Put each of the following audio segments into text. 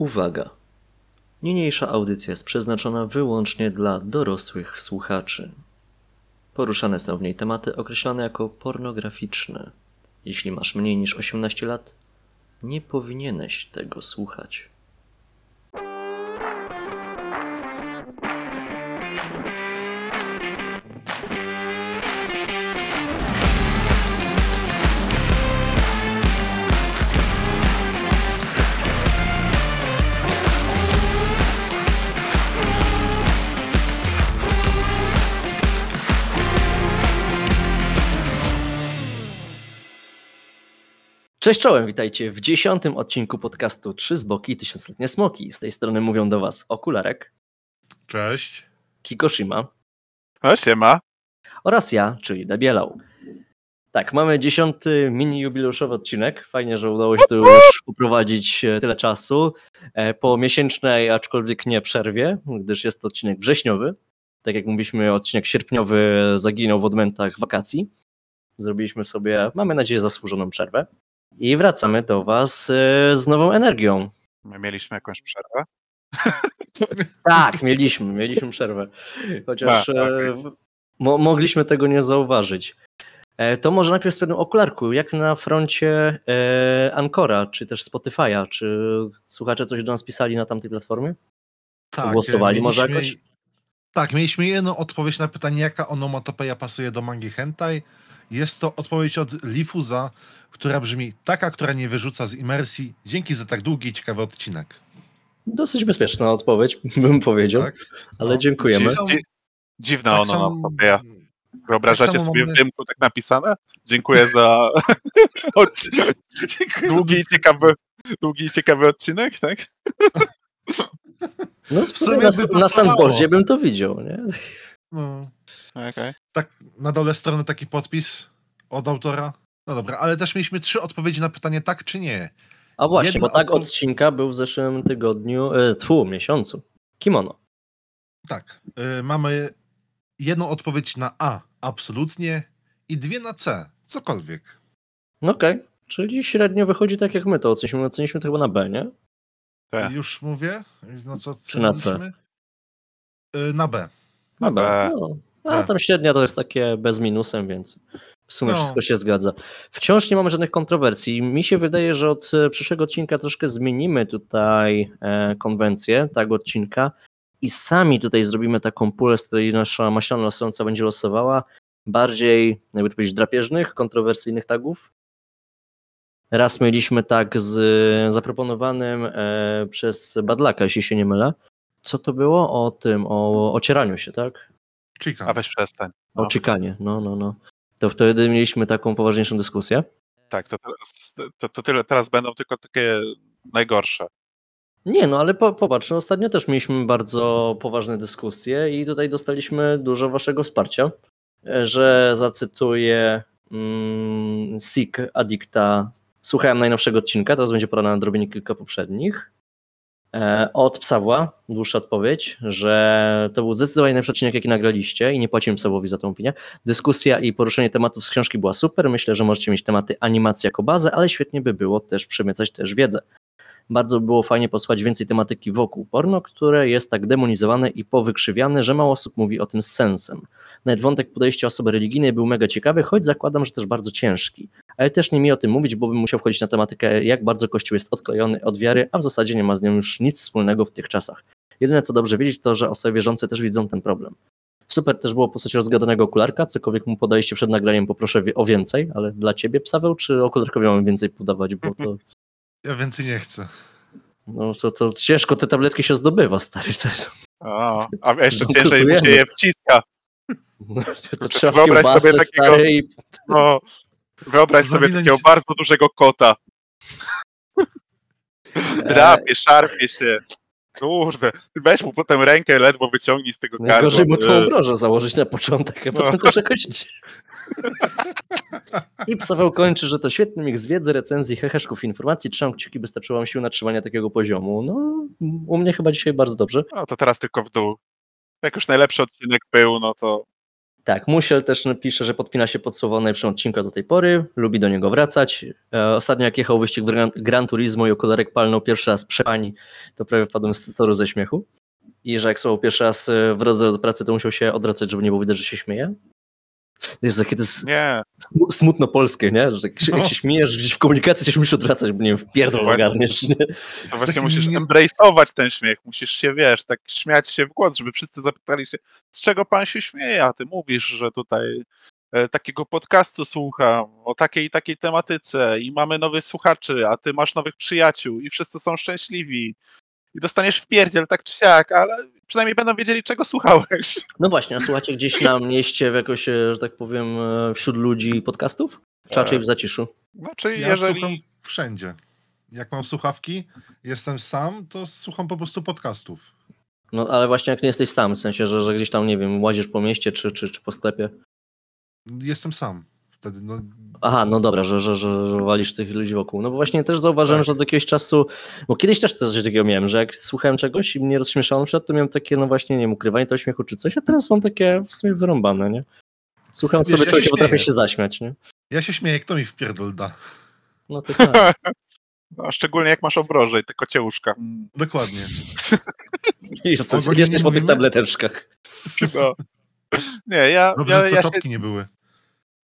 Uwaga! Niniejsza audycja jest przeznaczona wyłącznie dla dorosłych słuchaczy. Poruszane są w niej tematy określane jako pornograficzne. Jeśli masz mniej niż 18 lat, nie powinieneś tego słuchać. Cześć czołem, witajcie w dziesiątym odcinku podcastu Trzy z boki tysiącletnie smoki. Z tej strony mówią do was Okularek, Cześć. Kikoshima O, siema. oraz ja, czyli Debielał. Tak, mamy dziesiąty mini jubileuszowy odcinek. Fajnie, że udało się tu już uprowadzić e, tyle czasu. E, Po miesięcznej, aczkolwiek nie przerwie, gdyż jest to odcinek wrześniowy. Tak jak mówiliśmy, odcinek sierpniowy zaginął w odmętach wakacji. Zrobiliśmy sobie, mamy nadzieję, zasłużoną przerwę. I wracamy do Was e, z nową energią. My mieliśmy jakąś przerwę. Tak, mieliśmy, mieliśmy przerwę. Chociaż A, okej. e, w- mo mogliśmy tego nie zauważyć. E, To może najpierw z pewnym okularku. Jak na froncie e, Ancora, czy też Spotify'a? Czy słuchacze coś do nas pisali na tamtej platformie? Tak, Głosowali może jakoś? Tak, mieliśmy jedną odpowiedź na pytanie, jaka onomatopeja pasuje do mangi hentai. Jest to odpowiedź od Lifuza, która brzmi taka, która nie wyrzuca z imersji. Dzięki za tak długi i ciekawy odcinek. Dosyć bezpieczna odpowiedź, bym powiedział, Tak? ale No. dziękujemy. Są- Dzi- Dziwna tak ona samo- onomatopeja. Wyobrażacie tak sobie mamy- w dymku tak napisane? Dziękuję za długi i ciekawy, długi i ciekawy odcinek, tak? No w sumie sumie na, na bym to widział, nie? No, Okej. tak, na dole strony taki podpis od autora. No dobra, ale też mieliśmy trzy odpowiedzi na pytanie tak czy nie. A właśnie, Jedna bo tak odpo- odcinka był w zeszłym tygodniu, e, tfu, miesiącu. Kimono. Tak, y, mamy jedną odpowiedź na A, absolutnie, i dwie na C, cokolwiek. No Okej, czyli średnio wychodzi tak jak my to oceniliśmy. Oceniliśmy to chyba na B, nie? Tak. Już mówię? No co Czy na C? Y, Na B. Na B. B. No. A B. tam średnia to jest takie bez minusem, więc w sumie No. wszystko się zgadza. Wciąż nie mamy żadnych kontrowersji. Mi się wydaje, że od e, przyszłego odcinka troszkę zmienimy tutaj e, konwencję tego odcinka i sami tutaj zrobimy taką pulę, z której nasza maślana losująca będzie losowała bardziej, jakby to powiedzieć, drapieżnych, kontrowersyjnych tagów. Raz mieliśmy tak z zaproponowanym e, przez Badlaka, jeśli się nie mylę. Co to było? O tym, o ocieraniu się, tak? Chica. A weź przestań. O No. czekanie, no, no, no. To wtedy mieliśmy taką poważniejszą dyskusję. Tak, to, teraz, to, to tyle. Teraz będą tylko takie najgorsze. Nie, no ale po, popatrz, no, ostatnio też mieliśmy bardzo poważne dyskusje i tutaj dostaliśmy dużo waszego wsparcia, e, że zacytuję mm, Sick Addicta. Słuchałem najnowszego odcinka, teraz będzie pora na nadrobienie kilka poprzednich. E, Od Psawła, dłuższa odpowiedź, że to był zdecydowanie najlepszy odcinek, jaki nagraliście i nie płaciłem Psawłowi za tą opinię. Dyskusja i poruszenie tematów z książki była super. Myślę, że możecie mieć tematy animacji jako bazę, ale świetnie by było też przemycać też wiedzę. Bardzo było fajnie posłuchać więcej tematyki wokół porno, które jest tak demonizowane i powykrzywiane, że mało osób mówi o tym z sensem. Nawet wątek podejścia osoby religijnej był mega ciekawy, choć zakładam, że też bardzo ciężki. Ale też nie mi o tym mówić, bo bym musiał wchodzić na tematykę, jak bardzo Kościół jest odklejony od wiary, a w zasadzie nie ma z nią już nic wspólnego w tych czasach. Jedyne co dobrze wiedzieć, to że osoby wierzące też widzą ten problem. Super też było postać rozgadanego okularka, cokolwiek mu podaliście przed nagraniem, poproszę o więcej, ale dla ciebie, Psaweł, czy okularkowi mamy więcej podawać, bo to Ja więcej nie chcę. no to, to ciężko te tabletki się zdobywa, stary. O, a jeszcze No, ciężej mu się je wciska. no, to trzeba wyobraź kiełbasę, sobie takiego- stary, i No, wyobraź sobie takiego bardzo dużego kota. Drapie, szarpie się. Kurde, weź mu potem rękę, ledwo wyciągnij z tego karku. Najgorzej mu tą E, obrożę założyć na początek, a No. potem to już jakoś idzie. I Psaweł kończy, że to świetny miks wiedzy, recenzji, heheszków, informacji. Trzymam kciuki, by starczyło wam sił na trzymanie takiego poziomu. No, u mnie chyba dzisiaj bardzo dobrze. No to teraz tylko w dół. Jak już najlepszy odcinek był, no to Tak, Musiel też pisze, że podpina się pod słowo najlepszym odcinku do tej pory, lubi do niego wracać. E, Ostatnio jak jechał wyścig w Gran Turismo i okularek palnął pierwszy raz przepani, to prawie wpadłem z toru ze śmiechu. I że jak słowo pierwszy raz e, w drodze do pracy, to musiał się odwracać, żeby nie było widać, że się śmieje. Jest takie to jest Nie, smu- smutno polskie, nie? Że jak się, jak się śmiejesz gdzieś w komunikacji, coś musisz odwracać, bo nie wiem, w pierdol ogarniesz. Nie? to właśnie Taki musisz nie- embrace'ować ten śmiech, musisz się, wiesz, tak śmiać się w głos, żeby wszyscy zapytali się, z czego pan się śmieje, a ty mówisz, że tutaj e, takiego podcastu słucham o takiej i takiej tematyce i mamy nowych słuchaczy, a ty masz nowych przyjaciół i wszyscy są szczęśliwi i dostaniesz w pierdziel tak czy siak, ale przynajmniej będą wiedzieli, czego słuchałeś. No właśnie, a słuchacie gdzieś na mieście, w jakoś, e, że tak powiem, e, wśród ludzi podcastów? Czy raczej w zaciszu? Znaczy, Ja jeżeli... słucham wszędzie. Jak mam słuchawki, jestem sam, to słucham po prostu podcastów. No ale właśnie jak nie jesteś sam, w sensie, że, że gdzieś tam, nie wiem, łazisz po mieście czy, czy, czy po sklepie. Jestem sam. Wtedy, no, Aha, no dobra, że, że, że, że walisz tych ludzi wokół. No bo właśnie też zauważyłem, Tak. że od jakiegoś czasu, bo kiedyś też coś takiego miałem, że jak słuchałem czegoś i mnie rozśmieszało, przykład, to miałem takie, no właśnie, nie wiem, ukrywanie tego śmiechu czy coś, a teraz mam takie w sumie wyrąbane, nie? Słucham Wiesz, sobie ja czegoś się i potrafię się zaśmiać, nie? ja się śmieję, kto mi wpierdol da. No to tak. No, szczególnie jak masz obroże i te kociełuszka. Mm, Dokładnie. Godzinie jesteś po tych tableteczkach. No. Nie, ja, Dobrze, ja, że to ja, się, nie były.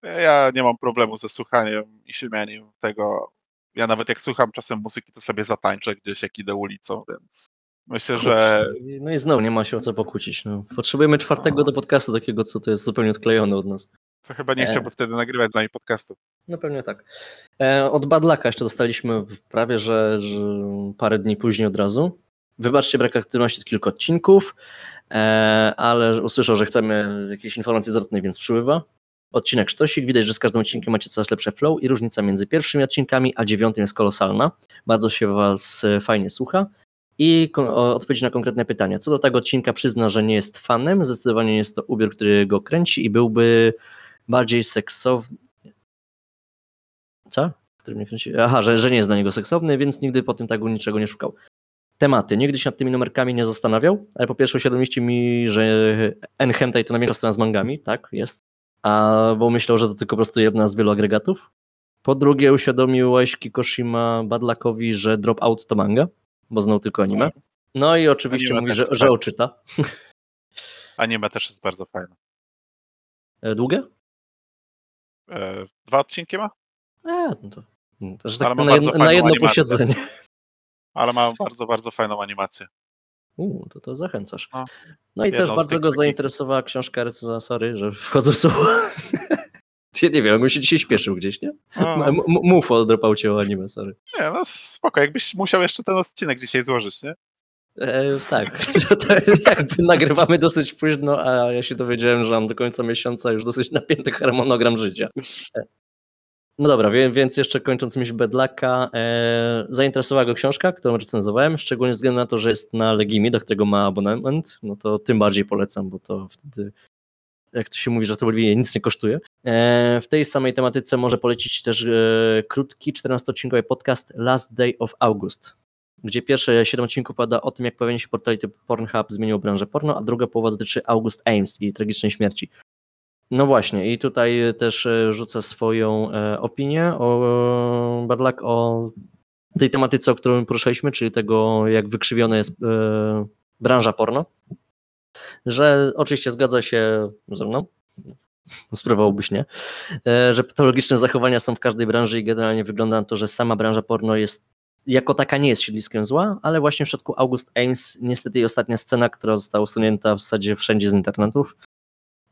Ja nie mam problemu ze słuchaniem i śmianiem tego. Ja nawet jak słucham czasem muzyki, to sobie zatańczę gdzieś, jak idę ulicą, więc myślę, że No i znowu nie ma się o co pokłócić. No. Potrzebujemy czwartego do podcastu, takiego, co to jest zupełnie odklejony od nas. to chyba nie E. chciałby wtedy nagrywać z nami podcastu. No pewnie tak. E, od Badlaka jeszcze dostaliśmy prawie, że, że parę dni później od razu. Wybaczcie brak aktywności od kilku odcinków, e, ale usłyszał, że chcemy jakieś informacje zwrotnej, więc przybywa. Odcinek sztosik, widać, że z każdym odcinkiem macie coraz lepsze flow i różnica między pierwszymi odcinkami a dziewiątym jest kolosalna. Bardzo się was e, fajnie słucha. I odpowiedź na konkretne pytania. Co do tego odcinka przyzna, że nie jest fanem. Zdecydowanie jest to ubiór, który go kręci i byłby bardziej seksowny. Co? Który mnie kręci? Aha, że, że nie jest dla niego seksowny, więc nigdy po tym tagu niczego nie szukał. Tematy. Nigdy się nad tymi numerkami nie zastanawiał, ale po pierwsze uświadomiliście mi, że N-Hentai to największa strona z mangami, tak, jest. A bo myślał, że to tylko po prostu jedna z wielu agregatów. Po drugie uświadomiłeś Kikoshima Badlakowi, że Dropout to manga, bo znał tylko anime. No i oczywiście Anime mówi, że, że oczyta. Anime też jest bardzo fajne. E, Długie? E, Dwa odcinki ma? E, no to, no to tak na, na jedno animację. posiedzenie. Ale ma bardzo, bardzo fajną animację. U, to, to zachęcasz. No. No i też bardzo go takich- zainteresowała książka Rysa, sorry, że wchodzę w słowo. Ja nie wiem, jakbym się dzisiaj śpieszył gdzieś, nie? M- mów o dropaucie o anime, sorry. nie, no spoko, jakbyś musiał jeszcze ten odcinek dzisiaj złożyć, nie? E, tak, to, to jakby nagrywamy dosyć późno, a ja się dowiedziałem, że mam do końca miesiąca już dosyć napięty harmonogram życia. No dobra, więc jeszcze kończąc myśl Bedlaka, e, zainteresowała go książka, którą recenzowałem, szczególnie ze względu na to, że jest na Legimi, do którego ma abonament, no to tym bardziej polecam, bo to wtedy, jak to się mówi, że to Boliwie nic nie kosztuje. E, w tej samej tematyce może polecić też e, krótki, 14-odcinkowy podcast Last Day of August, gdzie pierwsze 7 odcinków pada o tym, jak pojawienie się portali typu Pornhub zmienił branżę porno, a druga połowa dotyczy August Ames i tragicznej śmierci. No właśnie, i tutaj też e, rzucę swoją e, opinię o Badlak, o tej tematyce, o którą poruszaliśmy, czyli tego, jak wykrzywiona jest e, branża porno. Że oczywiście zgadza się ze mną, sprawowałbyś nie, e, że patologiczne zachowania są w każdej branży i generalnie wygląda na to, że sama branża porno jest jako taka nie jest siedliskiem zła, ale właśnie w przypadku August Ames niestety ostatnia scena, która została usunięta w zasadzie wszędzie z internetów,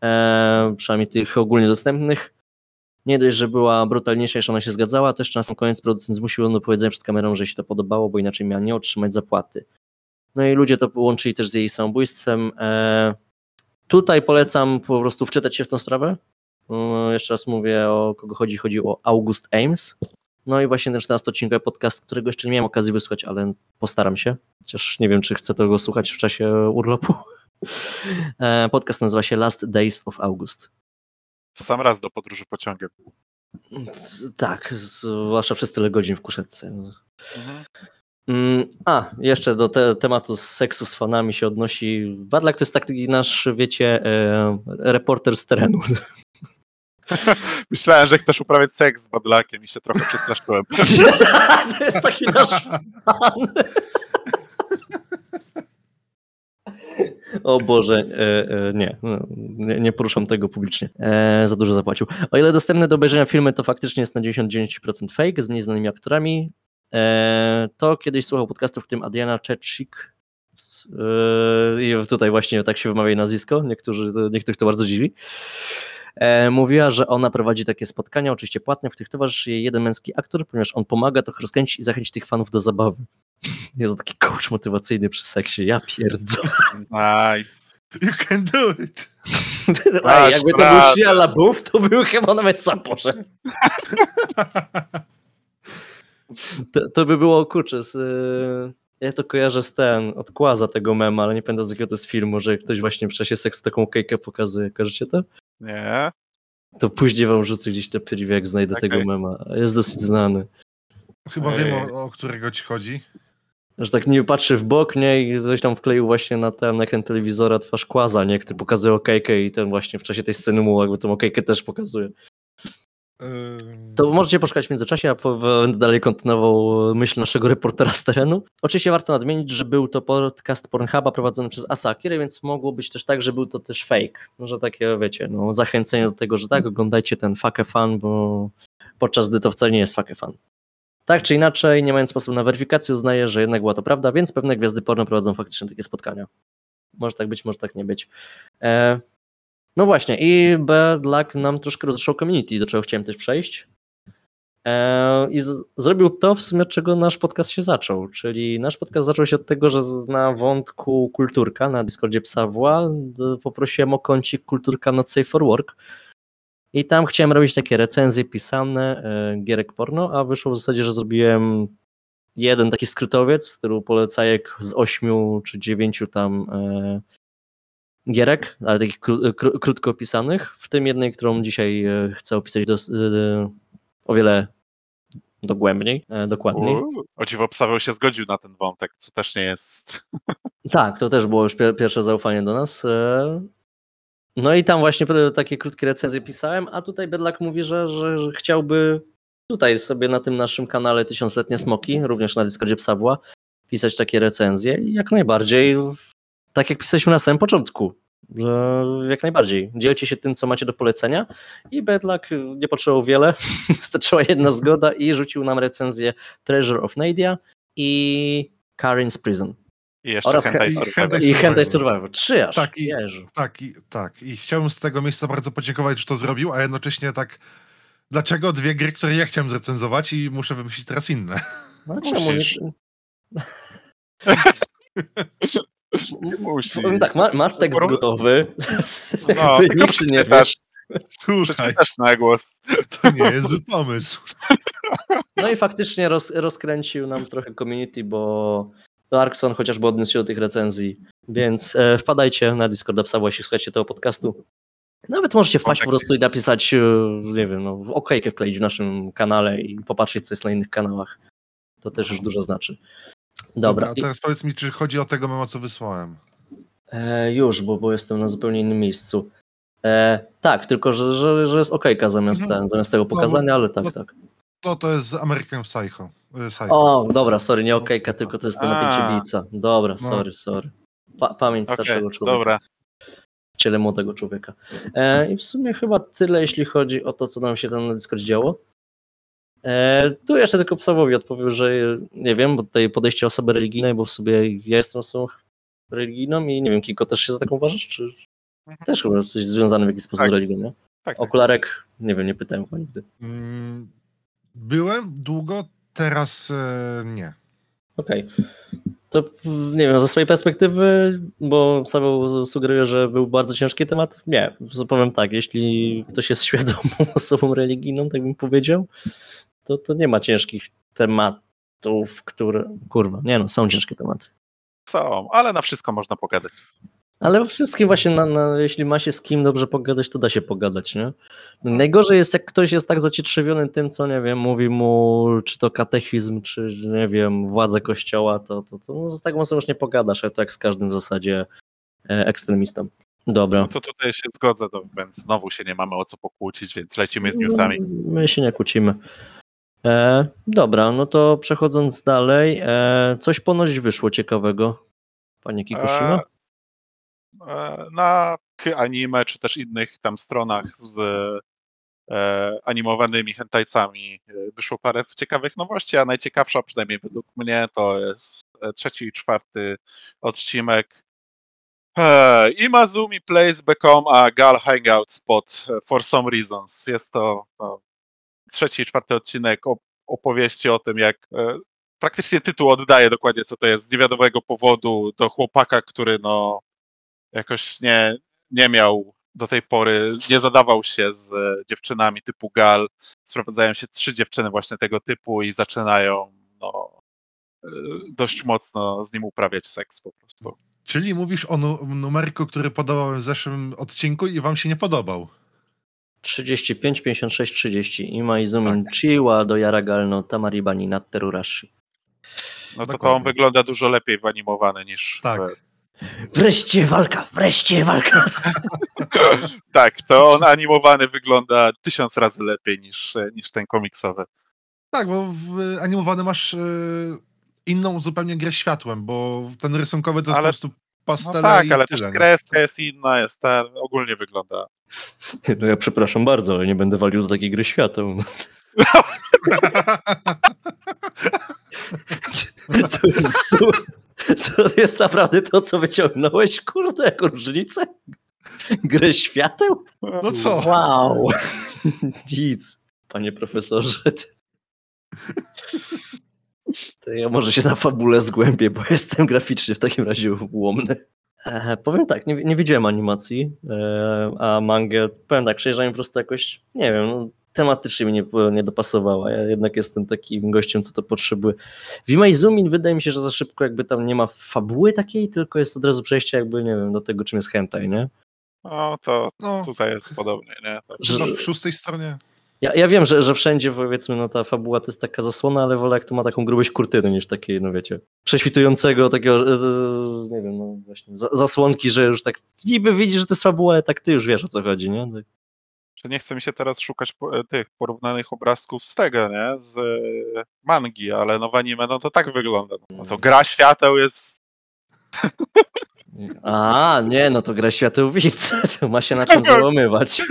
e, przynajmniej tych ogólnie dostępnych. Nie dość, że była brutalniejsza, niż ona się zgadzała, też na sam koniec producent zmusił ją do powiedzenia przed kamerą, że się to podobało, bo inaczej miała nie otrzymać zapłaty. No i ludzie to połączyli też z jej samobójstwem. E, tutaj polecam po prostu wczytać się w tą sprawę. E, jeszcze raz mówię, o kogo chodzi. Chodzi o August Ames. No i właśnie ten 14-odcinkowy podcast, którego jeszcze nie miałem okazji wysłuchać, ale postaram się. Chociaż nie wiem, czy chcę tego słuchać w czasie urlopu. E, Podcast nazywa się Last Days of August. W sam raz do podróży pociągiem. Tak, zwłaszcza przez tyle godzin w kuszetce. Mhm. Mm, A, jeszcze do te, tematu seksu z fanami się odnosi. Badlak to jest taki nasz, wiecie, e, reporter z terenu. Myślałem, że chcesz uprawiać seks z badlakiem i się trochę przestraszyłem. to jest taki nasz fan. O Boże, e, e, nie, no, nie, nie poruszam tego publicznie. E, za dużo zapłacił. O ile dostępne do obejrzenia filmy to faktycznie jest na 99% fake z mniej znanymi aktorami, to kiedyś słuchał podcastów, w tym Adriana Czeczik. I tutaj właśnie tak się wymawia jej nazwisko, niektórzy, niektórych to bardzo dziwi. Mówiła, że ona prowadzi takie spotkania, oczywiście płatne, w których towarzyszy jej jeden męski aktor, ponieważ on pomaga to rozkręcić i zachęcić tych fanów do zabawy. Jest taki coach motywacyjny przy seksie, ja pierdolę. Nice. You can do it. Ej, jakby to był. Shia LaBeouf, to był chyba nawet sam poszedł. To, to by było, kurczę, z, y, ja to kojarzę z ten, od Kłaza tego mema, ale nie pamiętam z jakiego to jest filmu, że ktoś właśnie w czasie seksu taką kejkę pokazuje. Kojarzycie to? Nie. To później wam rzucę gdzieś te privie, jak znajdę Okej. tego mema. Jest dosyć znany. Chyba Ej. wiem, o, o którego ci chodzi. Że tak nie patrzy w bok, nie, i coś tam wkleił właśnie na ten ekran telewizora twarz Kłaza, nie, który pokazuje okejkę i ten właśnie w czasie tej sceny mu jakby tą okejkę też pokazuje. To możecie poszukać w międzyczasie, a będę dalej kontynuował myśl naszego reportera z terenu. Oczywiście warto nadmienić, że był to podcast Pornhuba prowadzony przez Asakirę, więc mogło być też tak, że był to też fake. Że takie, wiecie, no, zachęcenie do tego, że tak, oglądajcie ten fuck fan, bo podczas gdy to wcale nie jest fuck fan. Tak czy inaczej, nie mając sposobu na weryfikację, uznaję, że jednak była to prawda, więc pewne gwiazdy porno prowadzą faktycznie takie spotkania. Może tak być, może tak nie być. E, no właśnie, i Bad Luck nam troszkę rozeszło community, do czego chciałem też przejść. E, I z, zrobił to w sumie, od czego nasz podcast się zaczął. Czyli nasz podcast zaczął się od tego, że na wątku kulturka na Discordzie Psawła poprosiłem o kącik kulturka Not Safe for Work. I tam chciałem robić takie recenzje pisane e, gierek porno, a wyszło w zasadzie, że zrobiłem jeden taki skrótowiec w stylu polecajek z ośmiu czy dziewięciu tam e, gierek, ale takich kró, kró, krótko opisanych, w tym jednej, którą dzisiaj e, chcę opisać dos, e, o wiele dogłębniej, dokładniej. O dziwo Psaweł się zgodził na ten wątek, co też nie jest. Tak, to też było już pie- pierwsze zaufanie do nas. No i tam właśnie takie krótkie recenzje pisałem, a tutaj Bedlak mówi, że, że, że chciałby tutaj sobie na tym naszym kanale Tysiącletnie Smoki, również na Discordzie Psawła, pisać takie recenzje i jak najbardziej, tak jak pisaliśmy na samym początku, że jak najbardziej. Dzielcie się tym, co macie do polecenia i Bedlak nie potrzebował wiele, wystarczyła jedna zgoda i rzucił nam recenzję Treasure of Nadia i Karin's Prison. I jeszcze Oraz Hentai i Survivor. Hentai I Hentai Survivor. Survivor. Trzy aż. Tak, i- Jezu. Tak, i, tak. I chciałbym z tego miejsca bardzo podziękować, że to zrobił, a jednocześnie tak. Dlaczego dwie gry, które ja chciałem zrecenzować i muszę wymyślić teraz inne? No czemu Musisz. nie? Nie musi. Powiem tak, ma, masz tekst Poró- gotowy. No, nikt się nie przeczytasz, Słuchaj, na głos. to nie jest zły pomysł. No i faktycznie roz, rozkręcił nam trochę community, bo Larkson chociażby odniósł się do tych recenzji. Więc e, wpadajcie na Discorda Psa, jeśli słuchacie tego podcastu. Nawet możecie wpaść po prostu i napisać, e, nie wiem, no, okejkę wkleić w naszym kanale i popatrzeć, co jest na innych kanałach. To też już dużo znaczy. Dobra, a teraz powiedz mi, czy chodzi o tego mema, co wysłałem. E, już, bo, bo jestem na zupełnie innym miejscu. E, tak, tylko że, że, że jest okejka zamiast, Mhm. ten, zamiast tego pokazania, ale tak, no- tak. No to jest American Psycho. y, Psycho. O, dobra, sorry, nie okejka, tylko to jest A. napięcie bica. Dobra, No. sorry, sorry. Pa, pamięć Okej, starszego człowieka. dobra. W ciele młodego człowieka. E, I w sumie chyba tyle, jeśli chodzi o to, co nam się tam na Discord działo. E, tu jeszcze tylko Psawowi odpowiem, że nie wiem, bo tutaj podejście osoby religijnej, bo w sobie ja jestem osobą religijną i nie wiem, Kiko, też się za taką uważasz, czy Mhm. też chyba jesteś związany w jakiś sposób Tak. z religią, nie? Tak, tak. Okularek, nie wiem, nie pytałem go nigdy. Mm, Byłem długo, teraz e, nie. Okej. To nie wiem, ze swojej perspektywy, bo Saweł sugeruje, że był bardzo ciężki temat. Nie, powiem tak, jeśli ktoś jest świadomą osobą religijną, tak bym powiedział, to, to nie ma ciężkich tematów, które. Kurwa, nie no, są ciężkie tematy. Są, ale na wszystko można pogadać. Ale wszystkim właśnie, na, na, jeśli ma się z kim dobrze pogadać, to da się pogadać, nie? Najgorzej jest, jak ktoś jest tak zacietrzewiony tym, co, nie wiem, mówi mu, czy to katechizm, czy, nie wiem, władze kościoła, to, to, to no, z taką osobą już nie pogadasz, ale to jak z każdym w zasadzie e, ekstremistą. Dobra. No to tutaj się zgodzę, no, więc znowu się nie mamy o co pokłócić, więc lecimy z newsami. My się nie kłócimy. E, dobra, no to przechodząc dalej, e, coś ponoć wyszło ciekawego, panie Kikushima? E, na K anime, czy też innych tam stronach z e, animowanymi hentajcami e, wyszło parę ciekawych nowości, a najciekawsza przynajmniej według mnie to jest e, trzeci i czwarty odcinek e, Imazumi plays become a gal hangout spot e, for some reasons. Jest to no, trzeci i czwarty odcinek op- opowieści o tym, jak e, praktycznie tytuł oddaje dokładnie, co to jest z niewiadomego powodu do chłopaka, który no jakoś nie, nie miał do tej pory, nie zadawał się z dziewczynami typu gal. Sprowadzają się trzy dziewczyny właśnie tego typu i zaczynają no, e, dość mocno z nim uprawiać seks po prostu. Czyli mówisz o nu- numerku, który podawałem w zeszłym odcinku i wam się nie podobał. 35, 56, 30. Ima Izumin Tak. Chiwa do Yaragal no Tamaribani nad Terurashi. No to, to on wygląda dużo lepiej wanimowany niż. Tak. w- Wreszcie walka, wreszcie walka. tak, to on animowany wygląda tysiąc razy lepiej niż, niż ten komiksowy. Tak, bo w animowany masz e, inną zupełnie grę światłem, bo ten rysunkowy to jest Ale- po prostu pastele No tak, i ale tyle. też kreska jest inna, jest ta, ogólnie wygląda. No ja przepraszam bardzo, ale nie będę walił do takiej gry świateł. To jest, su- to jest naprawdę to, co wyciągnąłeś, kurde, jako różnicę? Grę świateł? No co? Wow. Nic, panie profesorze. To ja może się na fabule zgłębię, bo jestem graficznie w takim razie ułomny. E, powiem tak, nie, nie widziałem animacji, e, a mangę, powiem tak, przejrzałem po prostu jakoś, nie wiem, no, tematycznie mi nie, nie dopasowała. Ja jednak jestem takim gościem, co to potrzebuje. W Imaizumin wydaje mi się, że za szybko jakby tam nie ma fabuły takiej, tylko jest od razu przejście jakby, nie wiem, do tego, czym jest hentai, nie? No to No, tutaj jest podobnie, nie? Tak. Że- w szóstej stronie. Ja, ja wiem, że, że wszędzie powiedzmy no ta fabuła to jest taka zasłona, ale wolę jak to ma taką grubość kurtyny niż takiej, no wiecie, prześwitującego takiego, nie wiem, no właśnie, za, zasłonki, że już tak niby widzisz, że to jest fabuła, ale tak ty już wiesz o co chodzi, nie? Tak. Że nie chce mi się teraz szukać po, e, tych porównanych obrazków z tego, nie? Z e, mangi, ale no w anime no to tak wygląda. No to gra świateł jest A, nie, no to gra świateł widz, to ma się na czym załamywać.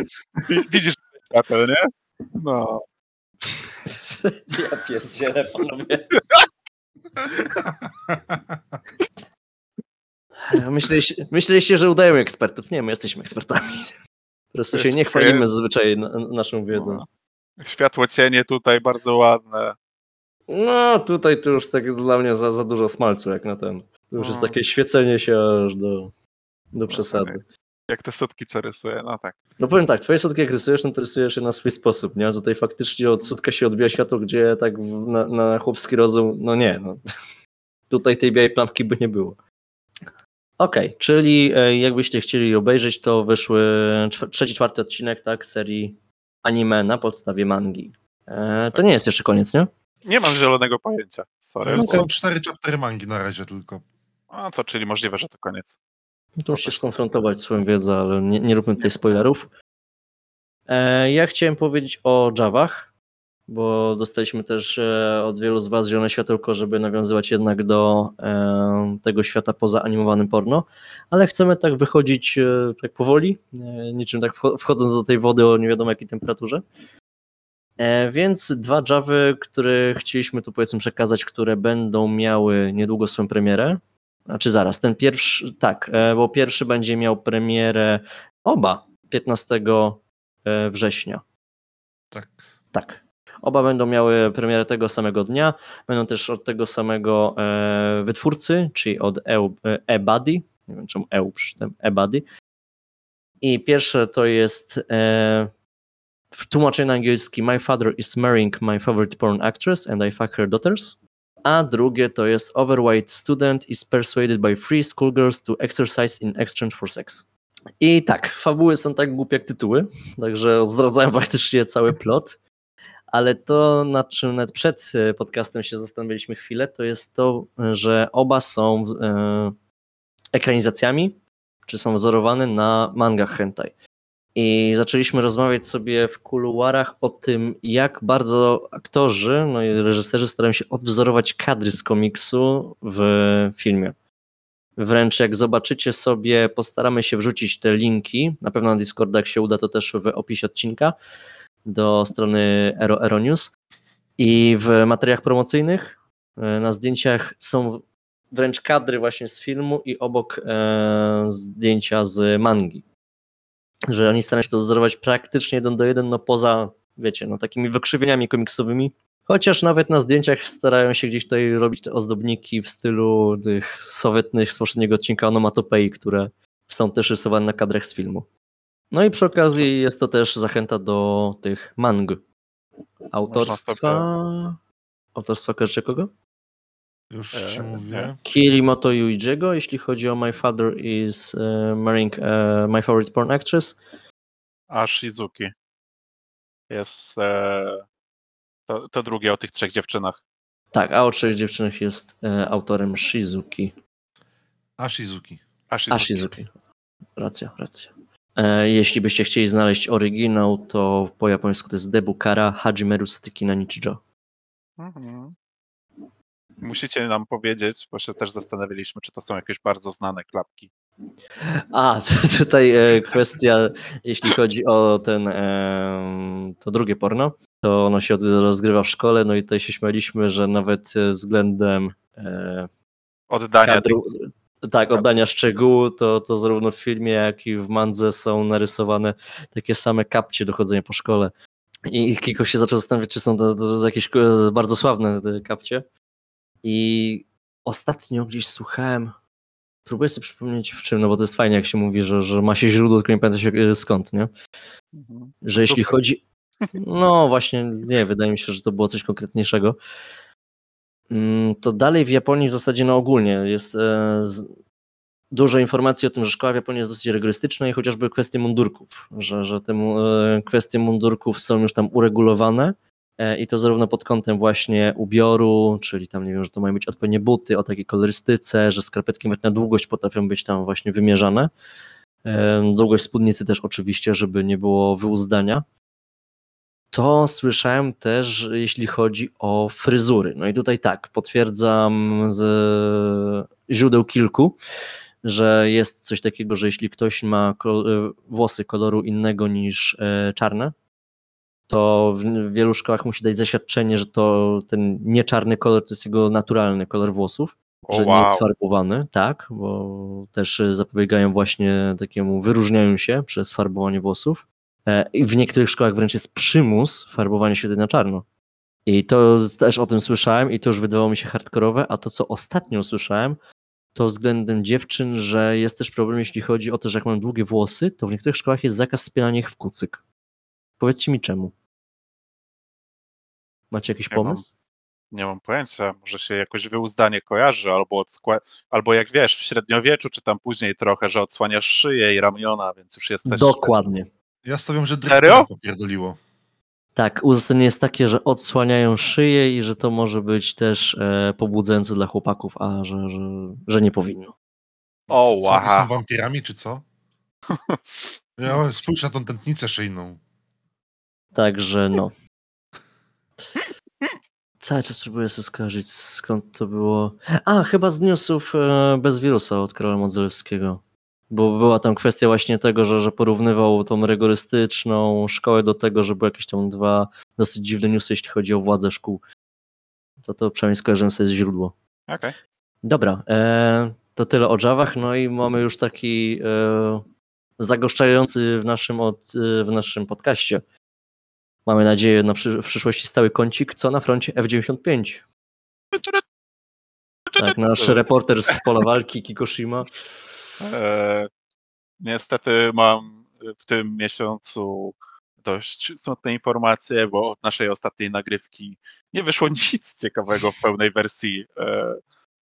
wi- widzisz świateł, nie? No. Ja pierdzielę, panowie. Myśleliście, myśleliście, że udajemy ekspertów. Nie, my jesteśmy ekspertami. Po prostu się nie chwalimy zazwyczaj na, naszą wiedzą. no. Światło cienie tutaj bardzo ładne. No, tutaj to już tak dla mnie za, za dużo smalcu jak na ten. To już jest No. takie świecenie się aż do, do przesady. Jak te sutki co rysuje, no tak. No powiem tak, twoje sutki jak rysujesz, no to rysujesz je na swój sposób, nie? Tutaj faktycznie od sutka się odbija światło, gdzie tak na, na chłopski rozum, no nie, no. Tutaj tej białej plamki by nie było. Okej, czyli e, jakbyście chcieli obejrzeć, to wyszły trzeci, czwarty odcinek, tak, serii anime na podstawie mangi. E, to nie jest jeszcze koniec, nie? Nie mam zielonego pojęcia. Sorry. No, Są cztery chaptery mangi na razie tylko. No to czyli możliwe, że to koniec. No To musicie skonfrontować swoją wiedzę, ale nie, nie róbmy tutaj spoilerów. E, ja chciałem powiedzieć o Javach, bo dostaliśmy też e, od wielu z Was zielone światełko, żeby nawiązywać jednak do e, tego świata poza animowanym porno, ale chcemy tak wychodzić e, tak powoli, niczym tak wcho- wchodząc do tej wody o nie wiadomo jakiej temperaturze. Więc dwa Javy, które chcieliśmy tu powiedzmy przekazać, które będą miały niedługo swoją premierę. Znaczy zaraz, ten pierwszy, tak, bo pierwszy będzie miał premierę oba 15 e, września. Tak. Tak. Oba będą miały premierę tego samego dnia. Będą też od tego samego e, wytwórcy, czyli od E- eBuddy. Nie wiem czemu EU przeczytałem, eBuddy. I pierwsze to jest e, w tłumaczeniu na angielski My father is marrying my favorite porn actress and I fuck her daughters. a drugie to jest Overweight Student is persuaded by free schoolgirls to exercise in exchange for sex. I tak, fabuły są tak głupie jak tytuły, także zdradzają praktycznie cały plot, ale to, nad czym nawet przed e, podcastem się zastanawialiśmy chwilę, to jest to, że oba są e, ekranizacjami, czy są wzorowane na mangach hentai. I zaczęliśmy rozmawiać sobie w kuluarach o tym, jak bardzo aktorzy, no i reżyserzy starają się odwzorować kadry z komiksu w filmie. Wręcz jak zobaczycie sobie, postaramy się wrzucić te linki, na pewno na Discorda, jak się uda, to też w opisie odcinka, do strony Ero, Ero News. I w materiałach promocyjnych e, na zdjęciach są wręcz kadry właśnie z filmu i obok e, zdjęcia z mangi. Że oni starają się to wzorować praktycznie jeden do jeden, no poza, wiecie, no takimi wykrzywieniami komiksowymi. Chociaż nawet na zdjęciach starają się gdzieś tutaj robić te ozdobniki w stylu tych sowietnych z poprzedniego odcinka onomatopei, które są też rysowane na kadrach z filmu. No i przy okazji jest to też zachęta do tych mang. Autorstwa... Autorstwa kojarzycie kogo? Już E, ci mówię. Kirimoto Yuichiego, jeśli chodzi o My Father is uh, Marrying uh, My Favorite Porn Actress. A Shizuki. Jest e, to, to drugie o tych trzech dziewczynach. Tak, a o trzech dziewczynach jest e, autorem Shizuki. A Shizuki. A Shizuki. A Shizuki. Racja, racja. E, jeśli byście chcieli znaleźć oryginał, to po japońsku to jest Debukara Hajimeru Styki na Nichijo. Mhm. Musicie nam powiedzieć, bo się też zastanawialiśmy, czy to są jakieś bardzo znane klapki. A, tutaj e, kwestia, jeśli chodzi o ten, to drugie porno, to ono się rozgrywa w szkole, no i tutaj się śmialiśmy, że nawet e, względem Oddania kadru, tak, oddania szczegółu, to, to zarówno w filmie, jak i w mandze są narysowane takie same kapcie do chodzenia po szkole. I Kiko się zaczął zastanawiać, czy są to, to jakieś e, bardzo sławne kapcie. I ostatnio gdzieś słuchałem, próbuję sobie przypomnieć w czym, no bo to jest fajnie, jak się mówi, że, że ma się źródło, tylko nie pamięta się e, skąd, nie? Mhm. Że jeśli chodzi. No właśnie, nie, wydaje mi się, że to było coś konkretniejszego. Mm, To dalej w Japonii w zasadzie no ogólnie jest e, dużo informacji o tym, że szkoła w Japonii jest dosyć rygorystyczna i chociażby kwestie mundurków, że, że te e, kwestie mundurków są już tam uregulowane e, i to zarówno pod kątem właśnie ubioru, czyli tam nie wiem, że to mają być odpowiednie buty o takiej kolorystyce, że skarpetki na długość potrafią być tam właśnie wymierzane. Długość spódnicy też oczywiście, żeby nie było wyuzdania. To słyszałem też, jeśli chodzi o fryzury. No i tutaj tak, potwierdzam z źródeł kilku, że jest coś takiego, że jeśli ktoś ma włosy koloru innego niż e, czarne, to w wielu szkołach musi dać zaświadczenie, że to ten nieczarny kolor to jest jego naturalny kolor włosów, O, że nie jest farbowany, tak, bo też zapobiegają właśnie takiemu wyróżnianiu się przez farbowanie włosów. E, I w niektórych szkołach wręcz jest przymus farbowania się na czarno. I to też o tym słyszałem i to już wydawało mi się hardkorowe, a to co ostatnio usłyszałem, to względem dziewczyn, że jest też problem, jeśli chodzi o to, że jak mam długie włosy, to w niektórych szkołach jest zakaz spinania ich w kucyk. Powiedzcie mi czemu. Macie jakiś Nie mam. pomysł? Nie mam pojęcia, może się jakoś wyuzdanie kojarzy, albo, odskła- albo jak wiesz, w średniowieczu, czy tam później trochę, że odsłaniasz szyję i ramiona, więc już jesteś... Dokładnie. Ja stawiam, że Serio? popierdoliło. Tak, uzasadnienie jest takie, że odsłaniają szyję i że to może być też e, pobudzające dla chłopaków, a że, że, że nie powinno. O, Co, łaha. Są wampirami, czy co? Ja, spójrz na tą tętnicę szyjną. Także no. Cały czas próbuję sobie skojarzyć skąd to było. A, chyba z newsów e, bez wirusa od Karola Modzelewskiego. Bo była tam kwestia właśnie tego, że, że porównywał tą rygorystyczną szkołę do tego, że były jakieś tam dwa dosyć dziwne newsy, jeśli chodzi o władzę szkół. To to przynajmniej skojarzyłem sobie z źródło. Okej. Dobra, e, to tyle o Javach, no i mamy już taki e, zagoszczający w naszym, od, e, w naszym podcaście. Mamy nadzieję na przy, w przyszłości stały kącik, co na froncie F-95. Tak, nasz reporter z pola walki Kikoshima. E, niestety mam w tym miesiącu dość smutne informacje, bo od naszej ostatniej nagrywki nie wyszło nic ciekawego w pełnej wersji e,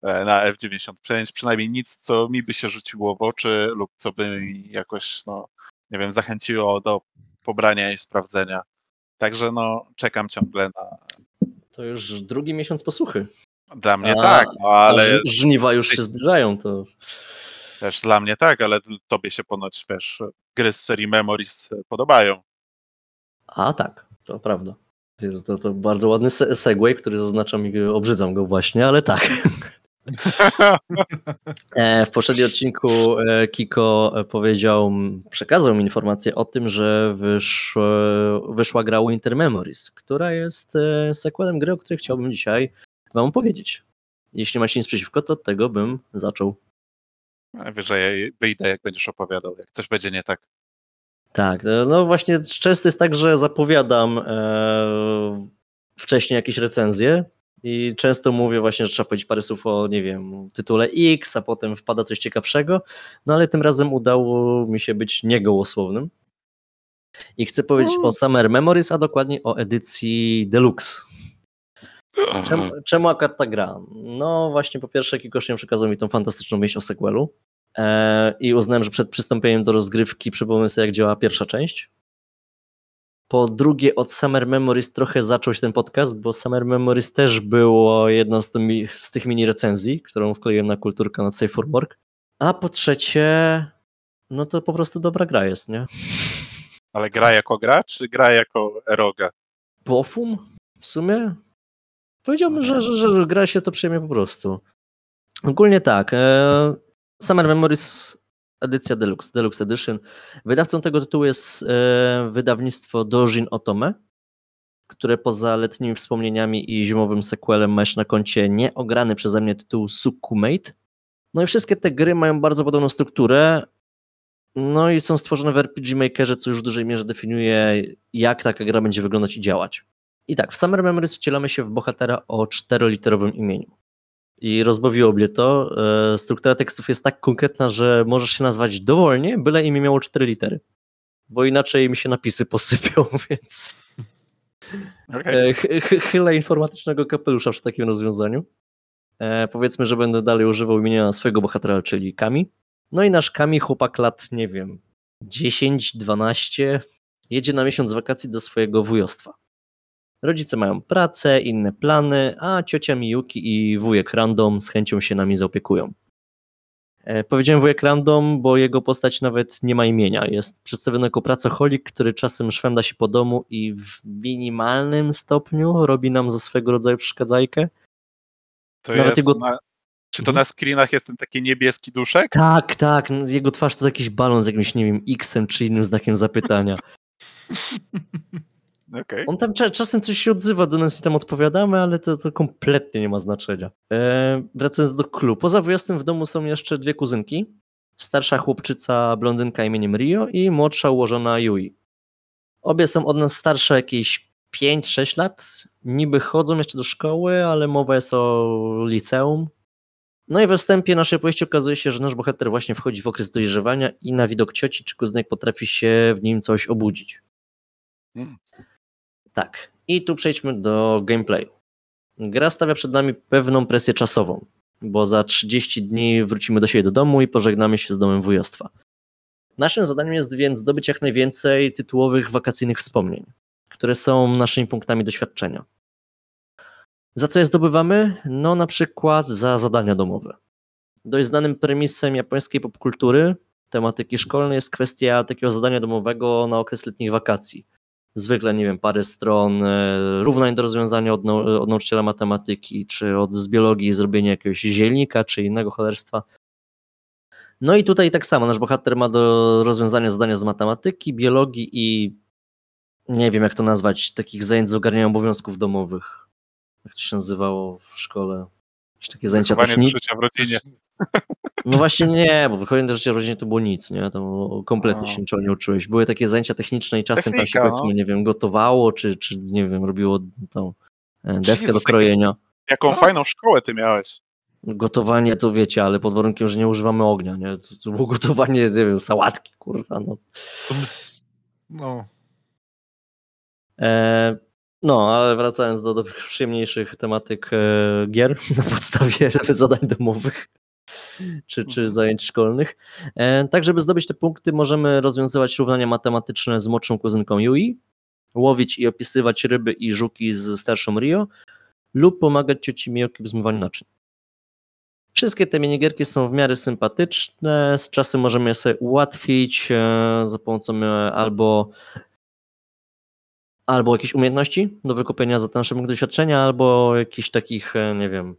e, na F95, przynajmniej nic, co mi by się rzuciło w oczy lub co by mi jakoś, no, nie wiem, zachęciło do pobrania i sprawdzenia. Także no, czekam ciągle na... To już drugi miesiąc posłuchy. Dla mnie A- tak, no, ale... Żniwa już się zbliżają, to Też dla mnie tak, ale tobie się ponoć, wiesz, gry z serii Memories podobają. A tak, to prawda. To, jest, to, to bardzo ładny se- segway, który zaznaczam i obrzydzam go właśnie, ale tak. E, W poprzednim odcinku e, Kiko e, powiedział, przekazał mi informację o tym, że wyszło, wyszła gra Winter Memories, która jest e, sequelem gry, o której chciałbym dzisiaj wam opowiedzieć. Jeśli macie nic przeciwko, to od tego bym zaczął. Najwyżej wyjdę, jak będziesz opowiadał, jak coś będzie nie tak. Tak, e, no właśnie często jest tak, że zapowiadam e, wcześniej jakieś recenzje i często mówię właśnie, że trzeba powiedzieć parę słów o, nie wiem, tytule X, a potem wpada coś ciekawszego, no ale tym razem udało mi się być niegołosłownym. I chcę powiedzieć o Summer Memories, a dokładnie o edycji Deluxe. Czemu, czemu akurat ta gra? No właśnie po pierwsze Kikosz przekazał mi tą fantastyczną myśl o sequelu e, i uznałem, że przed przystąpieniem do rozgrywki przypomnę sobie jak działa pierwsza część. Po drugie od Summer Memories trochę zaczął się ten podcast, bo Summer Memories też było jedną z, tymi, z tych mini recenzji, którą wkleiłem na kulturkę na Safe for Work. A po trzecie, no to po prostu dobra gra jest, nie? Ale gra jako gra, czy gra jako eroga? Pofum w sumie? Powiedziałbym, że, że, że gra się to przyjemnie po prostu. Ogólnie tak. E, Summer Memories edycja Deluxe, Deluxe Edition. Wydawcą tego tytułu jest e, wydawnictwo Dojin Otome, które poza letnimi wspomnieniami i zimowym sequelem ma jeszcze na koncie nieograny przeze mnie tytuł Sukumate. No i wszystkie te gry mają bardzo podobną strukturę, no i są stworzone w RPG Makerze, co już w dużej mierze definiuje, jak taka gra będzie wyglądać i działać. I tak, w Summer Memories wcielamy się w bohatera o czteroliterowym imieniu. I rozbawiło mnie to. e, Struktura tekstów jest tak konkretna, że możesz się nazwać dowolnie, byle imię miało cztery litery. Bo inaczej mi się napisy posypią, więc Okej. e, ch- ch- chylę informatycznego kapelusza przy takim rozwiązaniu. E, powiedzmy, że będę dalej używał imienia swojego bohatera, czyli Kami. No i nasz Kami, chłopak lat, nie wiem, 10, 12, jedzie na miesiąc wakacji do swojego wujostwa. Rodzice mają pracę, inne plany, a ciocia Miyuki i wujek Random z chęcią się nami zaopiekują. E, Powiedziałem wujek Random, bo jego postać nawet nie ma imienia. Jest przedstawiony jako pracocholik, który czasem szwenda się po domu i w minimalnym stopniu robi nam ze swego rodzaju przeszkadzajkę. To Nawet jest jego- na... Czy to Mhm. na screenach jest ten taki niebieski duszek? Tak, tak, no, jego twarz to jakiś balon z jakimś, nie wiem, X-em czy innym znakiem zapytania. Okej. On tam cza- czasem coś się odzywa do nas i tam odpowiadamy, ale to, to kompletnie nie ma znaczenia. E, wracając do klubu. Poza wujostym w domu są jeszcze dwie kuzynki. Starsza chłopczyca blondynka imieniem Rio i młodsza ułożona Yui. Obie są od nas starsze jakieś 5-6 lat. Niby chodzą jeszcze do szkoły, ale mowa jest o liceum. No i we wstępie naszej opowieści okazuje się, że nasz bohater właśnie wchodzi w okres dojrzewania i na widok cioci czy kuzynek potrafi się w nim coś obudzić. Mm. Tak. I tu przejdźmy do gameplayu. Gra stawia przed nami pewną presję czasową, bo za 30 dni wrócimy do siebie do domu i pożegnamy się z domem wujostwa. Naszym zadaniem jest więc zdobyć jak najwięcej tytułowych wakacyjnych wspomnień, które są naszymi punktami doświadczenia. Za co je zdobywamy? No na przykład za zadania domowe. Dość znanym premisem japońskiej popkultury, tematyki szkolnej jest kwestia takiego zadania domowego na okres letnich wakacji zwykle, nie wiem, parę stron e, równań do rozwiązania od, nau- od nauczyciela matematyki, czy od z biologii zrobienie jakiegoś zielnika, czy innego cholerstwa. No i tutaj tak samo, nasz bohater ma do rozwiązania zadania z matematyki, biologii i nie wiem jak to nazwać, takich zajęć z ogarniania obowiązków domowych. Jak to się nazywało w szkole? Jakieś takie zajęcia techniczne. w rodzinie. No właśnie nie, bo wychodzenie do życia w rodzinie to było nic, nie? To kompletnie A. się niczego nie uczyłeś. Były takie zajęcia techniczne i czasem tam się Technika, powiedzmy, no. nie wiem, gotowało, czy, czy nie wiem, robiło tą e, deskę Jezus, do krojenia. Jaką Tak. fajną szkołę ty miałeś. Gotowanie to wiecie, ale pod warunkiem, że nie używamy ognia, nie? To, to było gotowanie, nie wiem, sałatki, kurwa, no. No, E, no, ale wracając do, do przyjemniejszych tematyk e, gier na podstawie zadań domowych czy, czy Mhm. zajęć szkolnych. E, tak, żeby zdobyć te punkty, możemy rozwiązywać równania matematyczne z młodszą kuzynką Yui, łowić i opisywać ryby i żuki z starszą Rio lub pomagać cioci Miyoki w zmywaniu naczyń. Wszystkie te minigierki są w miarę sympatyczne, z czasem możemy je sobie ułatwić e, za pomocą e, albo albo jakichś umiejętności do wykupienia za te nasze punkty doświadczenia, albo jakichś takich, nie wiem,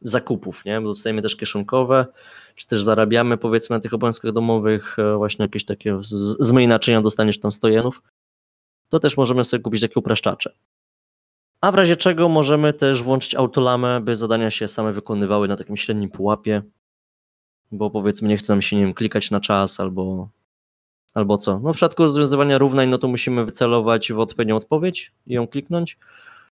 zakupów, nie? Bo dostajemy też kieszonkowe, czy też zarabiamy powiedzmy na tych obowiązkach domowych e, właśnie jakieś takie zmyj naczynia, dostaniesz tam 100 jenów, to też możemy sobie kupić takie upraszczacze. A w razie czego możemy też włączyć autolamę, by zadania się same wykonywały na takim średnim pułapie, bo powiedzmy nie chce nam się, nie wiem, klikać na czas albo, albo co. No w przypadku rozwiązywania równań, no to musimy wycelować w odpowiednią odpowiedź i ją kliknąć.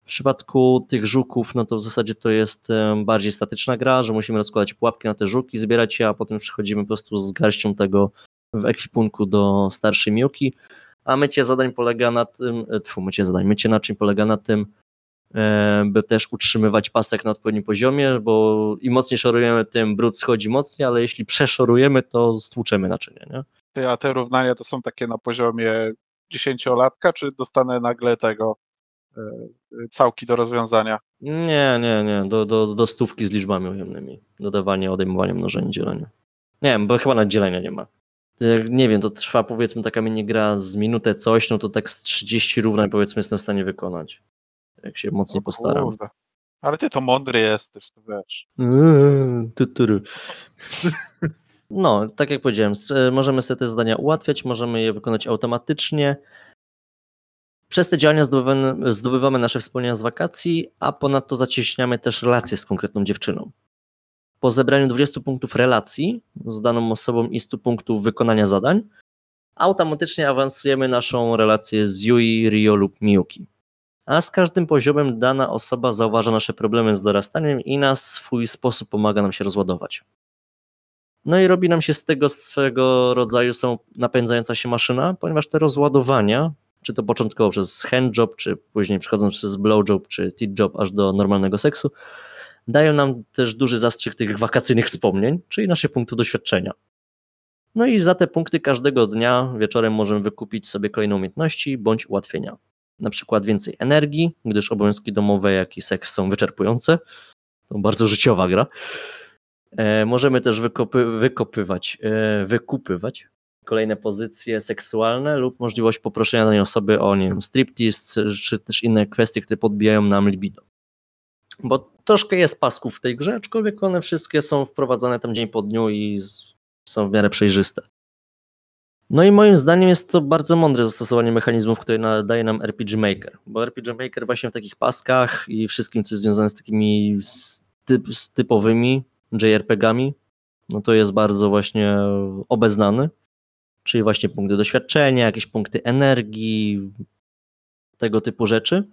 W przypadku tych żuków, no to w zasadzie to jest bardziej statyczna gra, że musimy rozkładać pułapki na te żuki, zbierać je, a potem przychodzimy po prostu z garścią tego w ekwipunku do starszej miłki. A mycie zadań polega na tym, e, tfu, mycie zadań, mycie naczyń polega na tym, e, by też utrzymywać pasek na odpowiednim poziomie, bo im mocniej szorujemy, tym brud schodzi mocniej, ale jeśli przeszorujemy, to stłuczemy naczynie, nie? A te równania to są takie na poziomie dziesięciolatka, czy dostanę nagle tego całki do rozwiązania? Nie, nie, nie, do, do, do stówki z liczbami ujemnymi. Dodawanie, odejmowanie, mnożenie, dzielenie. Nie wiem, bo chyba nawet dzielenia nie ma. Nie wiem, to trwa powiedzmy taka minigra z minutę coś, no to tak z 30 równań powiedzmy jestem w stanie wykonać. Jak się mocniej postaram. kurde. Ale ty to mądry jesteś, to wiesz. Eee. No, tak jak powiedziałem, e, możemy sobie te zadania ułatwiać, możemy je wykonać automatycznie. Przez te działania zdobywamy, zdobywamy nasze wspomnienia z wakacji, a ponadto zacieśniamy też relacje z konkretną dziewczyną. Po zebraniu 20 punktów relacji z daną osobą i 100 punktów wykonania zadań, automatycznie awansujemy naszą relację z Yui, Rio lub Miyuki. A z każdym poziomem dana osoba zauważa nasze problemy z dorastaniem i na swój sposób pomaga nam się rozładować. No i robi nam się z tego swego rodzaju są napędzająca się maszyna, ponieważ te rozładowania, czy to początkowo przez handjob, czy później przechodząc przez blowjob, czy titjob aż do normalnego seksu, dają nam też duży zastrzyk tych wakacyjnych wspomnień, czyli naszych punktów doświadczenia. No i za te punkty każdego dnia wieczorem możemy wykupić sobie kolejne umiejętności bądź ułatwienia. Na przykład więcej energii, gdyż obowiązki domowe, jak i seks są wyczerpujące. To bardzo życiowa gra. E, możemy też wykopy, wykopywać, e, wykupywać kolejne pozycje seksualne lub możliwość poproszenia danej osoby o nie wiem, striptease, czy też inne kwestie, które podbijają nam libido. Bo troszkę jest pasków w tej grze, aczkolwiek one wszystkie są wprowadzane tam dzień po dniu i są w miarę przejrzyste. No i moim zdaniem jest to bardzo mądre zastosowanie mechanizmów, które daje nam RPG Maker, bo RPG Maker właśnie w takich paskach i wszystkim, co jest związane z takimi typ, z typowymi JRPG-ami, no to jest bardzo właśnie obeznany, czyli właśnie punkty doświadczenia, jakieś punkty energii, tego typu rzeczy.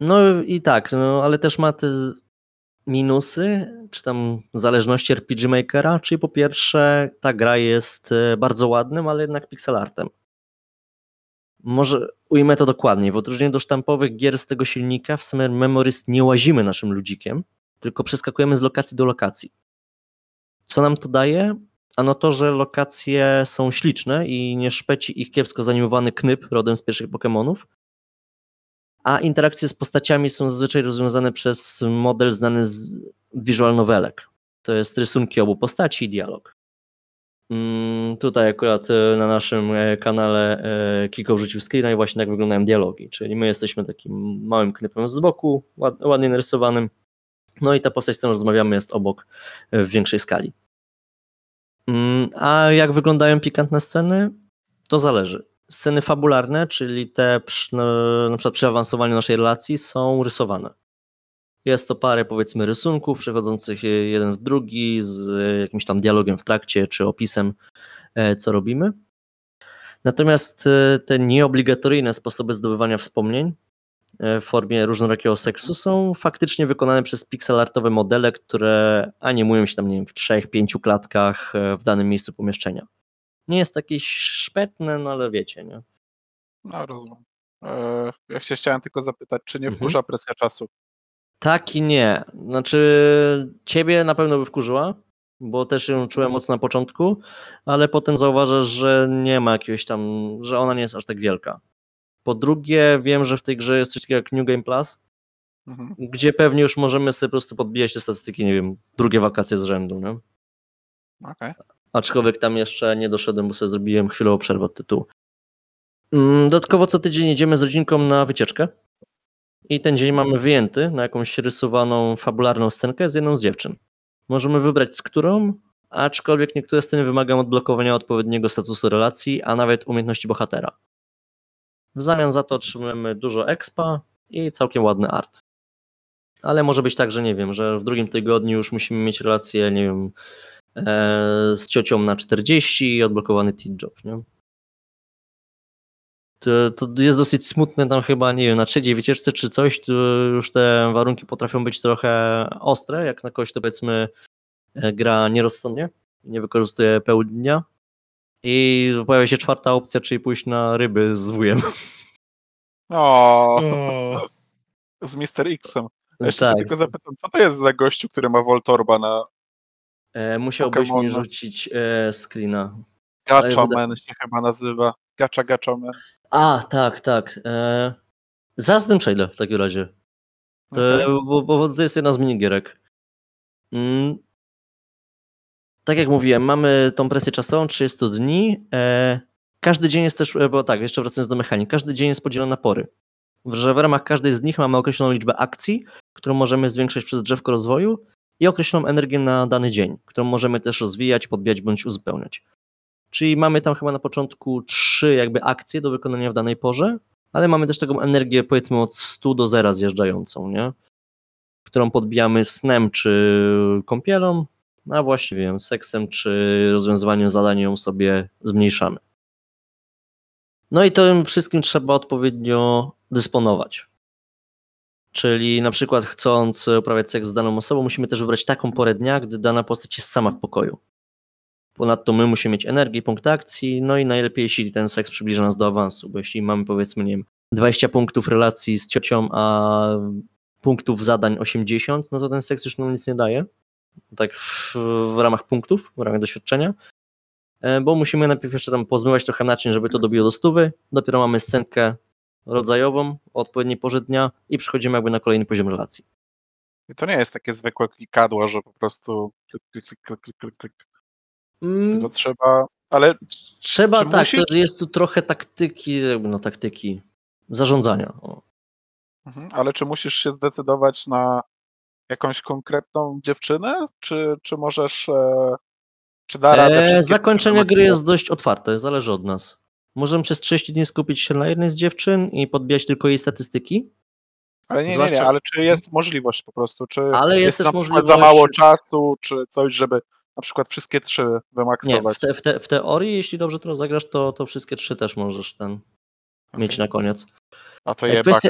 No i tak, no, ale też ma te minusy, czy tam zależności RPG Makera, czyli po pierwsze ta gra jest e, bardzo ładnym, ale jednak pixelartem. Może ujmę to dokładniej, w odróżnieniu do sztampowych gier z tego silnika w Summer Memories nie łazimy naszym ludzikiem, tylko przeskakujemy z lokacji do lokacji. Co nam to daje? Ano to, że lokacje są śliczne i nie szpeci ich kiepsko zanimowany knyp rodem z pierwszych Pokémonów, a interakcje z postaciami są zazwyczaj rozwiązane przez model znany z visual novelek. To jest rysunki obu postaci i dialog. Mm, Tutaj akurat e, na naszym e, kanale e, Kiko wrzucił screena i właśnie tak wyglądają dialogi, czyli my jesteśmy takim małym knypem z boku, ład- ładnie narysowanym, no i ta postać, z którą rozmawiamy jest obok w większej skali. Mm, A jak wyglądają pikantne sceny? To zależy. Sceny fabularne, czyli te przy, no, na przykład przy awansowaniu naszej relacji są rysowane. Jest to parę powiedzmy rysunków przechodzących jeden w drugi z jakimś tam dialogiem w trakcie czy opisem e, co robimy. Natomiast e, te nieobligatoryjne sposoby zdobywania wspomnień w formie różnorakiego seksu są faktycznie wykonane przez pixelartowe modele, które animują się tam nie wiem, w trzech, pięciu klatkach e, w danym miejscu pomieszczenia. Nie jest jakieś szpetne, no ale wiecie, nie? No rozumiem. E, Ja się chciałem tylko zapytać, czy nie Mhm. wkurza presja czasu? Tak i nie. Znaczy, ciebie na pewno by wkurzyła, bo też ją czułem mocno na początku, ale potem zauważasz, że nie ma jakiegoś tam, że ona nie jest aż tak wielka. Po drugie, wiem, że w tej grze jest coś takiego jak New Game Plus, Mhm. gdzie pewnie już możemy sobie po prostu podbijać te statystyki, nie wiem, drugie wakacje z rzędu, nie? Okej. Aczkolwiek tam jeszcze nie doszedłem, bo sobie zrobiłem chwilową przerwę od tytułu. Mm, Dodatkowo co tydzień jedziemy z rodzinką na wycieczkę i ten dzień mamy wyjęty na jakąś rysowaną, fabularną scenkę z jedną z dziewczyn. Możemy wybrać z którą, aczkolwiek niektóre sceny wymagają odblokowania odpowiedniego statusu relacji, a nawet umiejętności bohatera. W zamian za to otrzymujemy dużo expa i całkiem ładny art. Ale może być tak, że nie wiem, że w drugim tygodniu już musimy mieć relację, nie wiem, e, z ciocią na 40 i odblokowany teen job, nie? To, to jest dosyć smutne tam chyba, nie wiem, na trzeciej wycieczce czy coś, to już te warunki potrafią być trochę ostre, jak na kogoś to powiedzmy e, gra nierozsądnie, nie wykorzystuje pełni i pojawia się czwarta opcja, czyli pójść na ryby z wujem. O, O, z Mr. X-em. Jeszcze się tak, tylko zapytam, co to jest za gościu, który ma Voltorba na e, musiałbyś mi Pokemona. rzucić e, screena. Gatchaman się chyba nazywa. Gacha Gatchaman. A, tak, tak. E, zaraz tym przejdę w takim razie. To, Okej. bo, bo to jest jedna z minigierek. Mm. Tak jak mówiłem, mamy tą presję czasową 30 dni. E, każdy dzień jest też, e, bo tak, jeszcze wracając do mechaniki, każdy dzień jest podzielony na pory. Że w ramach każdej z nich mamy określoną liczbę akcji, którą możemy zwiększać przez drzewko rozwoju i określoną energię na dany dzień, którą możemy też rozwijać, podbijać bądź uzupełniać. Czyli mamy tam chyba na początku trzy jakby akcje do wykonania w danej porze, ale mamy też taką energię powiedzmy od 100 do 0 zjeżdżającą, nie? którą podbijamy snem czy kąpielą, a właściwie seksem czy rozwiązywaniem zadań ją sobie zmniejszamy. No i tym wszystkim trzeba odpowiednio dysponować. Czyli na przykład chcąc uprawiać seks z daną osobą, musimy też wybrać taką porę dnia, gdy dana postać jest sama w pokoju. Ponadto my musimy mieć energię punkt akcji, no i najlepiej jeśli ten seks przybliża nas do awansu, bo jeśli mamy powiedzmy, nie wiem, 20 punktów relacji z ciocią, a punktów zadań 80, no to ten seks już nam nic nie daje. Tak w, w ramach punktów, w ramach doświadczenia. E, Bo musimy najpierw jeszcze tam pozmywać trochę naczyń, żeby to dobiło do stówy. Dopiero mamy scenkę rodzajową o odpowiedniej porze dnia i przechodzimy jakby na kolejny poziom relacji. I to nie jest takie zwykłe klikadło, że po prostu klik, klik, klik, klik, klik, klik. Mm, Tylko trzeba. Ale Trzeba, tak, musisz- to jest tu trochę taktyki, jakby no taktyki zarządzania. O. Mhm, Ale czy musisz się zdecydować na jakąś konkretną dziewczynę, czy, czy możesz, e, czy da radę E, wszystkie zakończenie gry jest dość otwarte, zależy od nas. Możemy przez 30 dni skupić się na jednej z dziewczyn i podbijać tylko jej statystyki, Ale nie, nie, zwłaszcza- nie, ale czy jest możliwość po prostu, czy ale jest, jest możliwość... za mało czasu, czy coś, żeby na przykład wszystkie trzy Nie, wymaksować? w, te, w, te, w teorii, jeśli dobrze to rozegrasz, to, to wszystkie trzy też możesz ten mieć Okej. na koniec. A to je Kwestia,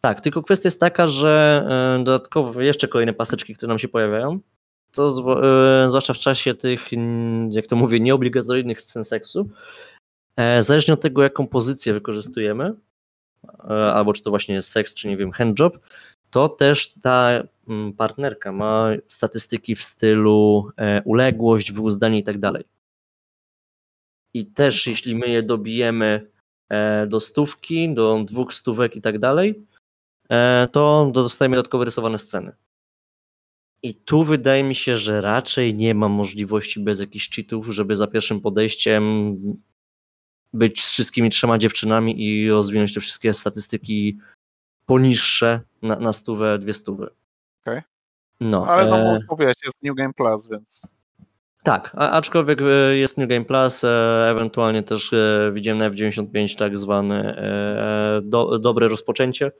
tak, tylko kwestia jest taka, że e, dodatkowo jeszcze kolejne paseczki, które nam się pojawiają, to e, zwłaszcza w czasie tych, jak to mówię, nieobligatoryjnych scen seksu, e, zależnie od tego, jaką pozycję wykorzystujemy, albo czy to właśnie jest seks, czy nie wiem, handjob, to też ta partnerka ma statystyki w stylu uległość, wyuzdanie i tak dalej. I też jeśli my je dobijemy do stówki, do dwóch stówek i tak dalej, to dostajemy dodatkowe rysowane sceny. I tu wydaje mi się, że raczej nie ma możliwości bez jakichś cheatów, żeby za pierwszym podejściem być z wszystkimi trzema dziewczynami i rozwinąć te wszystkie statystyki poniższe na, na stówę, dwie stówy. Okej. No, Ale no, e, mówiłeś, jest New Game Plus, więc tak, a, aczkolwiek e, jest New Game Plus, e, ewentualnie też e, widziałem na F95 tak zwane e, do, dobre rozpoczęcie,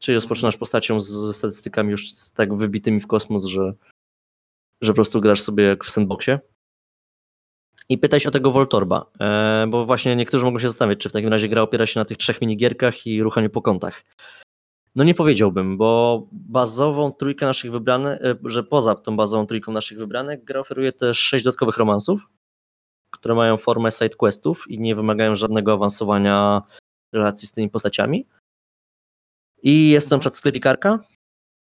czyli rozpoczynasz postacią z, ze statystykami już tak wybitymi w kosmos, że, że po prostu grasz sobie jak w sandboxie. I pytaj się o tego Voltorba, e, bo właśnie niektórzy mogą się zastanawiać, czy w takim razie gra opiera się na tych trzech minigierkach i ruchaniu po kątach. No nie powiedziałbym, bo bazową trójkę naszych wybranych, e, że poza tą bazową trójką naszych wybranych, gra oferuje też sześć dodatkowych romansów, które mają formę side questów i nie wymagają żadnego awansowania relacji z tymi postaciami. I jest na przykład sklepikarka,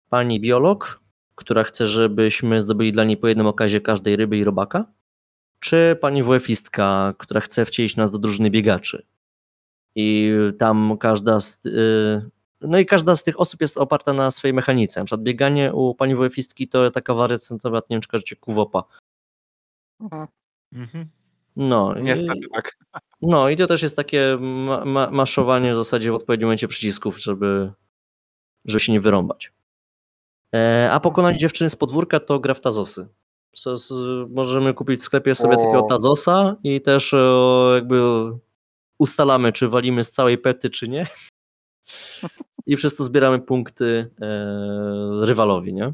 pani biolog, która chce, żebyśmy zdobyli dla niej po jednym okazie każdej ryby i robaka, czy pani WF-istka, która chce wcielić nas do drużyny biegaczy. I tam każda z, y, no i każda z tych osób jest oparta na swojej mechanice. Na przykład bieganie u pani WF-istki to taka wariacja, nie wiem czy kojarzycie, kuwopa. Mhm. Mhm. No, i- Niestety tak. no i to też jest takie ma, ma, maszowanie w zasadzie w odpowiednim momencie przycisków, żeby, żeby się nie wyrąbać. E, a pokonanie dziewczyny z podwórka to gra w Tazosy. Możemy kupić w sklepie sobie O. takiego Tazosa i też e, jakby ustalamy, czy walimy z całej pety, czy nie. I przez to zbieramy punkty e, rywalowi, nie?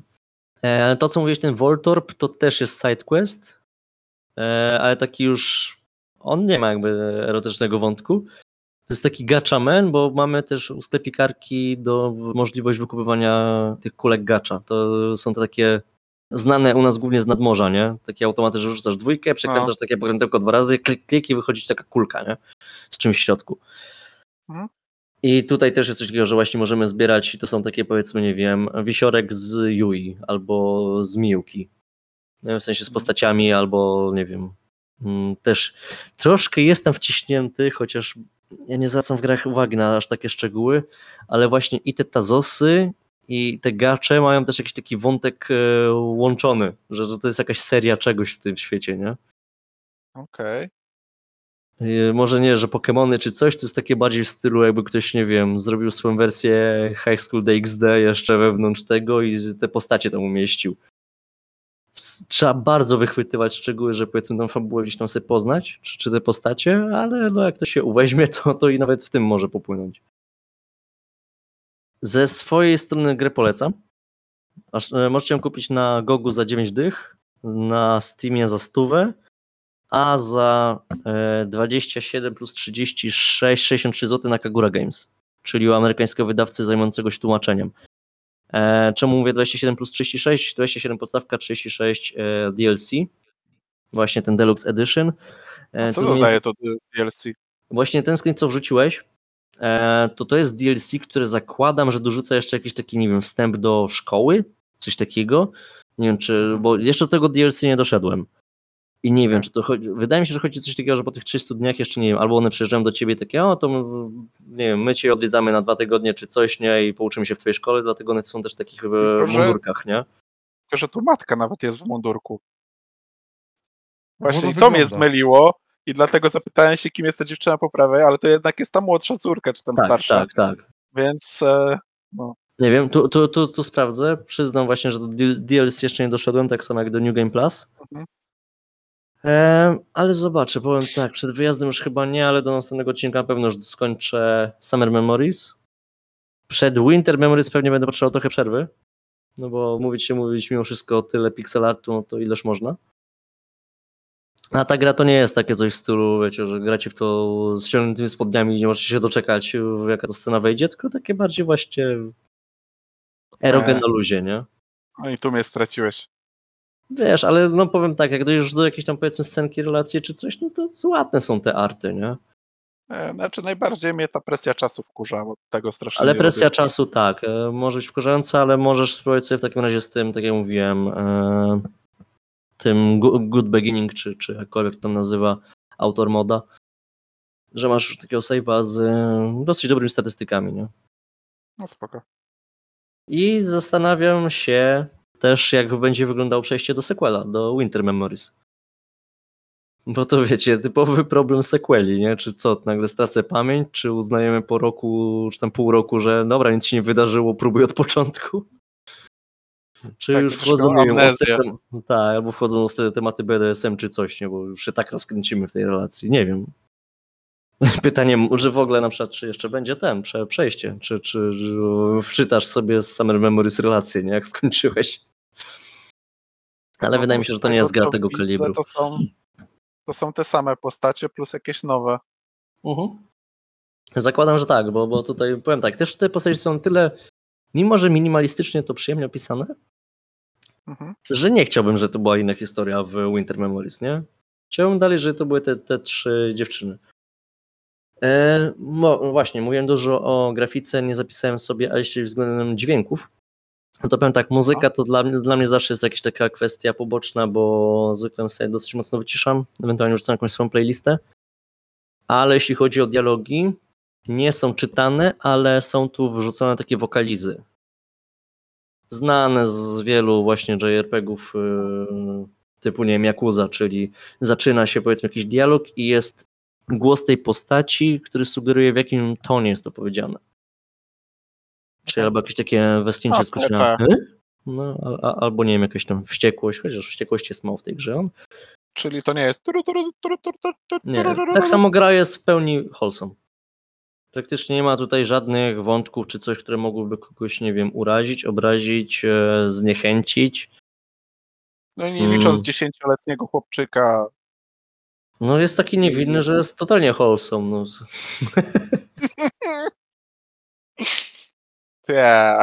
E, to, co mówiłeś, ten Voltorb, to też jest side quest, e, ale taki już on nie ma jakby erotycznego wątku. To jest taki gachaman, bo mamy też u sklepikarki do możliwość wykupywania tych kulek gacza. To są te takie znane u nas głównie z nadmorza, nie? Takie automaty, że wrzucasz dwójkę, przekręcasz takie pokrętełko dwa razy, klik, klik i wychodzi taka kulka, nie? Z czymś w środku. Mhm. I tutaj też jest coś takiego, że właśnie możemy zbierać, i to są takie powiedzmy, nie wiem, wisiorek z Yui albo z Miłki. No, W sensie z postaciami albo, nie wiem, mm, też troszkę jestem wciśnięty, chociaż ja nie zwracam w grach uwagi na aż takie szczegóły, ale właśnie i te tazosy i te gacze mają też jakiś taki wątek e, łączony, że, że to jest jakaś seria czegoś w tym świecie, nie? Okej. Yy, Może nie, że Pokémony czy coś, to jest takie bardziej w stylu, jakby ktoś, nie wiem, zrobił swoją wersję High School DxD jeszcze wewnątrz tego i te postacie tam umieścił. Trzeba bardzo wychwytywać szczegóły, że powiedzmy tą fabułę gdzieś tam sobie poznać, czy, czy te postacie, ale no jak to się uweźmie, to, to i nawet w tym może popłynąć. Ze swojej strony grę polecam. Aż, e, możecie ją kupić na Gogu za 9 dych, na Steamie za stówę, a za e, 27 plus 36, 63 zł na Kagura Games, czyli u amerykańskiego wydawcy zajmującego się tłumaczeniem. E, czemu mówię 27 plus 36? 27 podstawka, 36 e, DLC, właśnie ten Deluxe Edition. E, A co dodaje między- to DLC? Właśnie ten screen, co wrzuciłeś, to to jest DLC, które zakładam, że dorzuca jeszcze jakiś taki, nie wiem, wstęp do szkoły, coś takiego. Nie wiem, czy, bo jeszcze do tego DLC nie doszedłem. I nie wiem, czy to chodzi, wydaje mi się, że chodzi o coś takiego, że po tych 300 dniach jeszcze nie wiem, albo one przyjeżdżają do ciebie takie, o to nie wiem, my cię odwiedzamy na dwa tygodnie czy coś, nie, i pouczymy się w twojej szkole, dlatego one są też w takich e, Tylko, mundurkach, nie? Tylko, że tu matka nawet jest w mundurku. Właśnie to i to mnie zmyliło i dlatego zapytałem się, kim jest ta dziewczyna po prawej, ale to jednak jest ta młodsza córka, czy tam Tak, starsza. tak, tak. Więc e, Nie wiem, tu, tu, tu, tu sprawdzę. Przyznam właśnie, że do DLC jeszcze nie doszedłem, tak samo jak do New Game Plus. Mhm. E, ale zobaczę, powiem tak, przed wyjazdem już chyba nie, ale do następnego odcinka na pewno już skończę Summer Memories. Przed Winter Memories pewnie będę potrzebował trochę przerwy, no bo mówić się mówić mimo wszystko tyle pixel artu, no to ileż można. A ta gra to nie jest takie coś w stylu, wiecie, że gracie w to z ściągniętymi spodniami i nie możecie się doczekać, jaka to scena wejdzie, tylko takie bardziej właśnie erogen Nie. na luzie, nie? no i tu mnie straciłeś. Wiesz, ale no powiem tak, jak dojdziesz do jakiejś tam powiedzmy scenki, relacji czy coś, no to ładne są te arty, nie? E, Znaczy najbardziej mnie ta presja czasu wkurza, bo tego strasznie Ale presja lubię. czasu tak, e, może być wkurzająca, ale możesz spróbować sobie w takim razie z tym, tak jak mówiłem, e, tym Good Beginning, czy, czy jakkolwiek to tam nazywa autor moda, że masz już takiego save'a z dosyć dobrymi statystykami, nie? No spoko. I zastanawiam się też, jak będzie wyglądało przejście do sequela, do Winter Memories. Bo to wiecie, typowy problem sequeli, nie? Czy co, nagle stracę pamięć, czy uznajemy po roku, czy tam pół roku, że dobra, nic się nie wydarzyło, próbuj od początku? Czy Tak, już wchodzą, wiem, ostre, tak, albo wchodzą ostre tematy BDSM czy coś, nie? Bo już się tak rozkręcimy w tej relacji, nie wiem. Pytanie, że w ogóle na przykład, czy jeszcze będzie ten, prze, przejście, czy, czy, czy wczytasz sobie z Summer Memories relację, nie? Jak skończyłeś. Ale No, wydaje mi się, że to nie jest gra tego widzę, kalibru. To są, to są te same postacie plus jakieś nowe. Mhm. Zakładam, że tak, bo, bo tutaj powiem tak, też te postacie są tyle, mimo że minimalistycznie to przyjemnie opisane, Mhm. że nie chciałbym, że to była inna historia w Winter Memories, nie? Chciałbym dalej, żeby to były te, te trzy dziewczyny. E, mo, właśnie, mówiłem dużo o grafice, nie zapisałem sobie, a jeśli względem dźwięków, no to powiem tak, muzyka to dla dla mnie zawsze jest jakaś taka kwestia poboczna, bo zwykle sobie dosyć mocno wyciszam, ewentualnie rzucam jakąś swoją playlistę, ale jeśli chodzi o dialogi, nie są czytane, ale są tu wrzucone takie wokalizy. Znane z wielu właśnie JRPG-ów yy, typu, nie wiem, Yakuza, czyli zaczyna się powiedzmy jakiś dialog i jest głos tej postaci, który sugeruje w jakim tonie jest to powiedziane. Czyli albo jakieś takie westchnięcie A, skoczenia. tak. No, a, a, albo nie wiem, jakaś tam wściekłość, chociaż wściekłość jest mało w tej grze. On. Czyli to nie jest. Nie, tak samo gra jest w pełni wholesome. Praktycznie nie ma tutaj żadnych wątków czy coś, które mogłyby kogoś, nie wiem, urazić, obrazić, e, zniechęcić. No nie Mm. licząc dziesięcioletniego chłopczyka. No jest taki niewinny, że jest totalnie wholesome. No. Nie.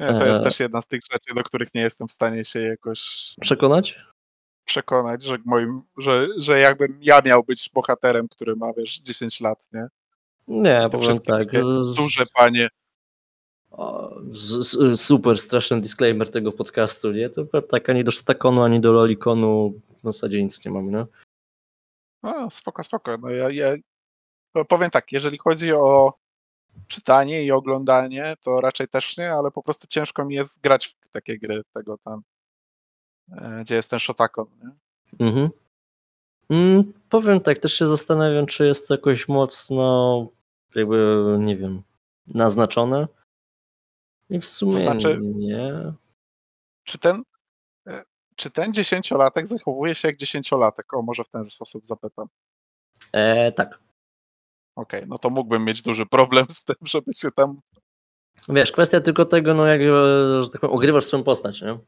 Nie, to jest Eee. też jedna z tych rzeczy, do których nie jestem w stanie się jakoś Przekonać? przekonać, że moim, że, że jakbym ja miał być bohaterem, który ma, wiesz, 10 lat, nie? Nie, Te powiem tak. Duże panie. O, z- z- super straszny disclaimer tego podcastu, nie? To powiem tak, ani do Shotakonu, ani do Lolikonu w zasadzie nic nie mam, nie? No, spoko, spoko. No ja, ja no, powiem tak, jeżeli chodzi o czytanie i oglądanie, to raczej też nie, ale po prostu ciężko mi jest grać w takie gry tego tam, e, gdzie jest ten Shotakon, nie? Mhm. Mm, powiem tak, też się zastanawiam, czy jest to jakoś mocno, jakby, nie wiem, naznaczone. I w sumie znaczy- nie. Czy ten, czy ten dziesięciolatek zachowuje się jak dziesięciolatek? O, może w ten sposób zapytam. E, tak. Okej, no to mógłbym mieć duży problem z tym, żeby się tam... Wiesz, kwestia tylko tego, no jak, że tak powiem, ogrywasz swoją postać, nie?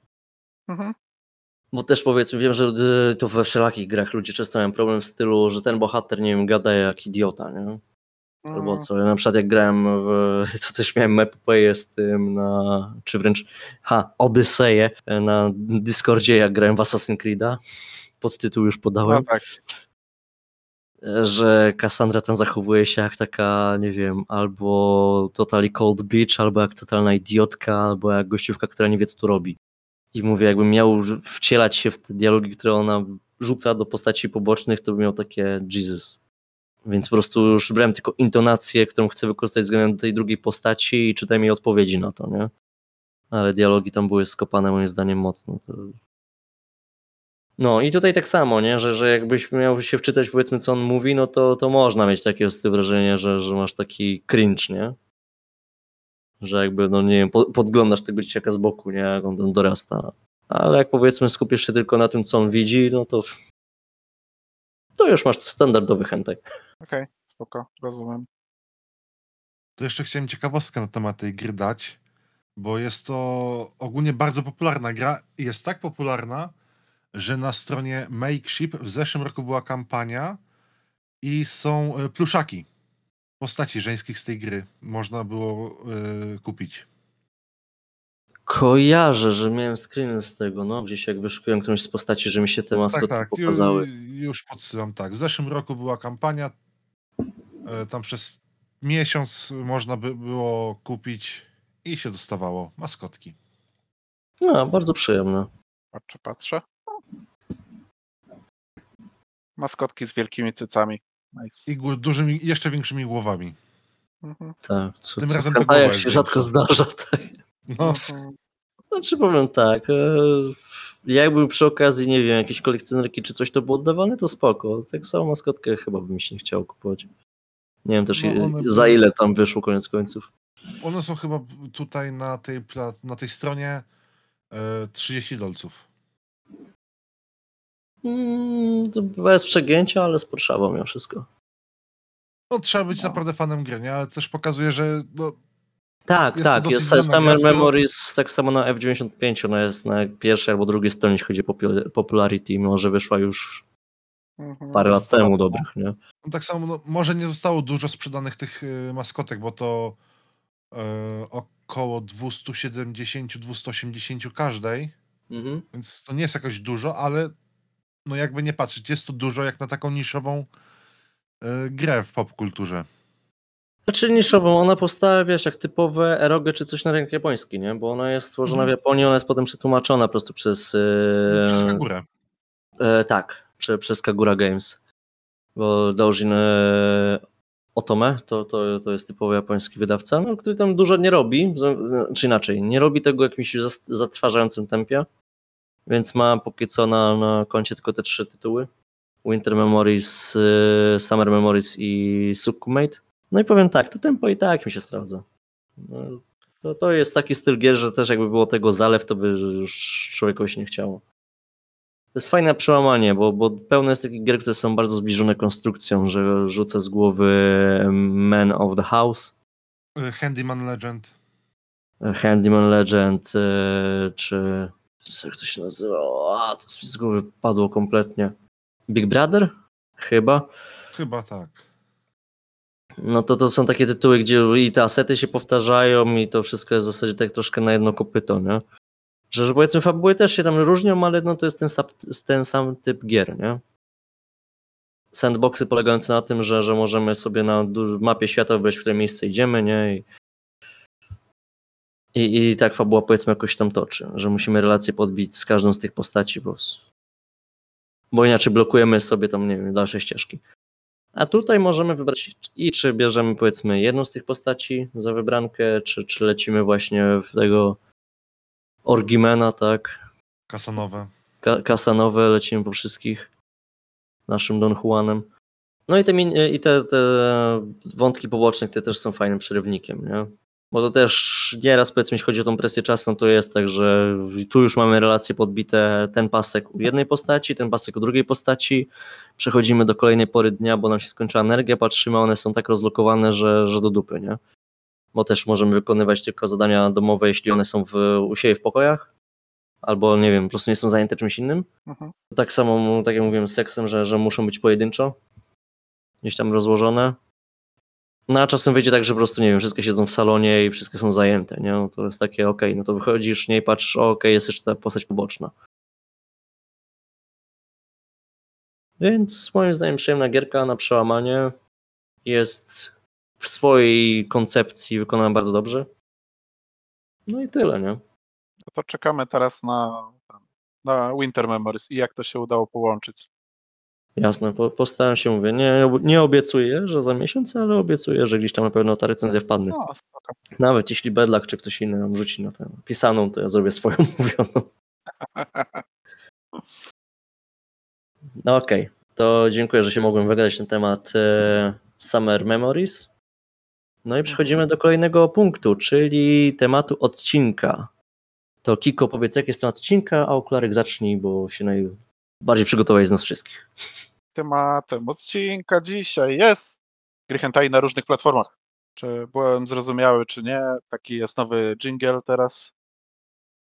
Mhm. Bo też powiedzmy, wiem, że y, to we wszelakich grach ludzie często mają problem w stylu, że ten bohater, nie wiem, gada jak idiota, nie? Albo Mm, co, ja na przykład jak grałem w, to też miałem epopeję z tym na, czy wręcz, ha, Odyseję na Discordzie, jak grałem w Assassin's Creed'a, podtytuł już No podałem, tak, że Cassandra tam zachowuje się jak taka, nie wiem, albo totally cold bitch, albo jak totalna idiotka, albo jak gościówka, która nie wie, co tu robi. I mówię, jakbym miał wcielać się w te dialogi, które ona rzuca do postaci pobocznych, to bym miał takie Jesus. Więc po prostu już brałem tylko intonację, którą chcę wykorzystać względem tej drugiej postaci i czytam jej odpowiedzi na to, nie? Ale dialogi tam były skopane moim zdaniem mocno. To... No i tutaj tak samo, nie? Że, że jakbyś miał się wczytać powiedzmy co on mówi, no to, to można mieć takie wrażenie, że, że masz taki cringe, nie? Że jakby, no nie wiem, po- podglądasz tego dzieciaka z boku, nie? Jak on tam dorasta. Ale jak powiedzmy skupisz się tylko na tym, co on widzi, no to to już masz standardowy hentai. Okej, spoko, rozumiem. To jeszcze chciałem ciekawostkę na temat tej gry dać, bo jest to ogólnie bardzo popularna gra. i Jest tak popularna, że na stronie Makeship w zeszłym roku była kampania i są e, pluszaki postaci żeńskich z tej gry. Można było e, kupić. Kojarzę, że miałem screeny z tego, no, gdzieś jak wyszukuję którąś z postaci, że mi się te Tak, maskotki tak, ju, pokazały. już podsyłam. Tak, w zeszłym roku była kampania. E, Tam przez miesiąc można by było kupić i się dostawało maskotki. No, bardzo przyjemne. Patrzę, patrzę. Maskotki z wielkimi cycami. Nice. I dużymi, jeszcze większymi głowami. Mhm, Tak, co, Tym co razem to głowa się rzadko zdarza. Tak. No, mhm. Znaczy powiem tak, e, jakby przy okazji, nie wiem, jakieś kolekcjonerki czy coś to było oddawane, to spoko. Tak samo maskotkę chyba by mi się nie chciało kupować. Nie wiem też No, one za były- ile tam wyszło koniec końców. one są chyba tutaj na tej, na tej stronie e, 30 dolców. Mm, to bez przegięcia, ale z Warszawą miał wszystko. No trzeba być No. naprawdę fanem gry, nie? Ale też pokazuje, że no, Tak, Jest tak. Jest Summer Memories tak samo na F95. Ona jest na pierwszej albo drugiej stronie, jeśli chodzi o popu- popularity, mimo że wyszła już Mhm. parę lat lat temu dobrych, nie? no tak samo, no, może nie zostało dużo sprzedanych tych e, maskotek, bo to e, około 270-280 każdej, Mhm. więc to nie jest jakoś dużo, ale no jakby nie patrzeć, jest to dużo jak na taką niszową e, grę w popkulturze. Znaczy niszową, ona powstała, wiesz, jak typowe eroge czy coś na rynek japoński, nie? Bo ona jest stworzona w Mhm. Japonii, ona jest potem przetłumaczona po prostu przez... e, Przez Kagurę. E, tak, prze, przez Kagura Games. Bo Dojin e, Otome to, to, to jest typowy japoński wydawca, no, który tam dużo nie robi, czy inaczej, nie robi tego w jakimś zatrważającym tempie, więc ma póki co na, na koncie tylko te trzy tytuły. Winter Memories, e, Summer Memories i Sukumate. No i powiem tak, to tempo i tak mi się sprawdza. No, to, to jest taki styl gier, że też jakby było tego zalew, to by już człowiekowi się nie chciało. To jest fajne przełamanie, bo, bo pełno jest takich gier, które są bardzo zbliżone konstrukcją, że rzucę z głowy Man of the House, E, Handyman Legend. Handyman Legend, e, czy jak to się nazywa? A, to z głowy padło kompletnie. Big Brother? Chyba. Chyba tak. No to to są takie tytuły, gdzie i te asety się powtarzają i to wszystko jest w zasadzie tak troszkę na jedno kopyto, nie? Że, że powiedzmy fabuły też się tam różnią, ale no to jest ten, ten sam typ gier, nie? Sandboxy polegające na tym, że, że możemy sobie na mapie świata wybrać, w które miejsce idziemy, nie? I, i, I tak fabuła powiedzmy jakoś tam toczy, że musimy relacje podbić z każdą z tych postaci, bo, bo inaczej blokujemy sobie tam, nie wiem, dalsze ścieżki. A tutaj możemy wybrać i czy bierzemy powiedzmy jedną z tych postaci za wybrankę, czy, czy lecimy właśnie w tego Orgimena, tak? Kasanowe. Ka- Kasanowe, lecimy po wszystkich naszym Don Juanem. No i te, i te, te wątki poboczne, te też są fajnym przerywnikiem, nie? Bo to też nieraz powiedzmy, jeśli chodzi o tą presję czasą, to jest tak, że tu już mamy relacje podbite, ten pasek u jednej postaci, ten pasek u drugiej postaci, przechodzimy do kolejnej pory dnia, bo nam się skończyła energia, patrzymy, one są tak rozlokowane, że, że do dupy, nie? Bo też możemy wykonywać tylko zadania domowe, jeśli one są w, u siebie w pokojach, albo nie wiem, po prostu nie są zajęte czymś innym. Mhm. Tak samo, tak jak mówiłem, z seksem, że, że muszą być pojedynczo, gdzieś tam rozłożone. No a czasem wyjdzie tak, że po prostu, nie wiem, wszystkie siedzą w salonie i wszystkie są zajęte, nie? No to jest takie, okej, no to wychodzisz, nie o, okej, jest jeszcze ta postać poboczna. Więc moim zdaniem przyjemna gierka na przełamanie jest w swojej koncepcji wykonana bardzo dobrze. No i tyle, nie? No to czekamy teraz na, na Winter Memories i jak to się udało połączyć. Jasne, po, postaram się, mówię, nie, nie obiecuję, że za miesiąc, ale obiecuję, że gdzieś tam na pewno ta recenzja wpadnie. No, spoko. Nawet jeśli Bedlak czy ktoś inny nam rzuci na tę pisaną, to ja zrobię swoją mówioną. No okej, to dziękuję, że się mogłem wygadać na temat e, Summer Memories. No i przechodzimy do kolejnego punktu, czyli tematu odcinka. To Kiko powiedz, jaki jest temat odcinka, a Okularek zacznij, bo się najbardziej przygotowałeś z nas wszystkich. Tematem odcinka dzisiaj jest gry hentai na różnych platformach. Czy byłem zrozumiały, czy nie? Taki jest nowy jingle teraz.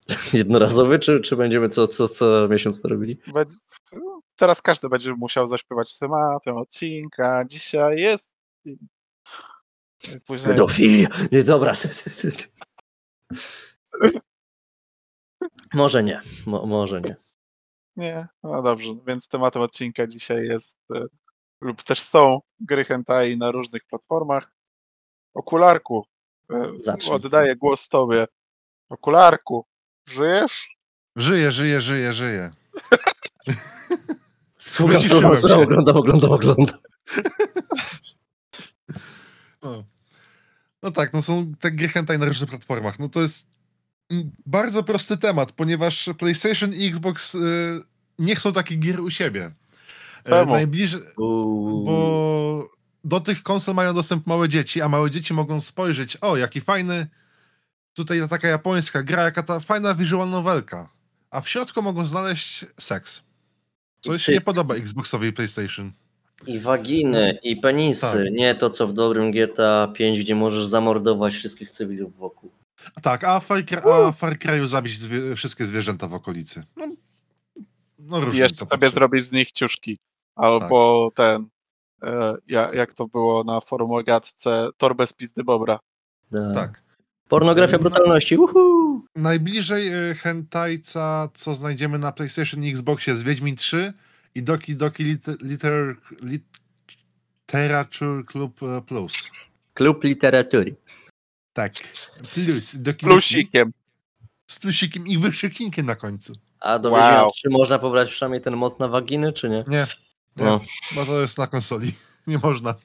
Jednorazowy, czy, czy będziemy co, co, co miesiąc to robili? Będzie, teraz każdy będzie musiał zaśpiewać tematem odcinka. Dzisiaj jest. Później Pedofilia! Nie, dobra. Może nie, mo, może nie. Nie, no dobrze, więc tematem odcinka dzisiaj jest e, lub też są gry hentai na różnych platformach. Okularku, e, Zacznij. oddaję głos tobie. Okularku, żyjesz? Żyje, żyje, żyje, żyje. Słucham, słucham, oglądam, oglądam, oglądam. No. no tak, no są te gry hentai na różnych platformach. No to jest bardzo prosty temat, ponieważ PlayStation i Xbox y, nie chcą takich gier u siebie. E, najbliżej, bo do tych konsol mają dostęp małe dzieci, a małe dzieci mogą spojrzeć, o jaki fajny, tutaj taka japońska gra, jaka ta fajna visual novelka. A w środku mogą znaleźć seks. Co się nie podoba Xboxowi i PlayStation. I waginy, i penisy. Tak. Nie to, co w dobrym GTA 5, gdzie możesz zamordować wszystkich cywilów wokół. Tak, a Far, Cry, a Far Cry'u zabić zwie, wszystkie zwierzęta w okolicy. No, no I różnie jeszcze to sobie patrzę. zrobić z nich ciuszki. Albo ten, e, ja, jak to było na forum o gadce, torbę z pizdy bobra. Da. Tak. Pornografia No. brutalności. Uhu. Najbliżej y, hentajca, co znajdziemy na PlayStation i Xboxie jest Wiedźmin 3 i Doki Doki Liter... liter lit, Literature Club e, Plus. Klub literatury. Tak. Plus. Do kilku. Plusikiem. Z plusikiem i wyszykinkiem na końcu. A dowiedziałem, Wow. czy można pobrać przynajmniej ten mod na waginy, czy nie? Nie, nie No. bo to jest na konsoli. Nie można.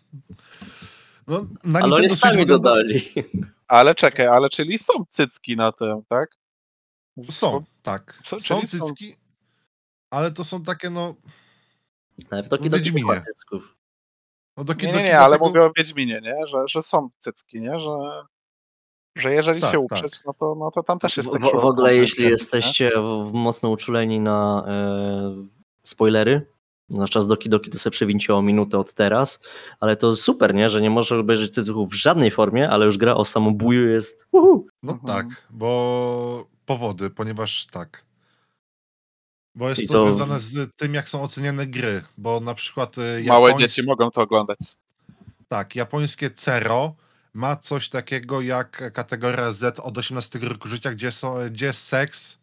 No, na Ale oni sami wygląda... dodali. Ale czekaj, ale czyli są cycki na tym, tak? Są, tak. Co- są czyli są- cycki, ale to są takie, no, w Doki W cycków. no do Nie, nie, do- nie, do ale tego- mówię o Wiedźminie, nie? Że, że są cycki, nie? Że, że jeżeli Tak, się tak. uprzeć, no, to, no to tam też jest W, sexual w ogóle content, jeśli jesteście w, mocno uczuleni na e, spoilery, na czas Doki Doki to sobie przewincie o minutę od teraz, ale to super, nie? Że nie możesz obejrzeć cycuchów w żadnej formie, ale już gra o samobuju jest uhu. No Mhm. tak, bo powody, ponieważ tak. Bo jest I to, to- związane z tym, jak są oceniane gry, bo na przykład y, Małe japońs- dzieci mogą to oglądać. tak, japońskie Cero ma coś takiego jak kategoria Z od 18 roku życia, gdzie, są, gdzie jest seks,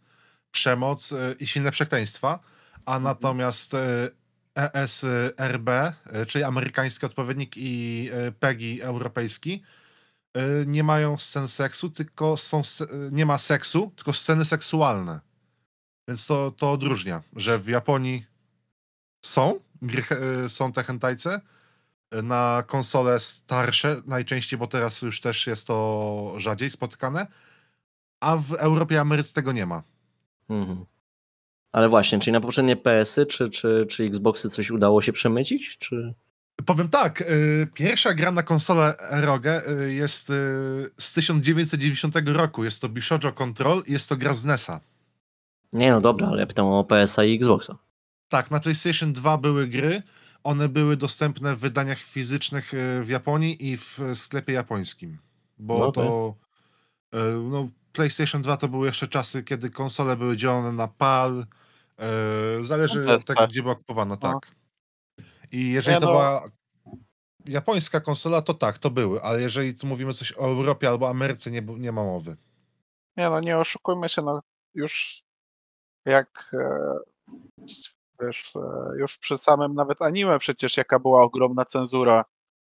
przemoc y, i silne przekleństwa, a Mhm. natomiast ESRB, czyli amerykański odpowiednik i PEGI europejski, nie mają scen seksu, tylko są, nie ma seksu, tylko sceny seksualne. Więc to, to odróżnia, że w Japonii są, gry, he- są te hentajce, na konsole starsze najczęściej, bo teraz już też jest to rzadziej spotykane, a w Europie i Ameryce tego nie ma. Mhm. Ale właśnie, czyli na poprzednie PS-y czy, czy, czy Xboxy coś udało się przemycić? Czy... Powiem tak, y, pierwsza gra na konsolę ROG y, jest y, z 1990 roku. Jest to Bishojo Control i jest to gra z NES-a. Nie no dobra, ale ja pytam o PS-a i Xboxa. Tak, na PlayStation 2 były gry. One były dostępne w wydaniach fizycznych y, w Japonii i w sklepie japońskim. Bo No to. y, No, PlayStation 2 to były jeszcze czasy, kiedy konsole były dzielone na PAL. Zależy No, od tego, tak. gdzie była kupowana, No. tak. I jeżeli to no. była japońska konsola, to tak, to były, ale jeżeli tu mówimy coś o Europie albo Ameryce, nie, nie ma mowy. Nie no, nie oszukujmy się, no już jak e, wiesz, e, już przy samym nawet anime przecież jaka była ogromna cenzura,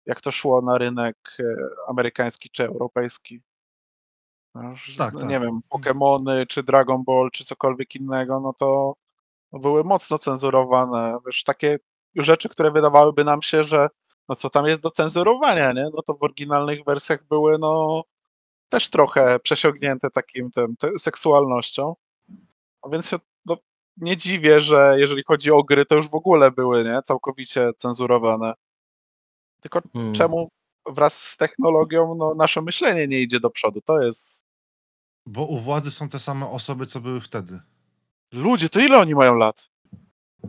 jak to szło na rynek e, amerykański czy europejski. Tak, no, tak. Nie wiem, Pokémony czy Dragon Ball czy cokolwiek innego, no to były mocno cenzurowane. Wiesz, takie rzeczy, które wydawałyby nam się, że no co tam jest do cenzurowania, nie? No to w oryginalnych wersjach były no też trochę przesiągnięte takim tym, seksualnością. A więc się no, nie dziwię, że jeżeli chodzi o gry, to już w ogóle były nie? całkowicie cenzurowane. Tylko Hmm. czemu wraz z technologią no, nasze myślenie nie idzie do przodu? To jest. Bo u władzy są te same osoby, co były wtedy. Ludzie, to ile oni mają lat?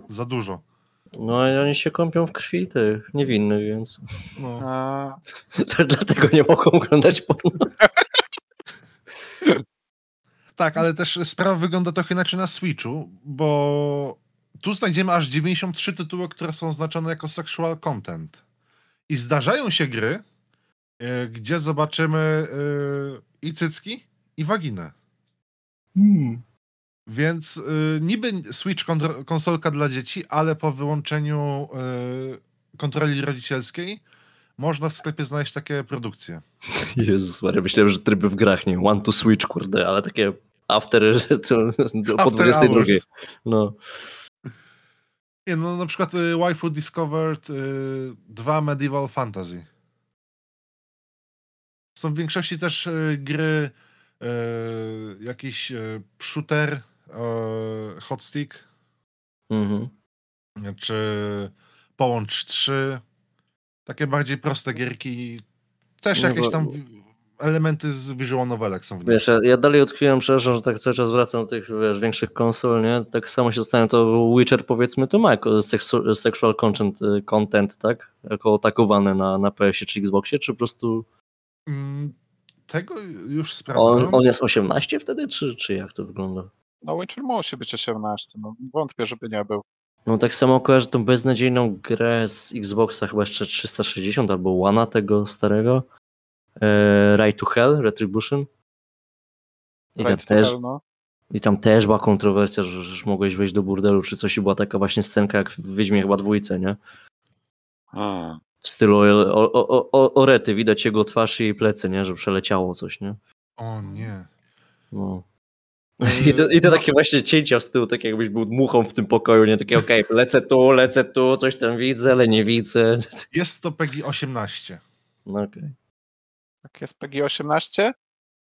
Za dużo. No i oni się kąpią w krwi tych niewinnych, więc No. A, to dlatego nie mogą oglądać porno. Tak, ale też sprawa wygląda trochę inaczej na Switchu, bo tu znajdziemy aż 93 tytuły, które są oznaczone jako sexual content. I zdarzają się gry, e, gdzie zobaczymy e, i cycki, i waginę. Więc y, niby Switch konsolka dla dzieci, ale po wyłączeniu kontroli rodzicielskiej można w sklepie znaleźć takie produkcje. Jezus Maria, myślałem, że tryby w grach, nie? One to switch, kurde, ale takie after, to, po After 22. hours. No. Nie, no na przykład y, Waifu Discovered y, 2 Medieval Fantasy. Są w większości też y, gry y, jakiś y, shooter, y, hot stick, Mhm. czy Połącz 3. Takie bardziej proste gierki. Też No jakieś tam elementy z visual novelek są w nich. Wiesz, ja, ja dalej utkwiłem, przepraszam, że tak cały czas wracam do tych wiesz, większych konsol, nie? Tak samo się zastanawiam, to Witcher powiedzmy to ma jako seksu, sexual content, y, content, tak? Jako atakowane na, na PS-ie czy Xboxie, czy po prostu Mm, Tego już sprawdzam. on, on jest 18 wtedy, czy, czy jak to wygląda? no Witcher musi być 18. No, wątpię, żeby nie był. No tak samo kojarzę tą beznadziejną grę z Xboxa chyba jeszcze 360 albo One tego starego. E, Right to Hell, Retribution. I tam, Right to też, Hell, no. I tam też była kontrowersja, że, że mogłeś wejść do burdelu czy coś i była taka właśnie scenka jak w Wiedźmie chyba dwójce, nie? A. W stylu o, o, o, o, Orety, widać jego twarz i jej plecy, nie? Że przeleciało coś, nie? O nie. No. Yy, I to, I to no. takie właśnie cięcia z tyłu, tak jakbyś był muchą w tym pokoju, nie? Takie okej, lecę tu, lecę tu, coś tam widzę, ale nie widzę. Jest to PEGI 18. No okej. Tak jest PG-18,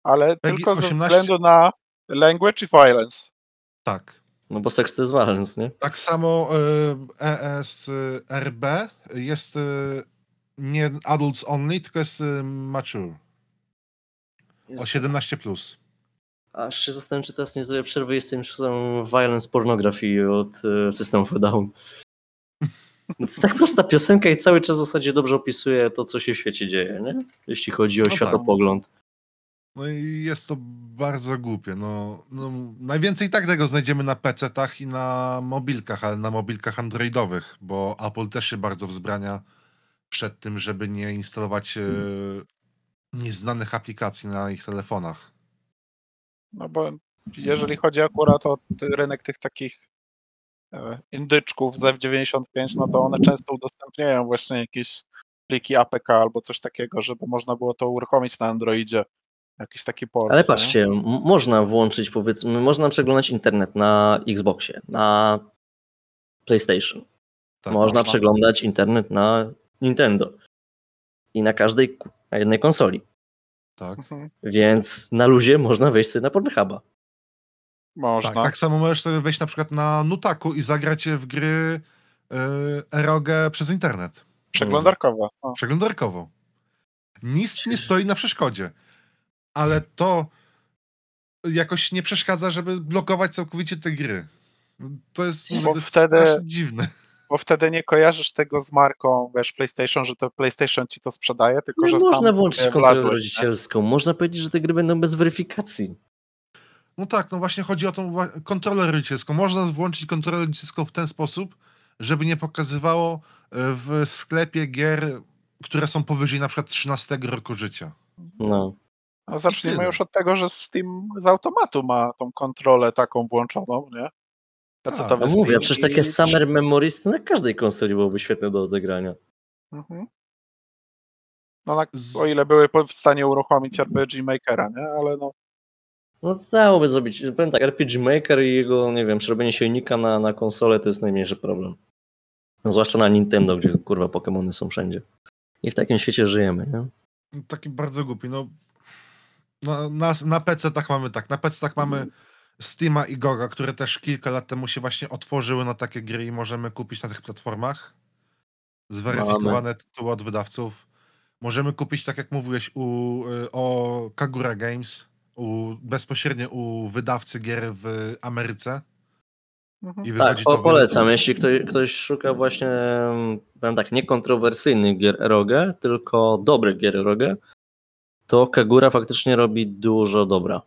ale PEGI tylko ze 18? względu na language i violence. Tak. No bo seks to jest violence, nie? Tak samo y, ESRB jest y, nie adults only, tylko jest y, mature. O 17 plus. Aż się zastanawiam, czy teraz nie zrobię przerwy i sobie są violence pornografii od y, System of Down. To jest tak prosta piosenka i cały czas w zasadzie dobrze opisuje to, co się w świecie dzieje, nie? Jeśli chodzi o No tak. światopogląd. No i jest to bardzo głupie. No, no, najwięcej tak tego znajdziemy na PC-tach i na mobilkach, ale na mobilkach androidowych, bo Apple też się bardzo wzbrania przed tym, żeby nie instalować e, nieznanych aplikacji na ich telefonach. No bo jeżeli chodzi akurat o rynek tych takich indyczków z F95, no to one często udostępniają właśnie jakieś pliki APK albo coś takiego, żeby można było to uruchomić na Androidzie. Jakiś taki port. Ale nie? patrzcie, m- można włączyć, powiedzmy, można przeglądać internet na Xboxie, na PlayStation. Tak, można, można. przeglądać internet na Nintendo. I na każdej, na jednej konsoli. tak. Mhm. Więc na luzie można wejść sobie na Pornhuba. Można. Tak, tak samo możesz sobie wejść na przykład na Nutaku i zagrać w gry y, erogę przez internet. Przeglądarkowa. O. Przeglądarkowo. Nic nie stoi na przeszkodzie. Ale to jakoś nie przeszkadza, żeby blokować całkowicie te gry. To jest, Bo to jest wtedy- dziwne. Bo wtedy nie kojarzysz tego z marką, wiesz, PlayStation, że to PlayStation ci to sprzedaje, tylko No, że można sam włączyć kontrolę nie? rodzicielską. Można powiedzieć, że te gry będą bez weryfikacji. No tak, no właśnie chodzi o tą kontrolę rodzicielską. Można włączyć kontrolę rodzicielską w ten sposób, żeby nie pokazywało e, w sklepie gier, które są powyżej na przykład 13 roku życia. No. No zacznijmy już od tego, że Steam z automatu ma tą kontrolę taką włączoną, nie? Tak. A mówię, przecież i- takie Summer Memories to na każdej konsoli byłoby świetne do odegrania. Mhm. No na, o ile były w stanie uruchomić RPG Makera, nie? Ale no, No to dałoby zrobić, powiem tak, RPG Maker i jego, nie wiem, przerobienie silnika na, na konsolę to jest najmniejszy problem. No, zwłaszcza na Nintendo, gdzie kurwa Pokémony są wszędzie. I w takim świecie żyjemy, nie? Taki bardzo głupi. No, na, na, na PC-tach mamy tak. Na PC-tach mamy Steama i Goga, które też kilka lat temu się właśnie otworzyły na takie gry i możemy kupić na tych platformach. Zweryfikowane tytuły od wydawców. Możemy kupić, tak jak mówiłeś, u, y, o Kagura Games, u, bezpośrednio u wydawcy gier w Ameryce. mhm. I Tak, to polecam. Jeśli ktoś, ktoś szuka właśnie, em, powiem tak, niekontrowersyjnych gier ROG, tylko dobrych gier ROG, to Kagura faktycznie robi dużo dobra.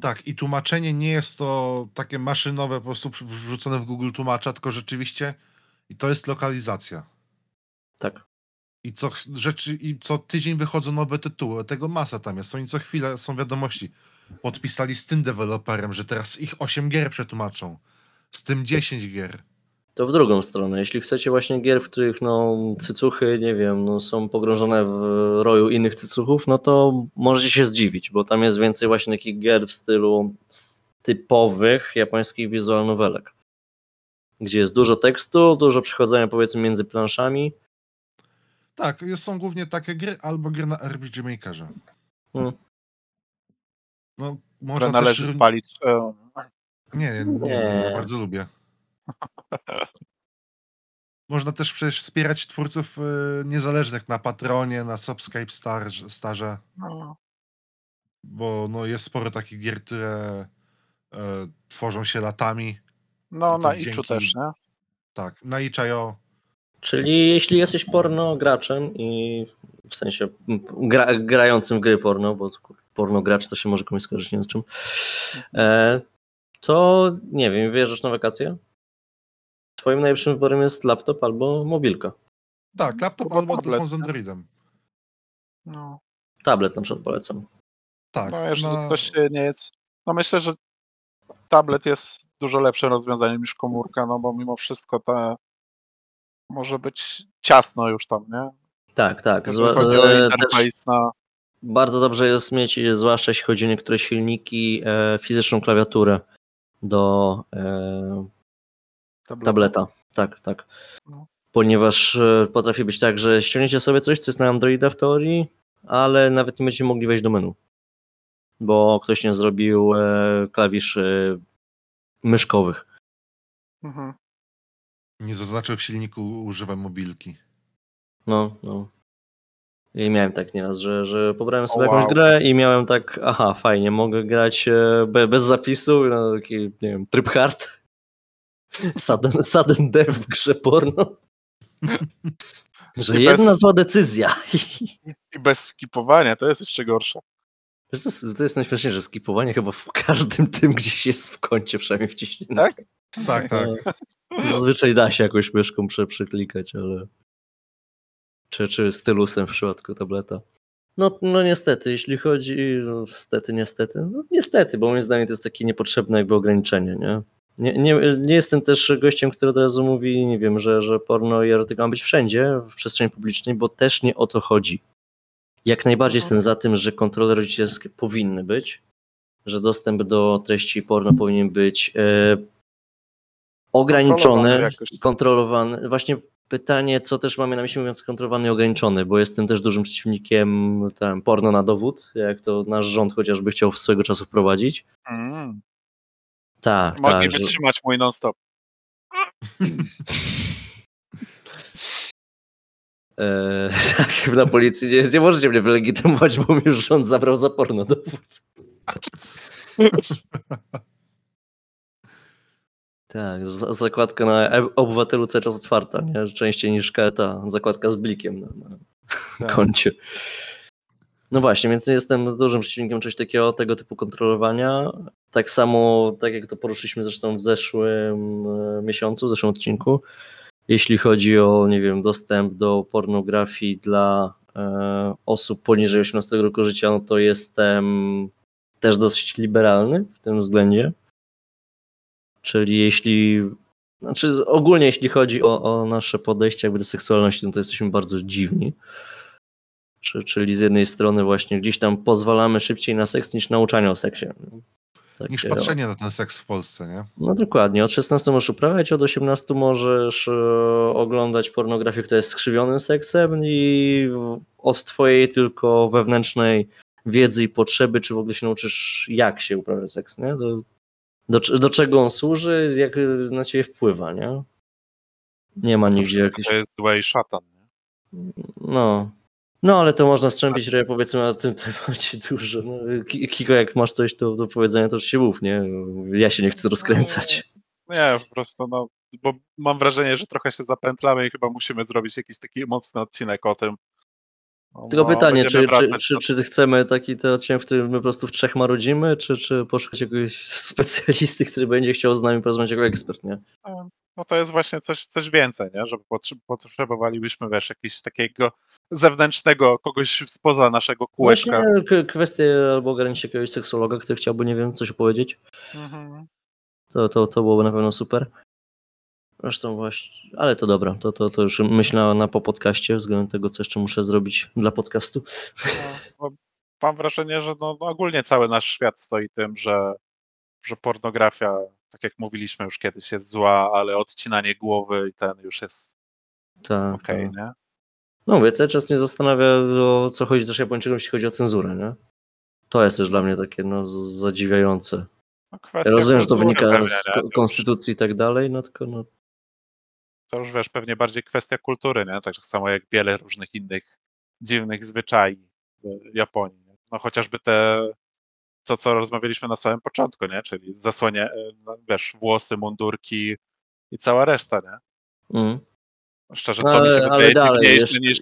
Tak, i tłumaczenie nie jest to takie maszynowe, po prostu wrzucone w Google tłumacza, tylko rzeczywiście i to jest lokalizacja. Tak. I co, rzeczy, I co tydzień wychodzą nowe tytuły, tego masa tam jest. Oni co chwilę są wiadomości. Podpisali z tym deweloperem, że teraz ich 8 gier przetłumaczą. Z tym 10 gier. To w drugą stronę. Jeśli chcecie właśnie gier, w których no, cycuchy, nie wiem, no, są pogrążone w roju innych cycuchów, no to możecie się zdziwić, bo tam jest więcej właśnie takich gier w stylu typowych japońskich visual novelek. Gdzie jest dużo tekstu, dużo przechodzenia powiedzmy między planszami. Tak, jest, są głównie takie gry albo gry na RPG Makerze. Hmm. No, można należy też... spalić. Nie, nie, nie, nie, bardzo lubię. Można też przecież wspierać twórców y, niezależnych na Patronie, na Subscribe Star, Starze, no, bo no, jest sporo takich gier, które e, tworzą się latami. no na Iczu dzięki- też, nie? Tak, na Itch.io. Czyli jeśli jesteś porno graczem i w sensie gra, grającym w gry porno, bo porno gracz to się może komuś skojarzyć nie wiem z czym, e, to nie wiem, wyjeżdżasz na wakacje? Twoim najlepszym wyborem jest laptop albo mobilka. Tak, laptop Albo telefon z? Androidem. No, Tablet na przykład polecam. Tak, no jeżeli na- ktoś się nie jest... No myślę, że tablet jest dużo lepszym rozwiązaniem niż komórka, no bo mimo wszystko te może być ciasno już tam, nie? Tak, tak. Zła, e, na... bardzo dobrze jest mieć, zwłaszcza jeśli chodzi o niektóre silniki, e, fizyczną klawiaturę do e, tabletu. tableta. Tak, tak. No. Ponieważ e, potrafi być tak, że ściągniecie sobie coś, co jest na Androida w teorii, ale nawet nie będziecie mogli wejść do menu. Bo ktoś nie zrobił e, klawiszy myszkowych. Mhm. Nie zaznaczył w silniku używam mobilki. No, no. I miałem tak nieraz, że, że pobrałem sobie O, jakąś wow. grę i miałem tak, aha, fajnie, mogę grać e, be, bez zapisu, no, taki, nie wiem, tryb hard. Sudden, sudden death w grze porno. Że I jedna bez- zła decyzja. I bez skipowania, to jest jeszcze gorsze. Wiesz, To jest, to jest najśmieszniejsze, że skipowanie chyba w każdym tym gdzieś jest w kącie przynajmniej wciśnięte. Tak? Tak, tak. Zazwyczaj da się jakąś myszką prze, przeklikać, ale... Czy, czy stylusem w przypadku tableta. No, no niestety, jeśli chodzi... No, niestety, niestety. No, niestety, bo moim zdaniem to jest takie niepotrzebne jakby ograniczenie, nie? Nie, nie, nie jestem też gościem, który od razu mówi, nie wiem, że, że porno i erotyka ma być wszędzie w przestrzeni publicznej, bo też nie o to chodzi. Jak najbardziej Mhm. jestem za tym, że kontrole rodzicielskie powinny być, że dostęp do treści porno powinien być e, ograniczony, Kontrolowany. Właśnie pytanie, co też mamy na myśli mówiąc kontrolowany i ograniczony, bo jestem też dużym przeciwnikiem tam, porno na dowód, jak to nasz rząd chociażby chciał swego czasu wprowadzić. Mm. Tak, Mogli tak. że- wytrzymać mój non-stop. E, tak, na policji nie, nie możecie mnie wylegitymować, bo mi już rząd zabrał za porno dowód. Tak, za- zakładka na e- obywatelu cały czas otwarta, nie? Częściej niż ta zakładka z blikiem na, na Tak. koncie. No właśnie, więc jestem dużym przeciwnikiem czegoś takiego, tego typu kontrolowania. Tak samo, tak jak to poruszyliśmy zresztą w zeszłym e, miesiącu, w zeszłym odcinku, jeśli chodzi o, nie wiem, dostęp do pornografii dla e, osób poniżej 18 roku życia, no to jestem też dosyć liberalny w tym względzie. Czyli jeśli, znaczy ogólnie jeśli chodzi o, o nasze podejście jakby do seksualności, no to jesteśmy bardzo dziwni. Czy, czyli z jednej strony właśnie gdzieś tam pozwalamy szybciej na seks niż nauczanie o seksie. Takie, Niż patrzenie na ten seks w Polsce, nie? no dokładnie, od 16 możesz uprawiać, od 18 możesz e, oglądać pornografię, która jest skrzywionym seksem i od twojej tylko wewnętrznej wiedzy i potrzeby, czy w ogóle się nauczysz, jak się uprawia seks, nie? Do, do, do czego on służy, jak na ciebie wpływa, nie? Nie ma To nigdzie jakichś... To jest złe i szatan. Nie? No. No, ale to można strzępić, że powiedzmy na tym temacie dużo. No, Ki- Kiko, jak masz coś do, do powiedzenia, to się mów, nie? Ja się nie chcę rozkręcać. Nie, po prostu, no, bo mam wrażenie, że trochę się zapętlamy i chyba musimy zrobić jakiś taki mocny odcinek o tym. No, Tylko bo pytanie, czy, czy, czy, czy chcemy taki ten odcinek, w którym my po prostu w trzech marudzimy, czy, czy poszukać jakiegoś specjalisty, który będzie chciał z nami porozmawiać jako ekspert, nie? No to jest właśnie coś, coś więcej, nie? Żeby potrze- potrzebowalibyśmy, wiesz, jakiegoś takiego zewnętrznego, kogoś spoza naszego kółeczka. Właśnie k- kwestię albo ograniczyć jakiegoś seksuologa, który chciałby, nie wiem, coś opowiedzieć. Mhm. To, to, to byłoby na pewno super. Zresztą właśnie, ale to dobra, to, to, to już myślę na, po podcaście względem tego, co jeszcze muszę zrobić dla podcastu. No, mam wrażenie, że no, no ogólnie cały nasz świat stoi tym, że, że pornografia, tak jak mówiliśmy już kiedyś, jest zła, ale odcinanie głowy i ten już jest Tak, okej, tak. nie? No mówię, cały czas mnie zastanawia, o co chodzi też Japończykom, jeśli chodzi o cenzurę, nie? To jest też dla mnie takie no, zadziwiające. No, kwestia Rozumiem, że to wynika pewnie, z konstytucji i tak dalej, no tylko no, To już wiesz, pewnie bardziej kwestia kultury, nie? Tak samo jak wiele różnych innych dziwnych zwyczajów w Japonii. Nie? No chociażby te, to co rozmawialiśmy na samym początku, nie? Czyli zasłanie, e, no, wiesz, włosy, mundurki i cała reszta, nie? mm. Szczerze, to mi się ale- ale wydaje dalej, niż.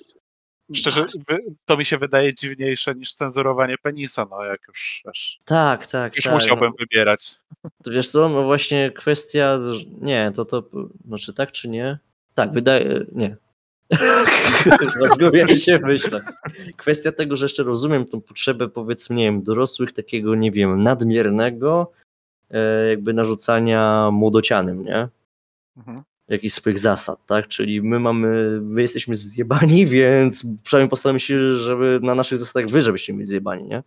Szczerze, to mi się wydaje dziwniejsze niż cenzurowanie penisa, no jak już wiesz, Tak, tak, już tak. musiałbym No, wybierać. to wiesz co, no właśnie kwestia, nie, to to, znaczy tak czy nie? Tak, wydaje, nie. Zgubiłem się w myślach. Kwestia tego, że jeszcze rozumiem tą potrzebę, powiedzmy, nie wiem, dorosłych takiego, nie wiem, nadmiernego e, jakby narzucania młodocianym, nie? Mhm. Jakichś swoich zasad, tak? Czyli my mamy, my jesteśmy zjebani, więc przynajmniej postaramy się, żeby na naszych zasadach wy, żebyście byli zjebani, nie?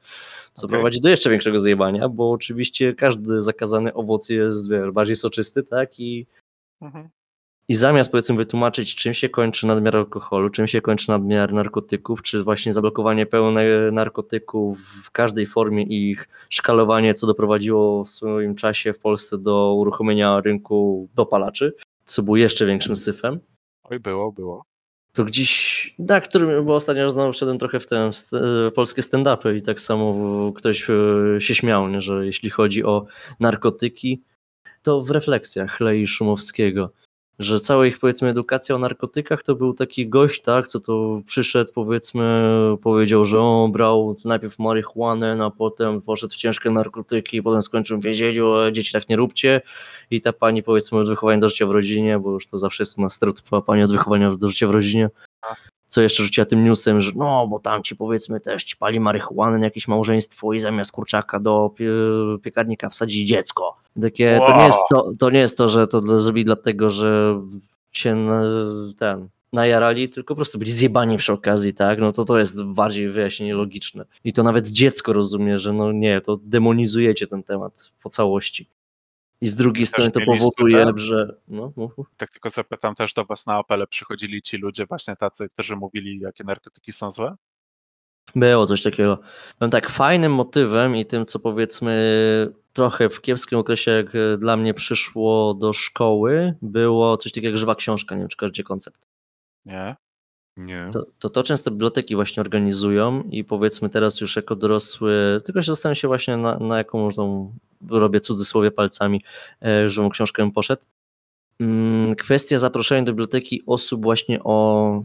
Co Okej. prowadzi do jeszcze większego zjebania, bo oczywiście każdy zakazany owoc jest wiesz, bardziej soczysty, tak? I, Mhm. I zamiast powiedzmy wytłumaczyć, czym się kończy nadmiar alkoholu, czym się kończy nadmiar narkotyków, czy właśnie zablokowanie pełne narkotyków w każdej formie i ich szkalowanie, co doprowadziło w swoim czasie w Polsce do uruchomienia rynku dopalaczy, co było jeszcze większym syfem, Oj, było, było. to gdzieś, tak, który, bo ostatnio znowu wszedłem trochę w te st- polskie stand-upy i tak samo ktoś e, się śmiał, nie, że jeśli chodzi o narkotyki, to w refleksjach Lei Szumowskiego, że cała ich powiedzmy edukacja o narkotykach to był taki gość, tak, co to przyszedł powiedzmy, powiedział, że on brał najpierw marihuanę, a potem poszedł w ciężkie narkotyki, potem skończył w więzieniu, dzieci tak nie róbcie. I ta pani powiedzmy od wychowania do życia w rodzinie, bo już to zawsze jest u nas stereotypowa pani od wychowania do życia w rodzinie, co jeszcze rzuciła tym newsem, że no, bo tam ci powiedzmy też ci pali marihuanę na jakieś małżeństwo i zamiast kurczaka do pie piekarnika wsadzi dziecko. Takie, to, nie Wow. jest to, to nie jest to, że to zrobili dlatego, że się ten najarali, tylko po prostu byli zjebani przy okazji, tak? No to to jest bardziej wyjaśnienie logiczne. I to nawet dziecko rozumie, że no nie, to demonizujecie ten temat po całości. I z drugiej Też strony to powoduje, ten? że no, mów, mów. Tak tylko zapytam, też do was na apele przychodzili ci ludzie właśnie tacy, którzy mówili, jakie narkotyki są złe? Było coś takiego. No tak, fajnym motywem i tym, co powiedzmy trochę w kiepskim okresie, jak dla mnie przyszło do szkoły, było coś takiego jak żywa książka, nie wiem czy kojarzycie koncept. Nie? Nie. To, to to często biblioteki właśnie organizują i powiedzmy teraz już jako dorosły, tylko się zastanawiam się właśnie na, na jaką tą, robię cudzysłowie palcami, e, żywą książkę poszedł. Mm, Kwestia zaproszenia do biblioteki osób właśnie o,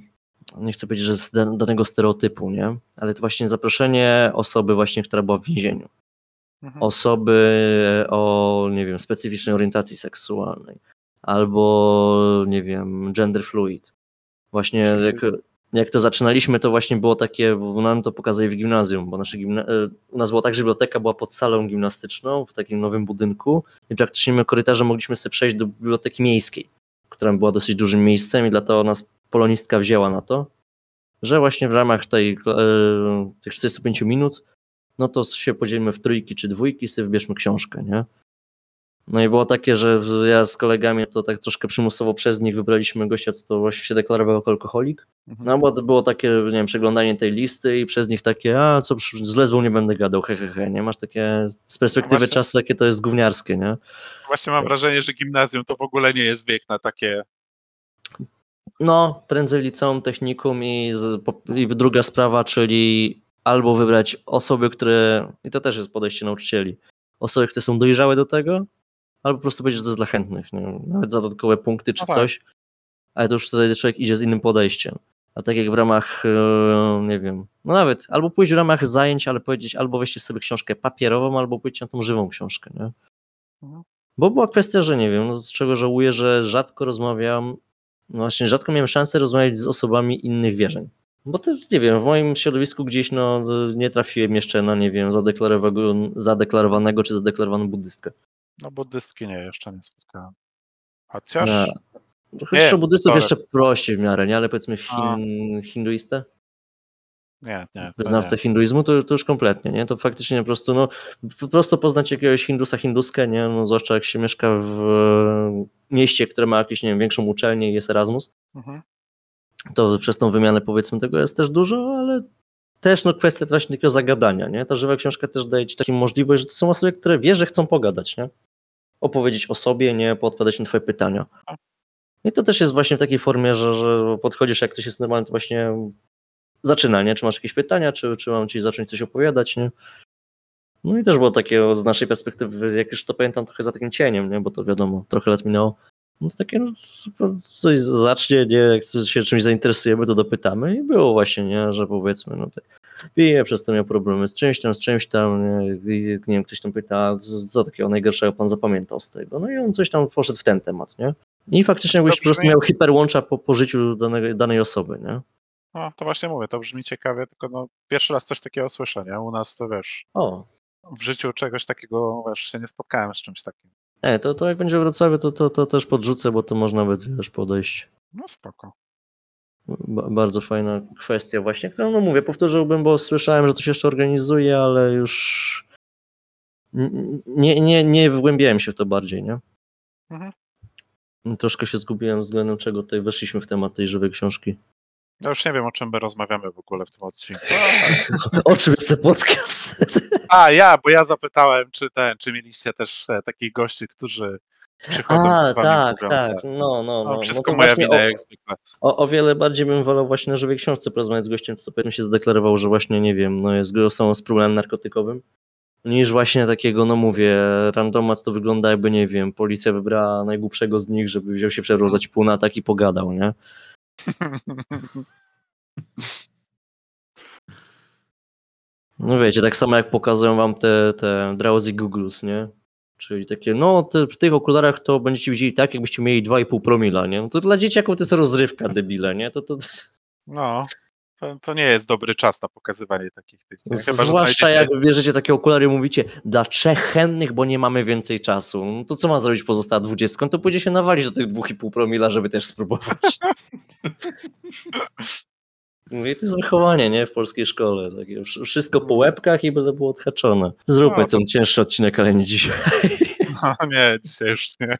nie chcę powiedzieć, że z da- danego stereotypu, nie? Ale to właśnie zaproszenie osoby właśnie, która była w więzieniu. Mhm. Osoby o, nie wiem, specyficznej orientacji seksualnej albo, nie wiem, gender fluid. Właśnie jak, jak to zaczynaliśmy, to właśnie było takie, bo nam to pokazali w gimnazjum, bo nasze gimna- e, u nas była tak, że biblioteka była pod salą gimnastyczną w takim nowym budynku i praktycznie my korytarzem mogliśmy sobie przejść do biblioteki miejskiej, która była dosyć dużym miejscem i dlatego nas polonistka wzięła na to, że właśnie w ramach tej, e, tych 45 minut no to się podzielimy w trójki czy dwójki i sobie wybierzmy książkę, nie? No i było takie, że ja z kolegami to tak troszkę przymusowo przez nich wybraliśmy gościa, co to właśnie się deklarował jako alkoholik. Mhm. No bo to było takie, nie wiem, przeglądanie tej listy i przez nich takie, a co, z lesbą nie będę gadał, he, he, he, nie? Masz takie z perspektywy Właśnie. czasu, jakie to jest gówniarskie, nie? Właśnie mam wrażenie, że gimnazjum to w ogóle nie jest wiek na takie. No, prędzej liceum, technikum i, z, i druga sprawa, czyli albo wybrać osoby, które, i to też jest podejście nauczycieli, osoby, które są dojrzałe do tego, albo po prostu powiedzieć, że to jest dla chętnych, nie? nawet za dodatkowe punkty czy No tak. coś, ale to już wtedy człowiek idzie z innym podejściem. A tak jak w ramach, e, nie wiem, no nawet, albo pójść w ramach zajęć, ale powiedzieć, albo weźcie sobie książkę papierową, albo pójdźcie na tą żywą książkę, nie? Mhm. Bo była kwestia, że nie wiem, no z czego żałuję, że rzadko rozmawiam, no właśnie rzadko miałem szansę rozmawiać z osobami innych wierzeń. Bo też, nie wiem, w moim środowisku gdzieś no, nie trafiłem jeszcze na, nie wiem, zadeklarowanego, zadeklarowanego czy zadeklarowaną buddystkę. No buddystki nie, jeszcze nie spotkałem. Chociaż. Na- Chociaż o buddystów jeszcze prościej w miarę, nie? Ale powiedzmy hin, hinduistę, Nie, nie. wyznawcę nie. hinduizmu, to, to już kompletnie, nie? To faktycznie po prostu, no, po prostu poznać jakiegoś hindusa, hinduskę, nie? No, zwłaszcza jak się mieszka w mieście, które ma jakieś, nie wiem, większą uczelnię i jest Erasmus, Mhm. to przez tą wymianę powiedzmy tego jest też dużo, ale też no kwestia właśnie takiego zagadania, nie? Ta żywa książka też daje ci taką możliwość, że to są osoby, które wiesz, że chcą pogadać, nie? Opowiedzieć o sobie, nie? Poodpowiadać na twoje pytania. I to też jest właśnie w takiej formie, że, że podchodzisz, jak ktoś jest normalny, to właśnie zaczyna, nie? Czy masz jakieś pytania, czy, czy mam ci zacząć coś opowiadać, nie? No i też było takie z naszej perspektywy, jak już to pamiętam, trochę za takim cieniem, nie? Bo to wiadomo, trochę lat minęło. No to takie, no, coś zacznie, nie? Jak się czymś zainteresujemy, to dopytamy. I było właśnie, nie? Że powiedzmy, no tak, pije, przez to miał problemy z czymś tam, z czymś tam, nie, I, nie wiem, ktoś tam pyta, co- takiego najgorszego pan zapamiętał z tego. No i on coś tam poszedł w ten temat, nie? I faktycznie jakbyś po prostu miał hiperłącza po, po życiu danej, danej osoby, nie? No, to właśnie mówię, to brzmi ciekawie, tylko no, pierwszy raz coś takiego słyszę, nie? U nas to wiesz, O, w życiu czegoś takiego, wiesz, się nie spotkałem z czymś takim. Nie, to, to jak będzie w Wrocławiu, to, to, to też podrzucę, bo to można nawet wiesz, podejść. No spoko. Ba- bardzo fajna kwestia właśnie, którą no mówię, powtórzyłbym, bo słyszałem, że to się jeszcze organizuje, ale już nie, nie, nie wgłębiałem się w to bardziej, nie? Mhm. Troszkę się zgubiłem względem czego tutaj weszliśmy w temat tej żywej książki. Ja już nie wiem, o czym my rozmawiamy w ogóle w tym odcinku. O czym jest ten podcast? A, ja, bo ja zapytałem, czy ten, czy mieliście też e, takich gości, którzy przychodzą A, tak, tak, no, no, No, no. no wszystko to moja wina, o, jak zwykle. o, o wiele bardziej bym wolał właśnie na żywej książce porozmawiać z gościem, co powiedzmy się zdeklarował, że właśnie, nie wiem, no jest osobą z problemem narkotykowym, niż właśnie takiego, no mówię, randomat to wygląda jakby, nie wiem, policja wybrała najgłupszego z nich, żeby wziął się przebrał za pół na atak i pogadał, nie? No wiecie, tak samo jak pokazują wam te, te drowsy googles, nie? Czyli takie, no te, w tych okularach to będziecie widzieli tak, jakbyście mieli 2,5 promila, nie? No to dla dzieciaków to jest rozrywka, debile, nie? To, to, No, to, to nie jest dobry czas na pokazywanie takich tych. nie? Chyba, że zwłaszcza znajdziecie- jak bierzecie takie okulary i mówicie, dla trzech chętnych, bo nie mamy więcej czasu. No to co ma zrobić pozostała dwudziestka? No to pójdzie się nawalić do tych 2,5 promila, żeby też spróbować. Mówię, to jest wychowanie, nie? W polskiej szkole. Takie wsz- wszystko po łebkach i będę było odhaczone. Zróbmy No, to- ten cięższy odcinek, ale nie dzisiaj. No nie, dzisiaj już nie.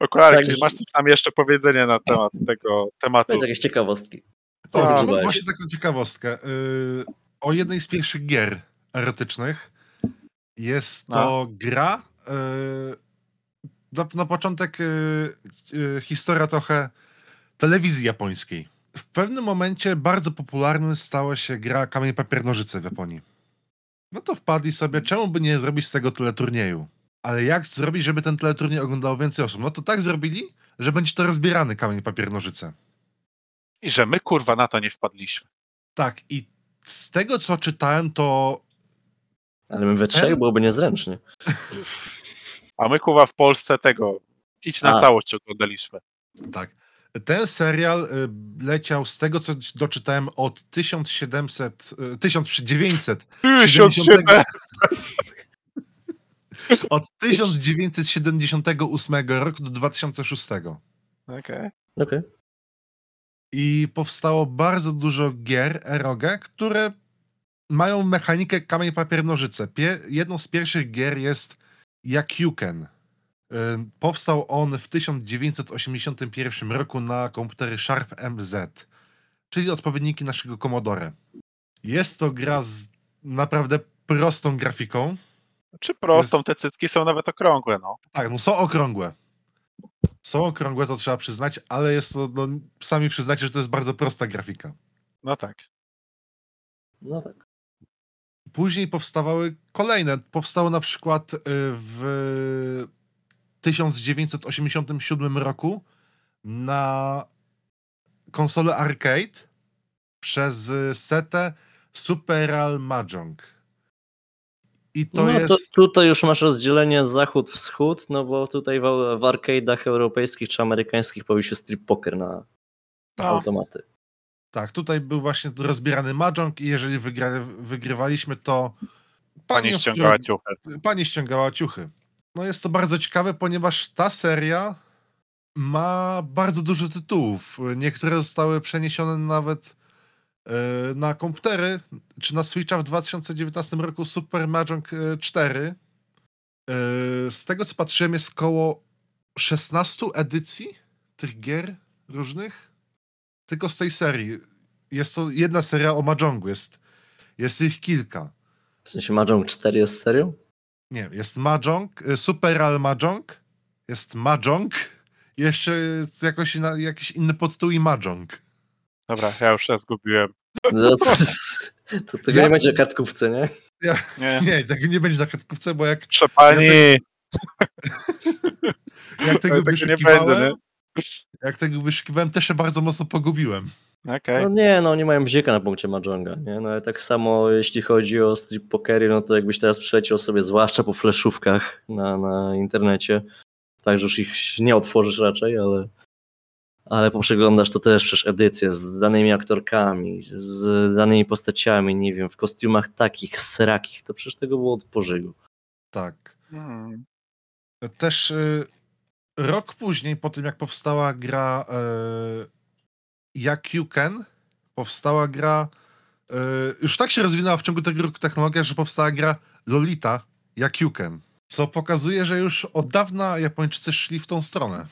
Okulary, Tak, czy masz coś tam jeszcze powiedzenia na temat tego tematu? To jest jakieś ciekawostki. Co A, mam wyżywałeś? właśnie taką ciekawostkę. Y, o jednej z pierwszych gier erotycznych. Jest to gra. y, na, na początek y, historia trochę telewizji japońskiej. W pewnym momencie bardzo popularny stała się gra Kamień Papier Nożyce w Japonii. No to wpadli sobie, czemu by nie zrobić z tego teleturnieju? Ale jak zrobić, żeby ten teleturniej oglądało więcej osób? No to tak zrobili, że będzie to rozbierany Kamień Papier Nożyce. I że my kurwa na to nie wpadliśmy. Tak, i z tego co czytałem, to Ale my we trzech Ten? byłoby niezręcznie. A my kurwa w Polsce tego. Idź na A. całość oglądaliśmy. tak. Ten serial y, leciał z tego, co doczytałem od 1700, y, 1900, 57. od 1978 roku do 2006. Okej. Okej. I powstało bardzo dużo gier eroge, które mają mechanikę kamień, papier, nożyce. Pie jedną z pierwszych gier jest Yakyuken. Y, Powstał on w 1981 roku na komputery Sharp MZ, czyli odpowiedniki naszego Commodore. Jest to gra z naprawdę prostą grafiką. Czy prostą, Jest- te cycki są nawet okrągłe, no. Tak, no są okrągłe. Są okrągłe, to trzeba przyznać, ale jest to, no, sami przyznacie, że to jest bardzo prosta grafika. No tak. No tak. Później powstawały kolejne. Powstało na przykład y, w 1987 roku na konsolę arcade przez setę Superal Mahjong. I to no jest... to tutaj już masz rozdzielenie zachód-wschód, no bo tutaj w, w arcade'ach europejskich czy amerykańskich pojawił się strip poker na No. automaty. Tak, tutaj był właśnie rozbierany Mahjong i jeżeli wygra, wygrywaliśmy, to Pani panią, z ściągała ciuchy. pani ściągała ciuchy. No jest to bardzo ciekawe, ponieważ ta seria ma bardzo dużo tytułów. Niektóre zostały przeniesione nawet e, na komputery, czy na Switcha w 2019 roku Super Mahjong e, 4. E, Z tego co patrzyłem jest koło 16 edycji tych gier różnych. Tylko z tej serii. Jest to jedna seria o Mahjongu, jest, jest ich kilka. W sensie Mahjong 4 jest serią? Nie, jest Mahjong, y, Superal Mahjong, jest Mahjong, jeszcze jakoś na, jakiś inny podtytuł i Mahjong. Dobra, ja już się zgubiłem. No, to, to tego Ja- nie będzie o kartkówce, nie? Nie. Nie, tego nie będzie na kartkówce, bo jak, Proszę pani. jak tego tego nie wyszukiwałem, będę, nie? jak tego wyszukiwałem, też się bardzo mocno pogubiłem. Okej. No nie, no nie mają bzieka na punkcie Mahjonga, nie? No ale tak samo jeśli chodzi o strip pokery, no to jakbyś teraz przyleciał sobie, zwłaszcza po fleszówkach na, na internecie, tak, że już ich nie otworzysz raczej, ale ale poprzeglądasz to też przecież edycje z danymi aktorkami, z danymi postaciami, nie wiem, w kostiumach takich, srakich, to przecież tego było od pożygu. Tak. Hmm. Też y, rok później, po tym jak powstała gra y, Jak You Can, powstała gra. Y, już tak się rozwinęła w ciągu tego roku technologia, że powstała gra Lolita Jak You Can. Co pokazuje, że już od dawna Japończycy szli w tą stronę.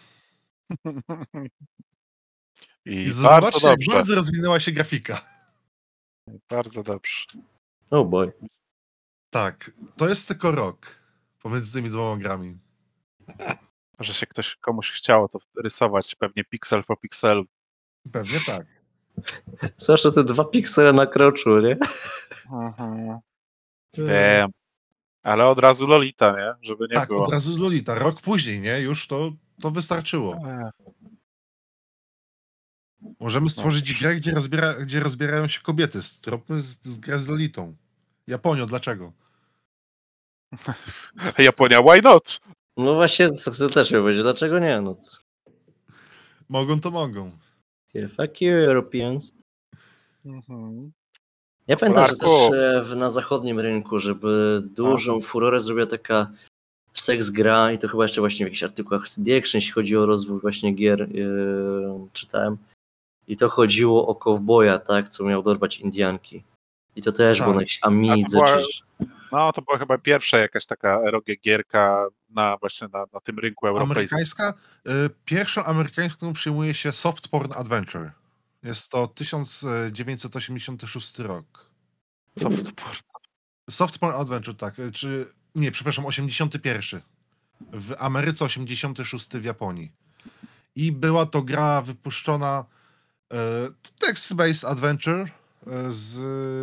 I, I bardzo zobaczcie, jak dobrze. bardzo rozwinęła się grafika. Bardzo dobrze. Oh boy. Tak, to jest tylko rok pomiędzy tymi dwoma grami. Że się ktoś komuś chciało to rysować, pewnie piksel po pikselu. Pewnie tak. Zwłaszcza te dwa piksele na kroczu, nie? Mhm. Wiem. Ale od razu Lolita, nie? Żeby nie tak, było. od razu Lolita. Rok później, nie? Już to, to wystarczyło. E, Możemy stworzyć grę, gdzie, rozbiera, gdzie rozbierają się kobiety. Stropmy z, z grę z Lolitą. Japonio, dlaczego? Japonia, why not? No właśnie, to, też miał powiedzieć, dlaczego nie? No, Mogą, to mogą. Yeah, fuck you, Europeans. Mhm. Ja pamiętam, że też e, w, na zachodnim rynku, żeby dużą furorę zrobiła taka seks gra i to chyba jeszcze właśnie w jakichś artykułach CD Action, jeśli chodzi o rozwój właśnie gier, e, czytałem. I to chodziło o kowboja, tak, co miał dorwać Indianki. I to też Tak. było na jakiejś Amidze, była- czy... No, to była chyba pierwsza jakaś taka eroge gierka na właśnie na, na tym rynku europejskim. Amerykańska. y, Pierwszą amerykańską przyjmuje się Soft Porn Adventure. Jest to 1986 rok. Softport. Soft Porn Adventure, tak. y, Czy. Nie, przepraszam, 81. W Ameryce 86 w Japonii. I była to gra wypuszczona e, text-based adventure z,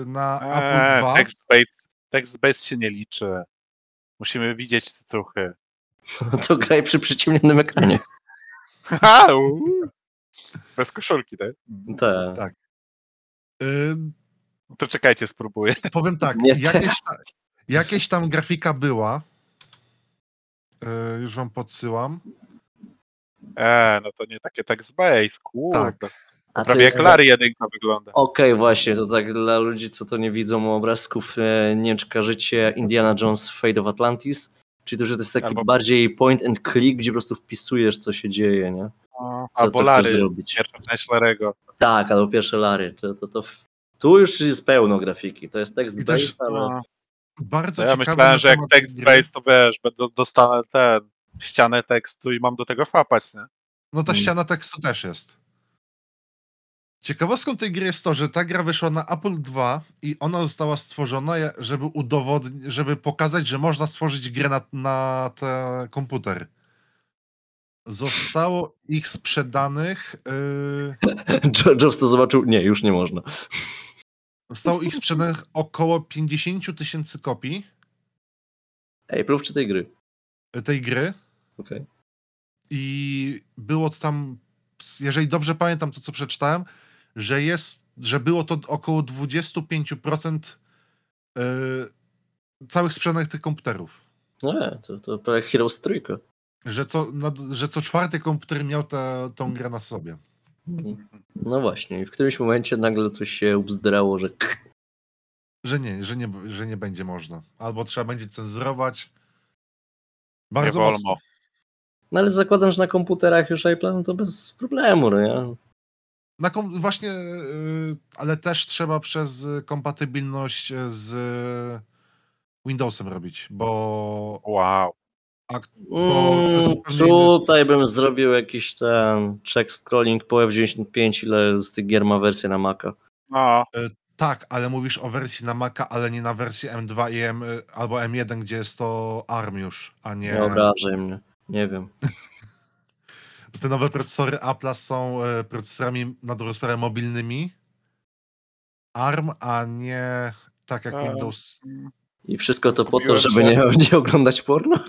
na Apple Eee, 2. text based, text based się nie liczy. Musimy widzieć cycuchy. To graj przy przyciemnionym ekranie. Haha, uuu. Bez koszulki, tak? Tak. Tak. Y, To czekajcie, spróbuję. powiem tak, Nie jakieś, ta, jakieś tam grafika była. E, już wam podsyłam. Eee, no to nie takie text based, kurde. Tak. A Prawie jest jak Larry jedynka wygląda. Okej, właśnie, to tak dla ludzi, co to nie widzą obrazków, e, nie wiem, czy kojarzycie Indiana Jones Fate of Atlantis, czyli to, że to jest taki Albo- bardziej point and click, gdzie po prostu wpisujesz, co się dzieje, nie? No, Co, Albo co Larry, zrobić. pierwsza część Larego. Tak, albo pierwsze Lary, to, to, to tu już jest pełno grafiki, to jest tekst based, ale No, Bardzo to ja myślałem, że jak gry. based, to wiesz, będę dostanę ten ścianę tekstu i mam do tego fapać, nie? No ta Mm. ściana tekstu też jest. Ciekawostką tej gry jest to, że ta gra wyszła na Apple II i ona została stworzona, żeby udowodnić, żeby pokazać, że można stworzyć grę na, na ten komputer. Zostało ich sprzedanych. Yy, Jo- Jobs to zobaczył, nie, już nie można. zostało ich sprzedanych około 50 tysięcy kopii Ej, prób czy tej gry. tej gry. Okej. I było to tam, jeżeli dobrze pamiętam to, co przeczytałem, że jest, że było to około 25% yy, całych sprzedanych tych komputerów. No nie, to, to prawie Heroes trójka. Że co, nad, że co czwarty komputer miał tę tą grę na sobie. No właśnie, i w którymś momencie nagle coś się ubzdrało, że Że nie, że nie, że nie będzie można. Albo trzeba będzie cenzurować. Nie Bardzo wolno. mocno. No ale zakładam, że na komputerach już Apple'em to bez problemu, no nie? Na kom- właśnie, yy, ale też trzeba przez kompatybilność z Windowsem robić, bo Wow. Bo to jest Mm, tutaj sp- bym zrobił jakiś ten check scrolling po F95, ile z tych gier ma wersję na Maca. No, Tak, ale mówisz o wersji na Maca, ale nie na wersji M2 i M, albo M1, gdzie jest to ARM już, a nie... Nie obrażaj mnie, nie wiem. Te nowe procesory Apple'a są e, procesorami na dobrą sprawę mobilnymi. ARM, a nie tak jak A. Windows. I wszystko to po to, Zgubiłem żeby się. nie, nie oglądać porno?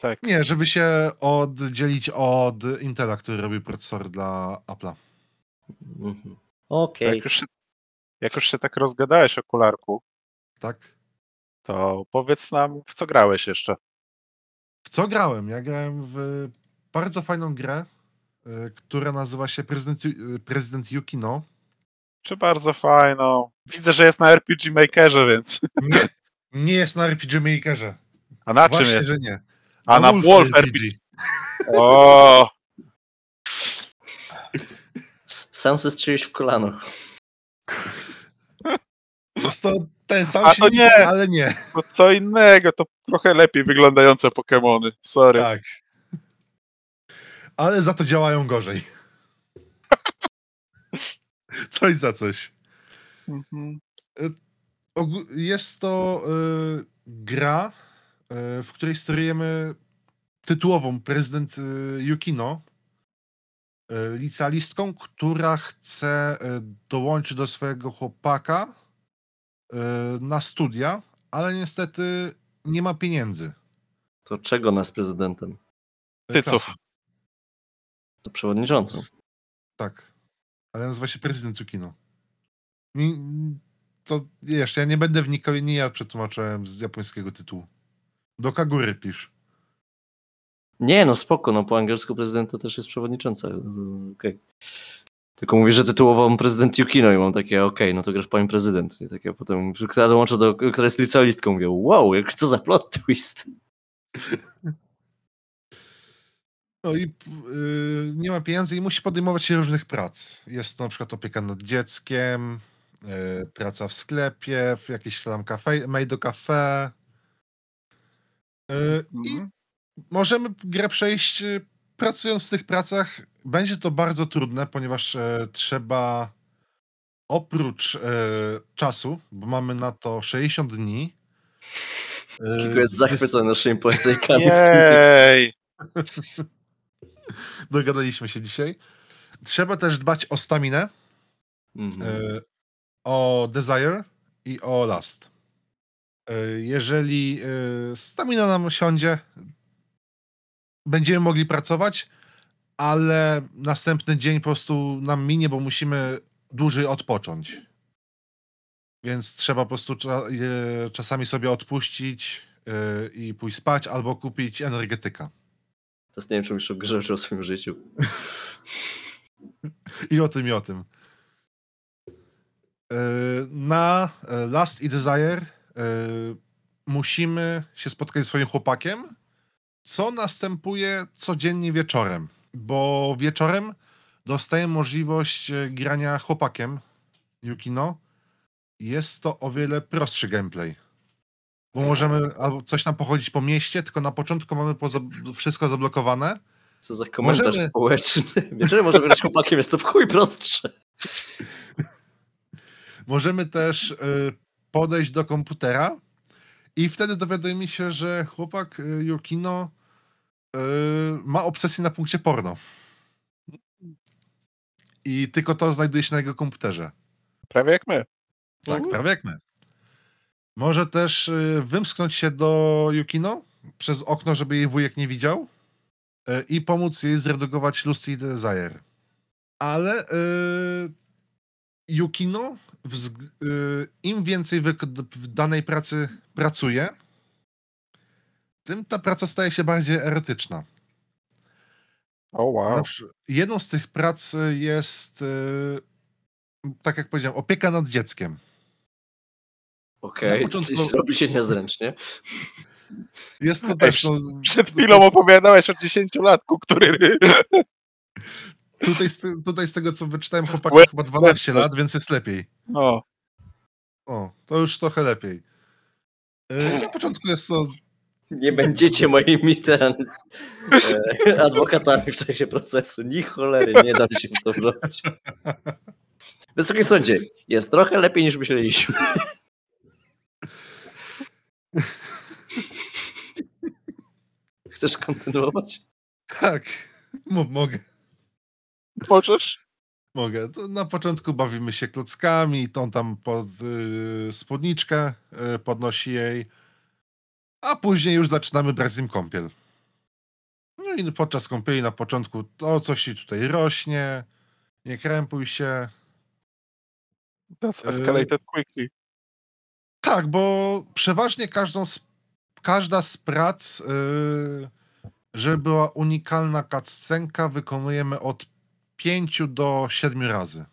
tak. Nie, żeby się oddzielić od Intela, który robi procesory dla Apple'a. Mhm. Okej. Jak, już się, jak już się tak rozgadałeś o kularku, Tak? to powiedz nam, w co grałeś jeszcze. W co grałem? Ja grałem w bardzo fajną grę, e, która nazywa się Prezydent, Yu- Prezydent Yukino. Czy bardzo fajną. Widzę, że jest na RPG Makerze, więc. Nie, nie jest na RPG Makerze. A na czym Właśnie, jest? że nie. A na Wolf Wolf RPG. RPG. O, Sam se strzeliłeś w kolano. Jest to ten sam A to silnik, nie. ale nie. to co innego, to trochę lepiej wyglądające Pokemony. Sorry. Tak. Ale za to działają gorzej. Coś za coś. Mhm. Ogó- Jest to y, gra, y, w której sterujemy tytułową prezydent y, Yukino, licealistką, która chce dołączyć do swojego chłopaka na studia, ale niestety nie ma pieniędzy. To czego nas prezydentem? Tyców. To przewodniczącą. Tak. Ale nazywa się prezydent Yukino. To wiesz, ja nie będę wnikał, nie ja przetłumaczyłem z japońskiego tytułu. Do Kagury pisz. Nie, no spoko, no po angielsku prezydent to też jest przewodnicząca. Okej. Tylko mówi, że tytułową prezydent Yukino i mam takie, okej, no to grasz pani prezydent. I takie potem, która dołącza do, która jest licealistką, mówię, wow, jak, co za plot twist. No i y, nie ma pieniędzy i musi podejmować się różnych prac. Jest to na przykład opieka nad dzieckiem, y, praca w sklepie, w jakieś tam kafe, do cafe. Y, I Mhm. możemy grę przejść pracując w tych pracach. Będzie to bardzo trudne, ponieważ e, trzeba oprócz e, czasu, bo mamy na to 60 dni. e, Kiko jest dys- zachwycony naszymi polecajkami. Jej. Dogadaliśmy się dzisiaj. Trzeba też dbać o staminę, Mhm. e, o desire i o last. E, Jeżeli e, stamina nam siądzie, będziemy mogli pracować, ale następny dzień po prostu nam minie, bo musimy dłużej odpocząć. Więc trzeba po prostu cza- czasami sobie odpuścić i pójść spać albo kupić energetyka. Teraz nie wiem, czy mówisz o o swoim życiu. I o tym, i o tym. E, Na e, Last i Desire e, musimy się spotkać ze swoim chłopakiem, co następuje codziennie wieczorem, bo wieczorem dostajemy możliwość grania chłopakiem Yukino. Jest to o wiele prostszy gameplay. Bo możemy albo coś tam pochodzić po mieście, tylko na początku mamy poza, wszystko zablokowane. Co za komentarz Możemy- społeczny. Wieczorem może grać chłopakiem, jest to w chuj prostsze. Możemy też y, podejść do komputera i wtedy dowiadujemy się, że chłopak y, Yukino y, ma obsesję na punkcie porno. I tylko to znajduje się na jego komputerze. Prawie jak my. Tak, prawie jak my. Może też y, wymsknąć się do Yukino przez okno, żeby jej wujek nie widział y, i pomóc jej zredukować Lusty Desire. Ale y, Yukino, wzg- y, im więcej w danej pracy pracuje, tym ta praca staje się bardziej erotyczna. O wow. Jedną z tych prac jest, y, tak jak powiedziałem, opieka nad dzieckiem. Okej, Na początku- okay. robi się niezręcznie. Jest to też. No, Przed chwilą opowiadałeś o dziesięciolatku, który... Tutaj z, tutaj z tego, co wyczytałem, chłopak Łe- chyba 12 łe- lat, więc jest lepiej. No, O, to już trochę lepiej. Y, Na początku jest to. Nie będziecie moimi ten, e, adwokatami w czasie procesu. Ni cholery, nie dam się w to wrobić. Wysoki sądzie, jest trochę lepiej niż myśleliśmy. Chcesz kontynuować? Tak, mo- mogę. możesz? Mogę. To na początku bawimy się klockami, tą tam pod y, spódniczkę y, podnosi jej, a później już zaczynamy brać z nim kąpiel. No i podczas kąpieli na początku to coś ci tutaj rośnie, nie krępuj się. That's escalated quickly. Tak, bo przeważnie każdą z, każda z prac, y, żeby była unikalna cutscenka, wykonujemy od 5 do 7 razy.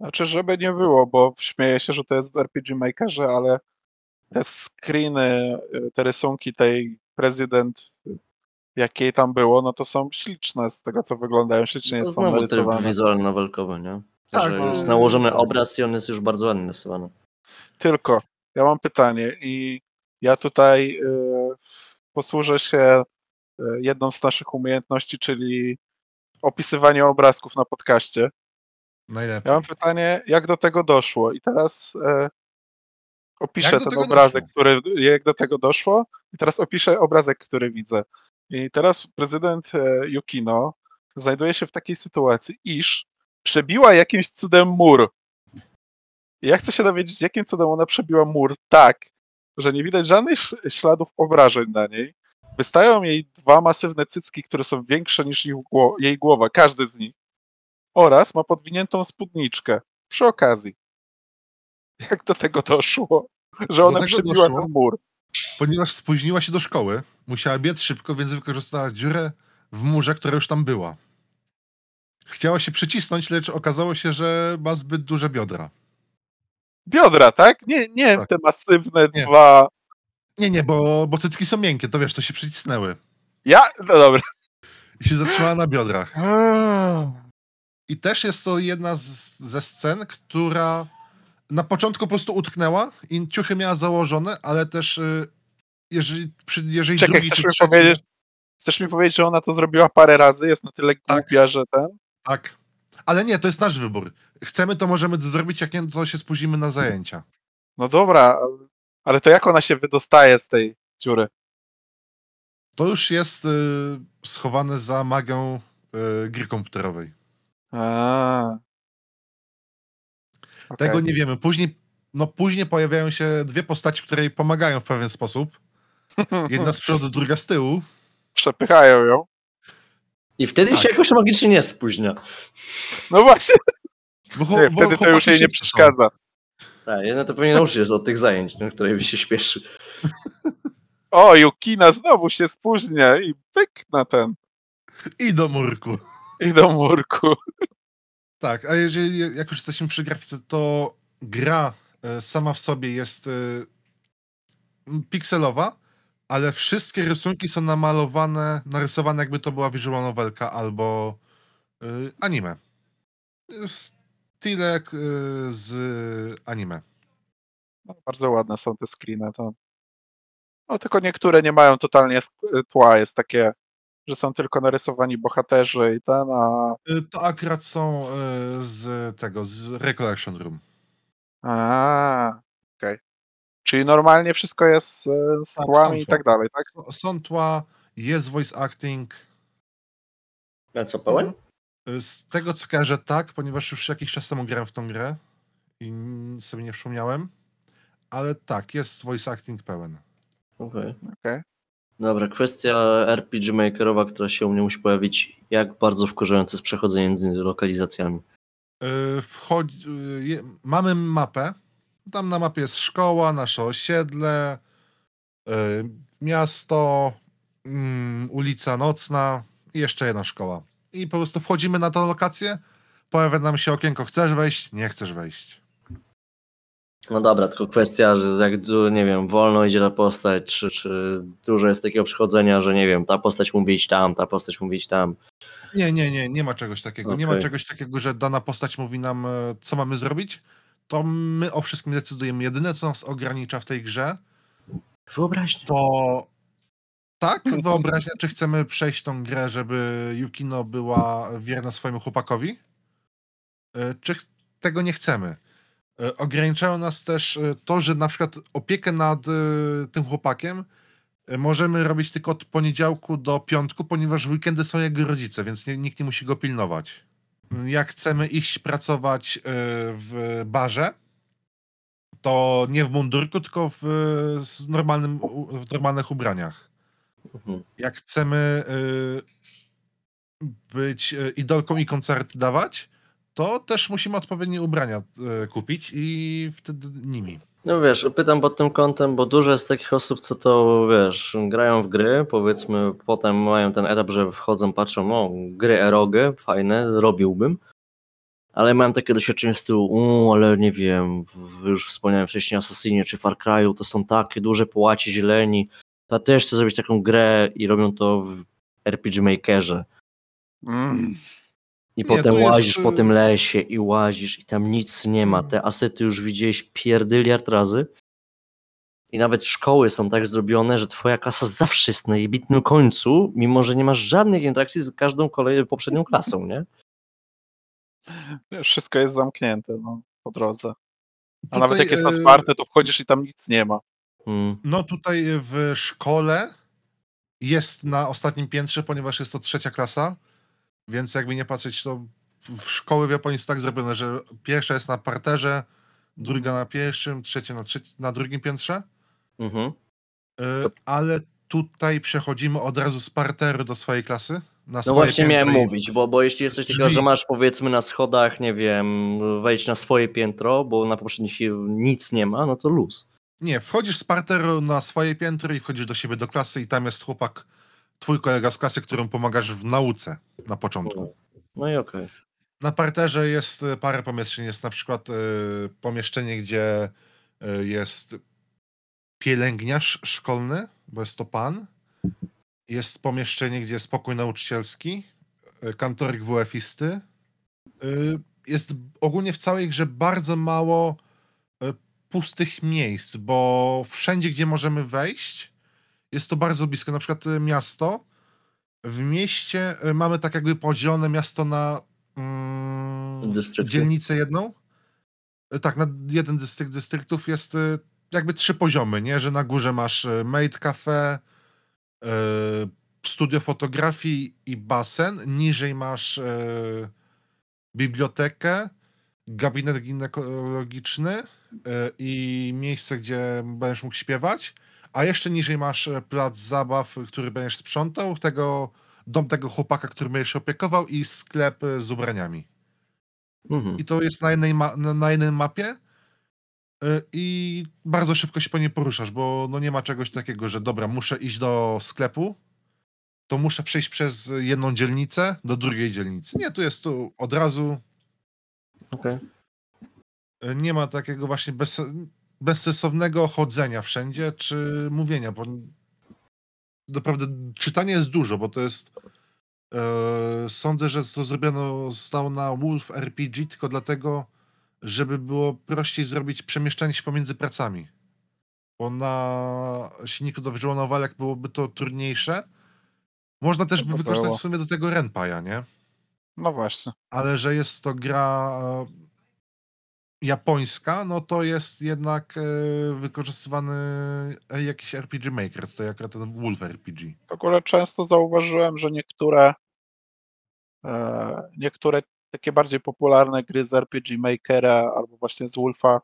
Znaczy, żeby nie było, bo śmieję się, że to jest w RPG Makerze, ale te screeny, y, te rysunki tej prezydent, jakiej tam było, no to są śliczne z tego, co wyglądają, ślicznie To są znowu tryb narysowane. wizualno-walkowy, nie? Tak, że jest nałożony obraz i on jest już bardzo ładnie rysowany. Tylko, ja mam pytanie i ja tutaj y, posłużę się y, jedną z naszych umiejętności, czyli opisywanie obrazków na podcaście. Najlepiej. Ja mam pytanie, jak do tego doszło? I teraz e, opiszę ten obrazek, doszło? który, jak do tego doszło, i teraz opiszę obrazek, który widzę. I teraz prezydent e, Yukino znajduje się w takiej sytuacji, iż przebiła jakimś cudem mur. I ja chcę się dowiedzieć, jakim cudem ona przebiła mur tak, że nie widać żadnych śladów obrażeń na niej. Wystają jej dwa masywne cycki, które są większe niż jej głowa, każdy z nich. Oraz ma podwiniętą spódniczkę. Przy okazji. Jak do tego doszło? Że ona tego przebiła doszło? ten mur. Ponieważ spóźniła się do szkoły, musiała biec szybko, więc wykorzystała dziurę w murze, która już tam była. Chciała się przycisnąć, lecz okazało się, że ma zbyt duże biodra. Biodra, tak? Nie, nie Tak. te masywne Nie. dwa. Nie, nie, bo, bo cycki są miękkie, to wiesz, to się przycisnęły. Ja? No dobra. I się zatrzymała na biodrach. I też jest to jedna z, ze scen, która na początku po prostu utknęła i ciuchy miała założone, ale też y, jeżeli, przy, jeżeli Czekaj, drugi chcesz czy mi, trzeci... powiedzieć, chcesz mi powiedzieć, że ona to zrobiła parę razy? Jest na tyle Tak. głupia, że ten. Tak. Ale nie, to jest nasz wybór. Chcemy, to możemy to zrobić, jak nie, to się spóźnimy na zajęcia. No dobra, ale to jak ona się wydostaje z tej dziury? To już jest y, schowane za magią y, gry komputerowej. A. Tego Okej. nie wiemy. Później, no, później pojawiają się dwie postaci, które jej pomagają w pewien sposób. Jedna z przodu, druga z tyłu. Przepychają ją. I wtedy Tak. się jakoś magicznie nie spóźnia. No właśnie, Bo, nie, bo wtedy to już jej nie przeszkadza. Tak, jedna to pewnie nauczy się od tych zajęć, na której by się śpieszy. O, Yukina znowu się spóźnia i pyk na ten. I do murku. I do murku. Tak, a jeżeli, jak już jesteśmy przy grafice, to gra e, sama w sobie jest e, pikselowa, ale wszystkie rysunki są namalowane, narysowane jakby to była visual novelka albo e, anime. Style e, z anime. No, bardzo ładne są te screeny. To... No tylko niektóre nie mają totalnie sk- tła. Jest takie, że są tylko narysowani bohaterzy i ten, a... E, To akurat są e, z tego, z Recollection Room. a. Czyli normalnie wszystko jest e, z Tak, tłami i tak dalej, tak? Są tła, jest voice acting. A co, pełen? E, Z tego co kojarzę, tak, ponieważ już jakiś czas temu grałem w tą grę i sobie nie przypomniałem. Ale tak, jest voice acting pełen. Okej. Okej. Dobra, kwestia RPG Makerowa, która się u mnie musi pojawić. Jak bardzo wkurzające jest przechodzenie między lokalizacjami. Yy, Wchodzi, yy, mamy mapę. Tam na mapie jest szkoła, nasze osiedle, yy, miasto, mm, ulica nocna i jeszcze jedna szkoła. I po prostu wchodzimy na tę lokację, pojawia nam się okienko, chcesz wejść, nie chcesz wejść. No dobra, tylko kwestia, że jak, nie wiem, wolno idzie ta postać, czy, czy dużo jest takiego przychodzenia, że nie wiem, ta postać mówi iść tam, ta postać mówi iść tam. Nie, nie, nie, nie ma czegoś takiego. Nie ma czegoś takiego, że dana postać mówi nam, e, co mamy zrobić. To my o wszystkim decydujemy. Jedyne, co nas ogranicza w tej grze, Wyobraźnia. to tak, wyobraźnia, czy chcemy przejść tą grę, żeby Yukino była wierna swojemu chłopakowi, e, czy tego nie chcemy. E, Ograniczają nas też e, to, że na przykład opiekę nad tym chłopakiem możemy robić tylko od poniedziałku do piątku, ponieważ w weekendy są jego rodzice, więc nikt nie musi go pilnować. Jak chcemy iść pracować e, w barze, to nie w mundurku, tylko w, normalnym, w normalnych ubraniach. Mhm. Jak chcemy y, być y, idolką i koncerty dawać, to też musimy odpowiednie ubrania y, kupić i wtedy nimi. No wiesz, pytam pod tym kątem, bo dużo jest takich osób, co to, wiesz, grają w gry, powiedzmy, potem mają ten etap, że wchodzą, patrzą, o, gry erogy, fajne, robiłbym, ale mam takie doświadczenie z tyłu, u, ale nie wiem, już wspomniałem wcześniej Assassinie czy Far Cry'u, to są takie duże połacie zieleni, to ja też chcę zrobić taką grę i robią to w RPG Makerze. Mm. I Nie, potem tu jest, łazisz po y- tym lesie i łazisz i tam nic nie ma. Te asety już widziałeś pierdyliard razy. I nawet szkoły są tak zrobione, że twoja klasa zawsze jest na jebitnym końcu, mimo że nie masz żadnych interakcji z każdą kolejną poprzednią klasą, nie? Wszystko jest zamknięte no, po drodze. A Tutaj, nawet jak jest e, otwarte, to wchodzisz i tam nic nie ma. Mm. No tutaj w szkole jest na ostatnim piętrze, ponieważ jest to trzecia klasa, więc jakby nie patrzeć, to w szkoły w Japonii jest tak zrobione, że pierwsza jest na parterze, druga na pierwszym, trzecia na, trzeci, na drugim piętrze, Mhm. y, ale tutaj przechodzimy od razu z parteru do swojej klasy. No właśnie miałem i- mówić, bo, bo jeśli jest coś takiego, Drzwi. że masz powiedzmy na schodach, nie wiem, wejść na swoje piętro, bo na poprzednich nic nie ma, no to luz. Nie, wchodzisz z parteru na swoje piętro i wchodzisz do siebie do klasy i tam jest chłopak, twój kolega z klasy, którym pomagasz w nauce na początku. No i okej. Na parterze jest e, parę pomieszczeń. Jest na przykład e, pomieszczenie, gdzie e, jest pielęgniarz szkolny, bo jest to pan. Jest pomieszczenie, gdzie jest pokój nauczycielski, e, kantorik WF-isty. Jest ogólnie w całej grze bardzo mało pustych miejsc, bo wszędzie, gdzie możemy wejść, jest to bardzo blisko. Na przykład e, miasto. W mieście e, mamy tak jakby podzielone miasto na mm, dzielnicę jedną. E, Tak, na jeden dystrykt dystryktów jest jakby trzy poziomy, nie? Że na górze masz maid cafe, e, studio fotografii i basen. Niżej masz e, bibliotekę, gabinet ginekologiczny e, i miejsce, gdzie będziesz mógł śpiewać. A jeszcze niżej masz e, plac zabaw, który będziesz sprzątał, tego, dom tego chłopaka, który będziesz się opiekował i sklep e, z ubraniami. Mhm. I to jest na jednej, ma- na, jednej mapie i bardzo szybko się po niej poruszasz, bo no nie ma czegoś takiego, że dobra, muszę iść do sklepu, to muszę przejść przez jedną dzielnicę do drugiej dzielnicy. Nie, tu jest tu od razu, Okej. y, nie ma takiego właśnie bez, bezsensownego chodzenia wszędzie, czy mówienia, bo naprawdę czytanie jest dużo, bo to jest e, sądzę, że to zrobiono zostało na Wolf RPG tylko dlatego, żeby było prościej zrobić przemieszczanie się pomiędzy pracami. Bo na silniku do Visual Novelek byłoby to trudniejsze. Można też No by to wykorzystać było. w sumie do tego Renpaja, nie? No właśnie. Ale że jest to gra e, japońska, no to jest jednak e, wykorzystywany e, jakiś RPG Maker, tutaj akurat ten Wolf RPG. W ogóle często zauważyłem, że niektóre e, niektóre takie bardziej popularne gry z RPG Makera albo właśnie z Wolfa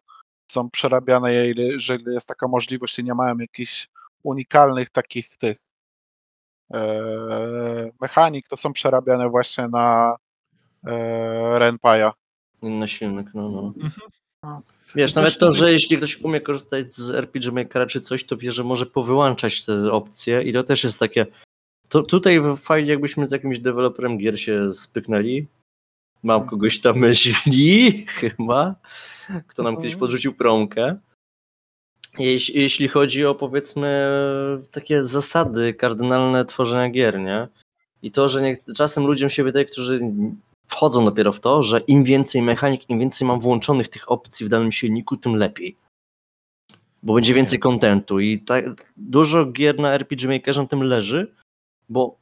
są przerabiane, jeżeli- jest taka możliwość i nie mają jakichś unikalnych takich tych mechanik, to są przerabiane właśnie na Renpaja. Inny silnik, no no. Mhm. No. Wiesz, To nawet to, że jeśli ktoś umie korzystać z RPG Makera czy coś, to wie, że może powyłączać te opcje i to też jest takie... To tutaj fajnie jakbyśmy z jakimś deweloperem gier się spyknęli. Mam kogoś tam myśli, chyba, kto nam kiedyś Mhm. podrzucił promkę. Jeśli, jeśli chodzi o powiedzmy takie zasady kardynalne tworzenia gier, nie? I to, że nie, czasem ludziom się wydaje, którzy wchodzą dopiero w to, że im więcej mechanik, im więcej mam włączonych tych opcji w danym silniku, tym lepiej. Bo będzie więcej kontentu i tak, dużo gier na RPG Makerze na tym leży, bo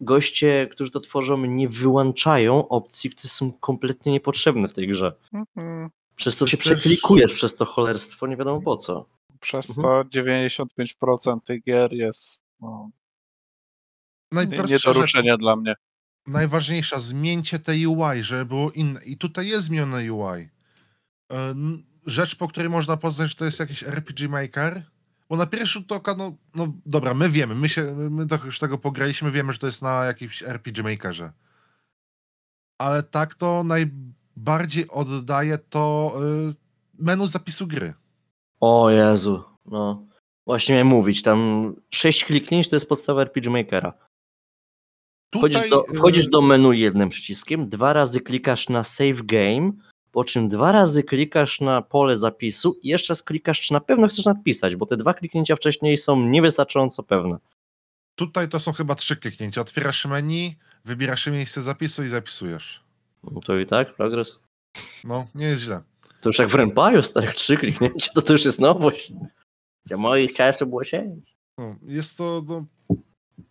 goście, którzy to tworzą, nie wyłączają opcji, które są kompletnie niepotrzebne w tej grze. Mhm. Przez co się Też- przeklikujesz przez to cholerstwo, nie wiadomo po co. Przez Mhm. to 95% tych gier jest no, nie, nie Najprostsza do rzecz, ruszenia dla mnie. Najważniejsza, zmieńcie te UI, żeby było inne. I tutaj jest zmienione UI. E, Rzecz, po której można poznać, że to jest jakiś RPG Maker. Bo na pierwszy rzut oka, no, no dobra, my wiemy, my, się, my trochę już tego pograliśmy, wiemy, że to jest na jakimś RPG Makerze. Ale tak to najbardziej oddaje to y, menu zapisu gry. O Jezu, no. Właśnie miałem mówić, tam 6 kliknięć to jest podstawa RPG Makera. Wchodzisz Tutaj, do, y, wchodzisz do menu jednym przyciskiem, dwa razy klikasz na save game, po czym dwa razy klikasz na pole zapisu i jeszcze raz klikasz, czy na pewno chcesz nadpisać, bo te dwa kliknięcia wcześniej są niewystarczająco pewne. Tutaj to są chyba trzy kliknięcia. Otwierasz menu, wybierasz miejsce zapisu i zapisujesz. No to i tak, progres. No, nie jest źle. To już jak w Rempaju, starych trzy kliknięcia, to to już jest nowość. Za moich czasów było sześć. No, jest to, no,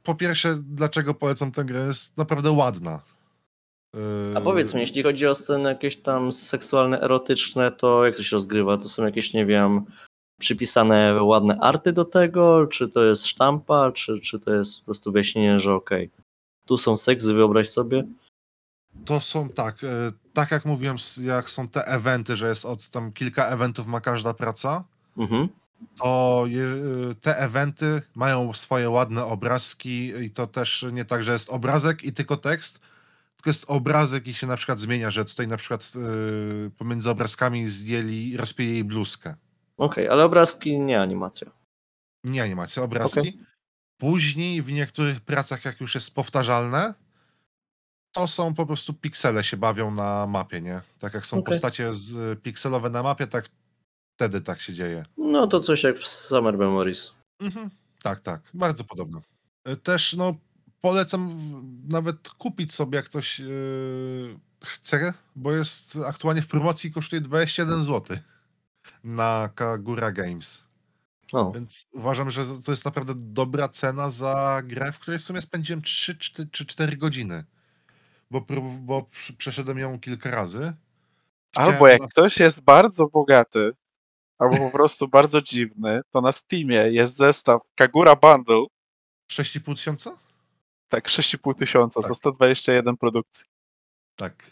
po pierwsze, dlaczego polecam tę grę, jest naprawdę ładna. Yy, A powiedz mi, jeśli chodzi o sceny jakieś tam seksualne, erotyczne, to jak to się rozgrywa? To są jakieś, nie wiem, przypisane ładne arty do tego? Czy to jest sztampa? Czy, czy to jest po prostu wyjaśnienie, że okej, tu są seksy, wyobraź sobie? To są tak, e, tak jak mówiłem, jak są te eventy, że jest od tam kilka eventów ma każda praca, Mhm. To e, te eventy mają swoje ładne obrazki i to też nie tak, że jest obrazek i tylko tekst, tylko jest obrazek i się na przykład zmienia, że tutaj na przykład e, pomiędzy obrazkami zdjęli, rozpięli jej bluzkę. Okej, ale obrazki nie animacja. Nie animacja, obrazki. Później w niektórych pracach, jak już jest powtarzalne, to są po prostu piksele się bawią na mapie, nie? Tak jak są Okej. postacie z, pikselowe na mapie, tak wtedy tak się dzieje. No to coś jak w Summer Memories. Mhm. Tak, tak, bardzo podobne. Y, Też no, polecam w- nawet kupić sobie, jak ktoś yy, chce, bo jest aktualnie w promocji kosztuje 21 zł na Kagura Games. O, Więc uważam, że to jest naprawdę dobra cena za grę, w której w sumie spędziłem 3 czy 4 godziny. Bo, bo przeszedłem ją kilka razy. Albo Chciałem jak na- ktoś jest bardzo bogaty, albo po prostu bardzo dziwny, to na Steamie jest zestaw Kagura Bundle, 6,5 tysiąca? tak 6,5 tysiąca, za Tak. 121 produkcji. Tak.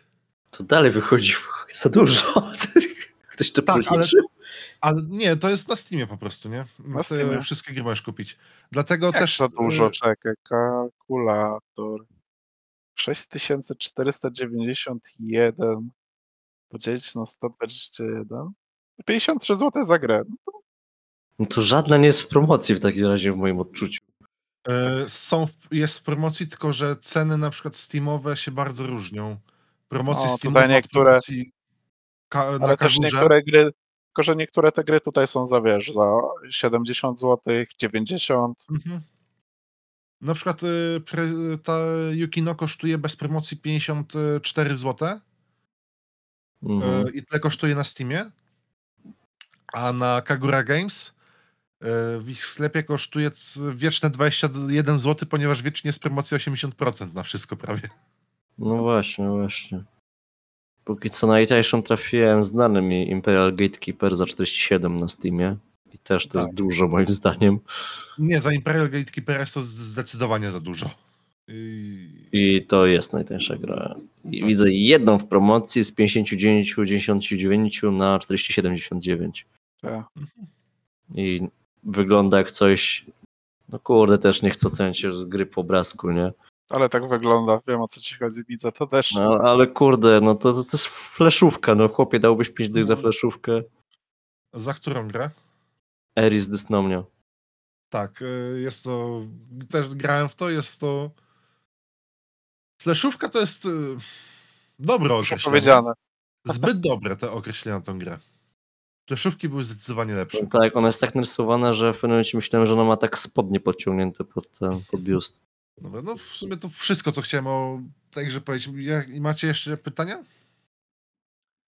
to dalej wychodzi za dużo. Ktoś to Tak, ale- policzył? Ale nie, to jest na Steamie po prostu, nie? Na Te Steamie. wszystkie gry możesz kupić. Dlatego Jak też. za dużo, y, czekaj, kalkulator. 6491 podzielić na 121. 53 zł za grę. No to żadna nie jest w promocji w takim razie w moim odczuciu. y, Są, jest w promocji, tylko że ceny na przykład Steamowe się bardzo różnią. Promocje No, Steamowe niektóre- promocji ka, na Ale też niektóre gry, tylko że niektóre te gry tutaj są za wiesz, za 70 zł, 90. Mhm. Na przykład y, pre, ta Yukino kosztuje bez promocji 54 zł Mhm. y, i tyle kosztuje na Steamie, a na Kagura Games y, w ich sklepie kosztuje wieczne 21 zł, ponieważ wiecznie jest promocja 80% na wszystko prawie. No właśnie, właśnie. Póki co najtańszą trafiłem znany mi Imperial Gatekeeper za 47 na Steamie. I też to jest Tak. dużo moim zdaniem. Nie, za Imperial Gatekeeper jest to zdecydowanie za dużo. I... I to jest najtańsza gra. I Tak. widzę jedną w promocji z 59,99 na 40,79. Tak. I wygląda jak coś. No kurde, też nie chcę oceniać gry po obrazku, nie? Ale tak wygląda, wiem o co ci chodzi, widzę to też. No ale kurde, no to, to jest fleszówka, no chłopie, dałbyś 5 dych za No. fleszówkę. Za którą grę? Eris Dysnomnia. Tak, y, jest to. Też grałem w to, jest to. Fleszówka to jest. y, Dobre określenie. powiedziane. Zbyt dobre te określenia na tą grę. Fleszówki były zdecydowanie lepsze. Tak, ona jest tak narysowana, że w pewnym momencie myślałem, że ona ma tak spodnie podciągnięte pod, pod biust. Dobra, no w sumie to wszystko, co chciałem o tej grze powiedzieć. Jak, macie jeszcze pytania?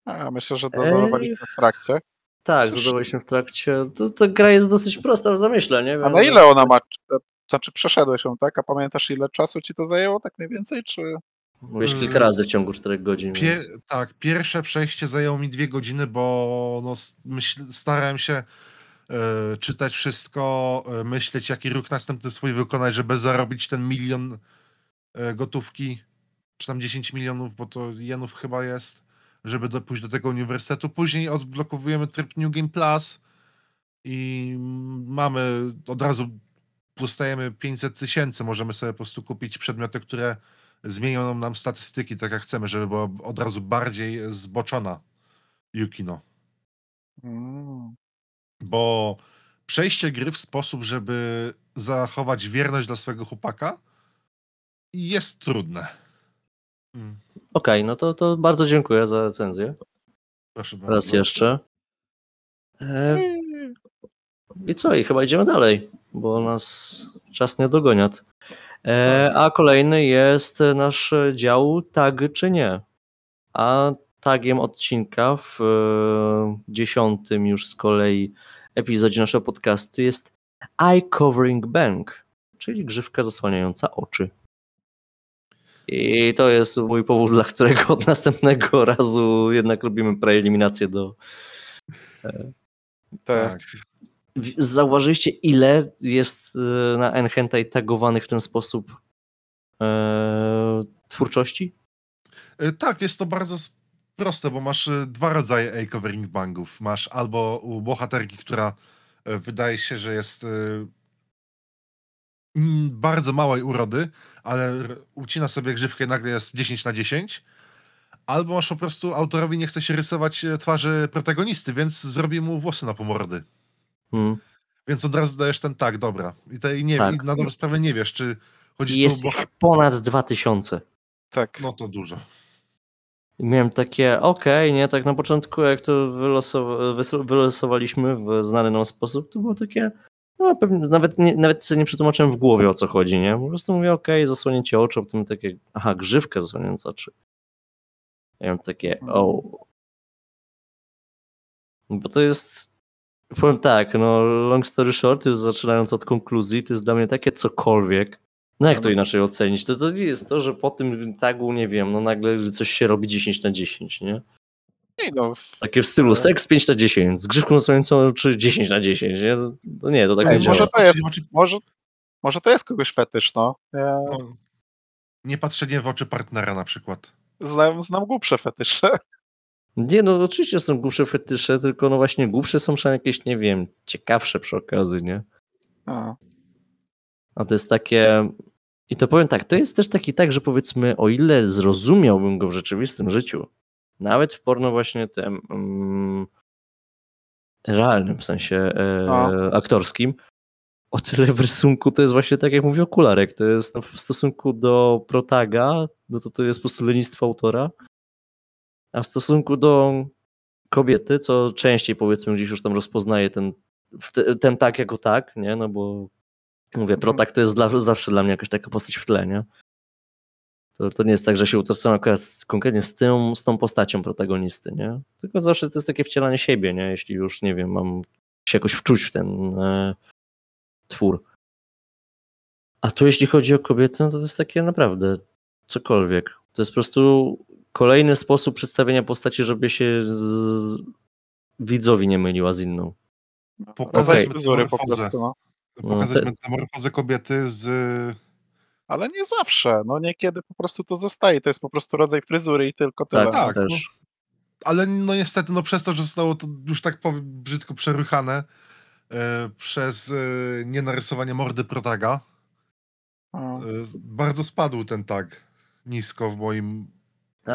A, myślę, że Ej. zadawaliśmy w trakcie. Tak, Cóż. zadawaliśmy w trakcie. To, ta gra jest dosyć prosta w zamyśle, nie? A Wiem, na że- ile ona ma? Znaczy przeszedłeś ją, tak? A pamiętasz ile czasu ci to zajęło, tak mniej więcej? Czy Mówisz kilka razy w ciągu 4 godzin. Pier, więc- tak, pierwsze przejście zajęło mi dwie godziny, bo no, starałem się e, czytać wszystko, e, myśleć, jaki ruch następny swój wykonać, żeby zarobić ten milion e, gotówki, czy tam 10 milionów, bo to jenów chyba jest, żeby do, pójść do tego uniwersytetu. Później odblokowujemy tryb New Game Plus i mm, mamy od razu dostajemy 500 tysięcy, możemy sobie po prostu kupić przedmioty, które zmienią nam statystyki tak jak chcemy, żeby była od razu bardziej zboczona Yukino. Mm, Bo przejście gry w sposób, żeby zachować wierność dla swojego chłopaka jest trudne. Mm. Okej, no to, to bardzo dziękuję za recenzję. Proszę bardzo. Raz jeszcze. E, I co? I chyba idziemy dalej, bo nas czas nie dogoniat. E, a kolejny jest nasz dział tag czy nie. A tagiem odcinka w e, dziesiątym już z kolei epizodzie naszego podcastu jest Eye Covering Bank, czyli grzywka zasłaniająca oczy. I to jest mój powód, dla którego od następnego razu jednak robimy preeliminację do, Te, Tak. Zauważyliście, ile jest e, na Enhentai tagowanych w ten sposób e, twórczości? Y, Tak, jest to bardzo proste, bo masz y, dwa rodzaje A-covering bangów. Masz albo u bohaterki, która wydaje się, że jest bardzo małej urody, ale ucina sobie grzywkę i nagle jest 10 na 10. Albo masz po prostu autorowi nie chce się rysować e, twarzy protagonisty, więc zrobi mu włosy na pomordy. Hmm. Więc od razu dajesz ten tak, dobra. I, te, i, nie, Tak. i na dobrą sprawę nie wiesz, czy chodzi I tu jest o ich ponad 2000. tak. No to dużo. I miałem takie, okej, nie, tak na początku jak to wylosowa- wylosowaliśmy w znany nam sposób, to było takie, no pewnie, nawet, nie, nawet sobie nie przetłumaczyłem w głowie o co chodzi, nie? Po prostu mówię, okej, zasłonięcie oczu, a potem takie, aha, grzywkę zasłaniająca oczy. Ja miałem takie, o. Bo to jest, powiem tak, no long story short, już zaczynając od konkluzji, to jest dla mnie takie cokolwiek, no jak to inaczej ocenić? To, to nie jest to, że po tym tagu, nie wiem, no nagle coś się robi 10 na 10, nie? Nie, no, Takie w stylu seks 5 na 10, z grzywką nasłonięcą czy 10 na 10, nie? To, to nie, to tak Ej, nie działa. może to jest- może, może to jest kogoś fetysz, no. Ja no, nie patrzenie w oczy partnera na przykład. znam, znam głupsze fetysze. Nie, no oczywiście są głupsze fetysze, tylko no właśnie głupsze są przynajmniej jakieś, nie wiem, ciekawsze przy okazji, nie? A, A to jest takie. I to powiem tak, to jest też taki tak, że powiedzmy, o ile zrozumiałbym go w rzeczywistym życiu, nawet w porno właśnie tym mm, realnym, w sensie e, aktorskim, o tyle w rysunku to jest właśnie tak, jak mówi okularek, to jest no, w stosunku do protaga, no to to jest po prostu lenistwo autora, a w stosunku do kobiety, co częściej powiedzmy gdzieś już tam rozpoznaje ten, ten tak jako tak, nie, no bo Mówię, Mhm. Protak to jest dla, zawsze dla mnie jakaś taka postać w tle, nie? To, to nie jest tak, że się utożsamiam konkretnie z, tą, z tą postacią protagonisty, nie? Tylko zawsze to jest takie wcielanie siebie, nie? Jeśli już, nie wiem, mam się jakoś wczuć w ten e, twór. A tu jeśli chodzi o kobiety, no to to jest takie naprawdę cokolwiek. To jest po prostu kolejny sposób przedstawienia postaci, żeby się z, widzowi nie myliła z inną. Pokazać fryzury po metamorfozę. prostu, no. No, Pokazać te- metamorfozę kobiety z... Ale nie zawsze, no niekiedy po prostu to zostaje, to jest po prostu rodzaj fryzury i tylko tyle. Tak, Tak, też. Ale no niestety, no przez to, że zostało to już tak powiem brzydko przeruchane e, przez e, nienarysowanie mordy protaga, e, bardzo spadł ten tag nisko w moim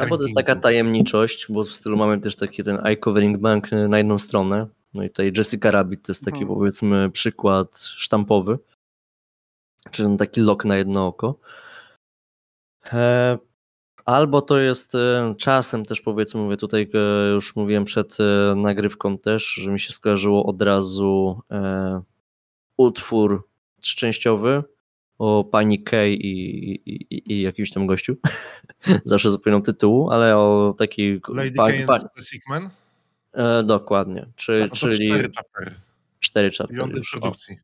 A, bo to jest taka tajemniczość, bo w stylu mamy też taki ten eye covering bank na jedną stronę. No i tutaj Jessica Rabbit to jest taki Mhm. powiedzmy przykład sztampowy, czyli ten taki lok na jedno oko. E, albo to jest e, czasem też powiedzmy, mówię tutaj e, już mówiłem przed nagrywką też, że mi się skojarzyło od razu utwór trzczęściowy o pani Kay i, i, i, jakimś tam gościu. Zawsze zapominam tytułu, ale o takiej Lady pani, Kane pani, the Sickman, e, dokładnie, czy, a czyli cztery chaptery, cztery chaptery w już, o. produkcji.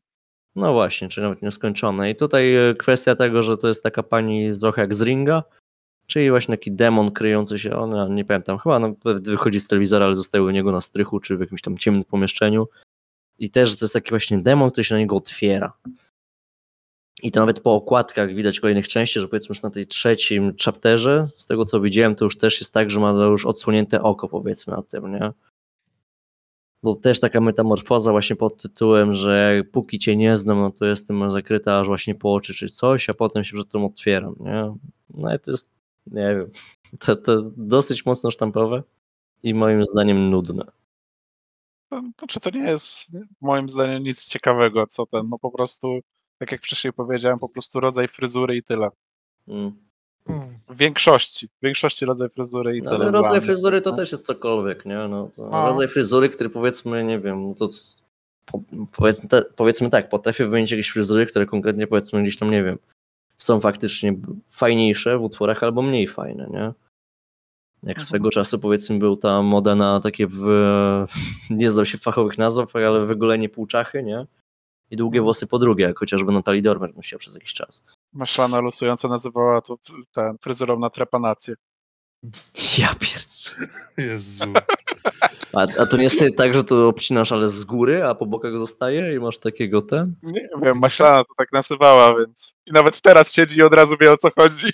No właśnie, czyli nawet nieskończone. I tutaj e, kwestia tego, że to jest taka pani trochę jak z ringa, czyli właśnie taki demon kryjący się, ona nie pamiętam, chyba no, wychodzi z telewizora, ale zostaje u niego na strychu, czy w jakimś tam ciemnym pomieszczeniu. I też to jest taki właśnie demon, który się na niego otwiera. I to nawet po okładkach widać kolejnych części, że powiedzmy już na tej trzecim chapterze, z tego co widziałem, to już też jest tak, że ma już odsłonięte oko powiedzmy o tym, nie? To też taka metamorfoza właśnie pod tytułem, że póki cię nie znam, no to jestem zakryta aż właśnie po oczy czy coś, a potem się przed tym otwieram, nie? No i to jest, nie wiem, to, to dosyć mocno sztampowe i moim zdaniem nudne. znaczy to nie jest moim zdaniem nic ciekawego, co ten, no po prostu, tak jak wcześniej powiedziałem, po prostu rodzaj fryzury i tyle. Mm. Mm. W większości, w większości rodzaj fryzury i No, tyle ale rodzaj mnie. fryzury to też jest cokolwiek, nie? No, to No. Rodzaj fryzury, który powiedzmy, nie wiem, no to po, powiedzmy, te, powiedzmy tak, potrafię wymienić jakieś fryzury, które konkretnie powiedzmy gdzieś tam, nie wiem, są faktycznie fajniejsze w utworach albo mniej fajne, nie? Jak Mhm. swego czasu powiedzmy był ta moda na takie, w, nie znam się w fachowych nazwach, ale wygolenie półczachy, nie? I długie Mhm. włosy po drugie, jak chociażby Natalie Dormer nosiła przez jakiś czas. Maszana losująca nazywała to ten fryzurą na trepanację. Ja pier... Jezu. A, a to nie jest tak, że to obcinasz, ale z góry, a po bokach zostaje i masz takiego ten? Nie wiem, Maślana to tak nazywała, więc. I nawet teraz siedzi i od razu wie o co chodzi.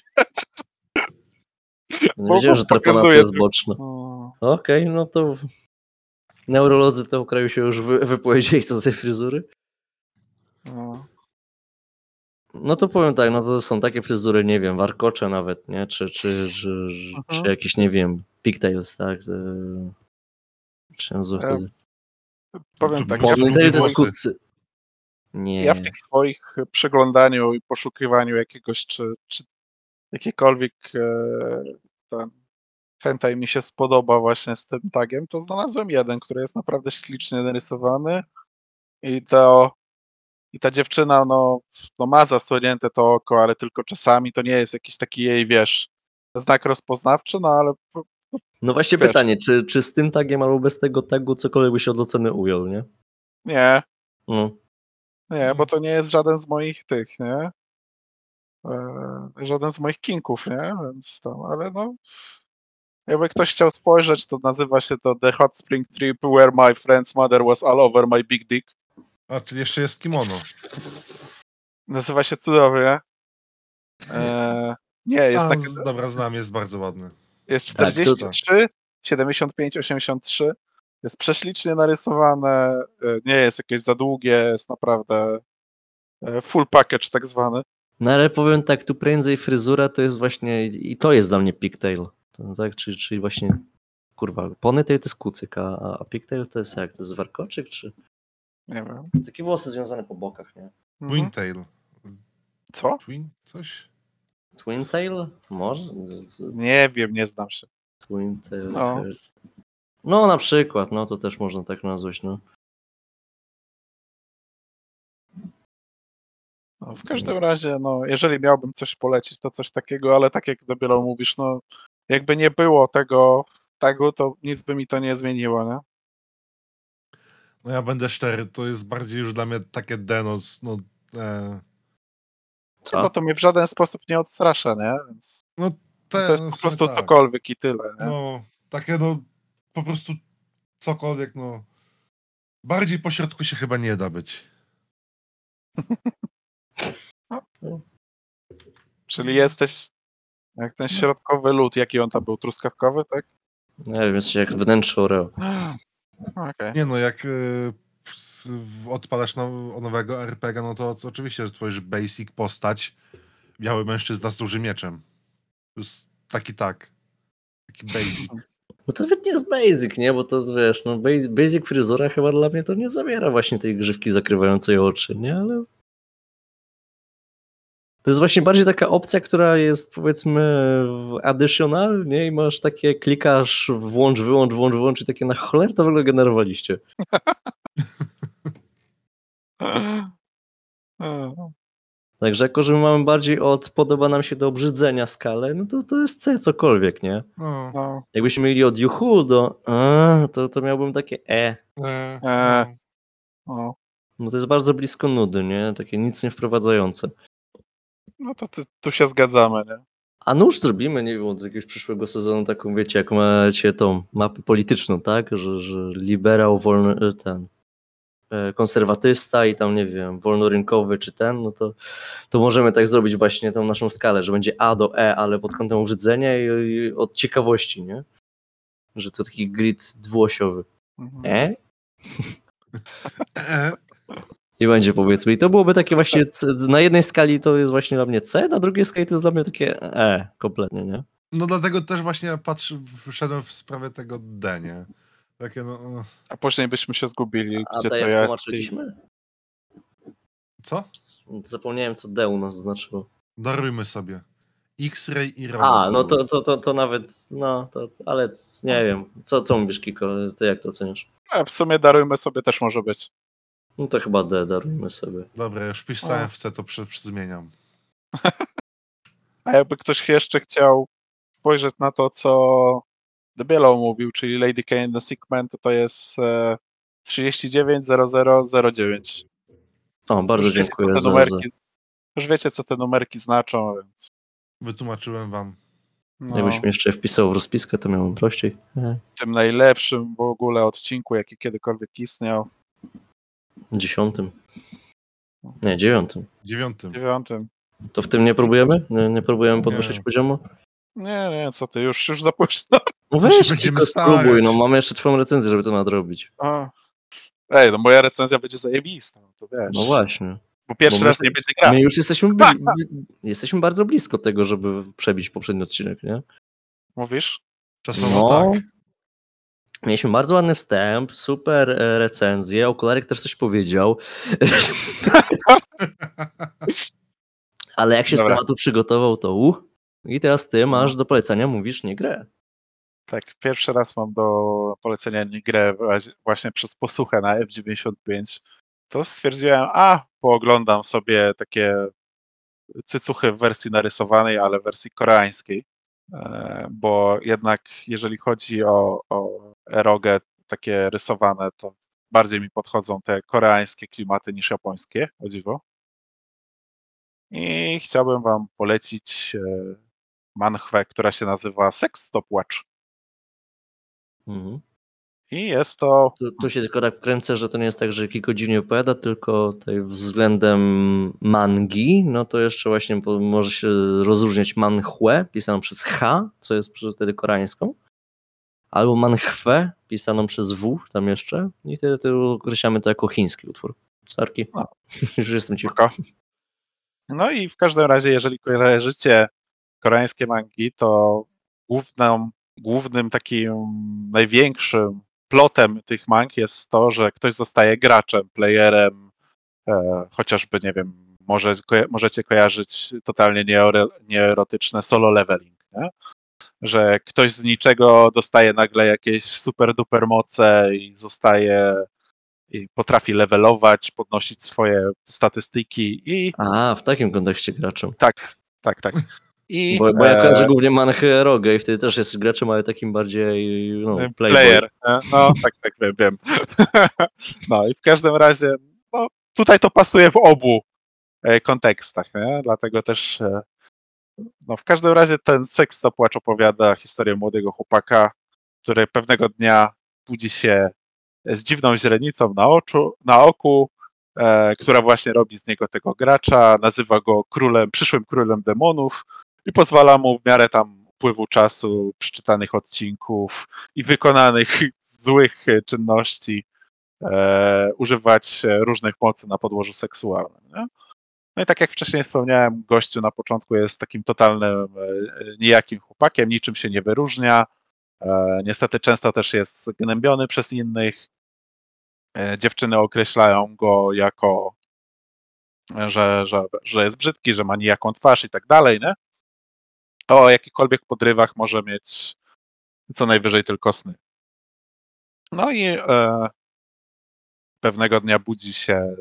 Nie Bo- wiedziałem, że trepanacja jest boczna. O, Okej, no to neurolodzy tego kraju się już wy, wypowiedzieli co do tej fryzury. O. No to powiem tak, no to są takie fryzury, nie wiem, warkocze nawet, nie? Czy, czy, czy, Mhm. czy jakieś, nie wiem, pigtails, tak? E, Czy nazywa E? Powiem tak, Ponytail to jest kucy. Nie. ja w tych swoich przeglądaniu i poszukiwaniu jakiegoś, czy, czy jakiekolwiek e, ten hentai mi się spodoba właśnie z tym tagiem, to znalazłem jeden, który jest naprawdę ślicznie narysowany i to i ta dziewczyna no, no ma zasłonięte to oko, ale tylko czasami to nie jest jakiś taki jej, wiesz, znak rozpoznawczy, no ale No właśnie Wiesz. pytanie, czy, czy z tym tagiem albo bez tego tagu cokolwiek by się od oceny ujął, nie? nie, No. Nie, bo to nie jest żaden z moich tych, nie? E, żaden z moich kinków, nie? Więc tam, ale no. Jakby ktoś chciał spojrzeć, to nazywa się to The Hot Spring Trip Where My Friend's Mother Was All Over My Big Dick. A, czyli jeszcze jest kimono. Nazywa się cudownie. E, nie, jest, A, tak, z- dobra, znam, jest bardzo ładny. jest Tak, to- 43, 75, 83. Jest prześlicznie narysowane, e, nie jest jakieś za długie, jest naprawdę e, full package tak zwany. No ale powiem tak, tu prędzej fryzura to jest właśnie, i to jest dla mnie pigtail. Tak, czyli, czyli właśnie, kurwa, ponytail to jest kucyk, a, a pigtail to jest jak, to jest warkoczyk, czy Nie wiem. takie włosy związane po bokach, nie? Mhm. Twintail. Co? Twin? Coś? Twintail? Może? Nie wiem, nie znam się. Twintail. No. No na przykład, no to też można tak nazwać, no. No, w każdym razie, no, jeżeli miałbym coś polecić, to coś takiego, ale tak jak dopiero mówisz, no, jakby nie było tego, tego, to nic by mi to nie zmieniło, nie? No ja będę szczery, to jest bardziej już dla mnie takie denos, no... E, Co? No to mnie w żaden sposób nie odstrasza, nie? Więc no te, to jest no, po sumie prostu tak. cokolwiek i tyle, nie? No, takie no, po prostu cokolwiek, no... Bardziej po środku się chyba nie da być. Czyli jesteś jak ten środkowy lód, jaki on tam był, truskawkowy, tak? Nie wiem, jest jak wnętrze Oreo. Okej. Nie no, jak y, odpalasz now, nowego RPG, no to, to oczywiście, że tworzysz basic postać, biały mężczyzna z dużym mieczem. To jest taki tak. Taki basic. No to nawet nie jest basic, nie? Bo to wiesz, no basic, basic fryzura chyba dla mnie to nie zawiera właśnie tej grzywki zakrywającej oczy, nie? Ale to jest właśnie bardziej taka opcja, która jest powiedzmy additional, nie? I masz takie, klikasz włącz, wyłącz, włącz, wyłącz i takie na cholerę to w ogóle generowaliście. Także jako, że my mamy bardziej od podoba nam się do obrzydzenia skalę, no to to jest C cokolwiek, nie? No, No, Jakbyśmy mieli od juhu do a, to, to miałbym takie E. e, E. no. No to jest bardzo blisko nudy, nie? Takie nic nie wprowadzające. No to ty, tu się zgadzamy, nie? A nuż zrobimy, nie wiem, od jakiegoś przyszłego sezonu taką, wiecie, jak macie tą mapę polityczną, tak? Że, że liberał, wolny, ten e, konserwatysta i tam, nie wiem, wolnorynkowy czy ten, no to, to możemy tak zrobić właśnie tą naszą skalę, że będzie A do E, ale pod kątem obrzydzenia i, i od ciekawości, nie? Że to taki grid dwuosiowy. Mhm. E? I będzie powiedzmy. I to byłoby takie właśnie, C, na jednej skali to jest właśnie dla mnie C, na drugiej skali to jest dla mnie takie E, kompletnie, nie? no dlatego też właśnie ja patrzę, wszedłem w sprawę tego D, nie? Takie no... e, A później byśmy się zgubili, A gdzie jak jest. tłumaczyliśmy? Co? Zapomniałem, co D u nas znaczyło. Darujmy sobie. X-Ray i robot. A, no to, to, to, to nawet, no, to, ale nie wiem, co, co mówisz Kiko, ty jak to oceniasz? A w sumie darujmy sobie też może być. No to chyba D darujmy sobie. Dobra, już wpisałem w C, to przy, przy zmieniam. A jakby ktoś jeszcze chciał spojrzeć na to, co Debielo mówił, czyli Lady Kane the Sickman, to to jest e, 390009. O, bardzo Już wiecie, dziękuję te za, za... numerki, Już wiecie, co te numerki znaczą, więc Wytłumaczyłem wam. no, Jakbyś mi jeszcze wpisał w rozpiskę, to miałbym prościej. W tym najlepszym w ogóle odcinku, jaki kiedykolwiek istniał, Dziesiątym. Nie, dziewiątym. Dziewiątym. dziewiątym. To w tym nie próbujemy? Nie, nie próbujemy podwyższyć Nie. poziomu? Nie, nie, co ty, już, już za późno. No weź, będziemy spróbuj, no mamy jeszcze twoją recenzję, żeby to nadrobić. A. Ej, no moja recenzja będzie zajebista, no to wiesz. No właśnie. Bo pierwszy Bo my- raz nie będzie gra. My już jesteśmy, bli- jesteśmy bardzo blisko tego, żeby przebić poprzedni odcinek, nie? Mówisz? Czasowo No. tak. Mieliśmy bardzo ładny wstęp, super e, recenzję, Okularek też coś powiedział. Ale jak się Dobra. z tematu przygotował, to uh. I teraz ty masz do polecenia, mówisz nie grę. Tak, pierwszy raz mam do polecenia nie grę właśnie- właśnie przez posłuchę na F95. To stwierdziłem, a pooglądam sobie takie cycuchy w wersji narysowanej, ale w wersji koreańskiej. E, Bo jednak jeżeli chodzi o, o erogę takie rysowane, to bardziej mi podchodzą te koreańskie klimaty niż japońskie, o dziwo. I chciałbym wam polecić e, manhwę, która się nazywa Sex Stopwatch. Mhm. I jest to Tu, tu się tylko tak wkręcę, że to nie jest tak, że Kiko dziwnie opowiada, tylko tutaj względem mangi, no to jeszcze właśnie może się rozróżniać manhue, pisaną przez H, co jest wtedy koreańską, albo manhwe, pisaną przez W, tam jeszcze, i wtedy to określamy to jako chiński utwór. Sarki, No. już jestem cicho. No i w każdym razie, jeżeli kojarzycie koreańskie mangi, to główną, głównym takim największym plotem tych mang jest to, że ktoś zostaje graczem, playerem, e, chociażby, nie wiem, może, możecie kojarzyć totalnie nieerotyczne solo leveling, nie? że ktoś z niczego dostaje nagle jakieś super duper moce i zostaje i potrafi levelować, podnosić swoje statystyki i A, w takim kontekście graczem. tak, tak, tak. I Bo, bo ja e, kojarzę głównie manhę Rogę i wtedy też jest graczem, ale takim bardziej no, player. playboy. e, No, tak, tak, wiem, wiem. No i w każdym razie, no, tutaj to pasuje w obu e, kontekstach, nie? dlatego też e, no, w każdym razie ten Sex Stopwatch opowiada historię młodego chłopaka, który pewnego dnia budzi się z dziwną źrenicą na, oczu, na oku, e, która właśnie robi z niego tego gracza, nazywa go królem, przyszłym królem demonów i pozwala mu w miarę tam upływu czasu, przeczytanych odcinków i wykonanych złych czynności e, używać e, różnych mocy na podłożu seksualnym. Nie? No i tak jak wcześniej wspomniałem, gościu na początku jest takim totalnym e, nijakim chłopakiem, niczym się nie wyróżnia. E, Niestety często też jest gnębiony przez innych. E, Dziewczyny określają go jako, e, że, że, że jest brzydki, że ma nijaką twarz i tak dalej, nie? O jakichkolwiek podrywach może mieć co najwyżej tylko sny. No i e, pewnego dnia budzi się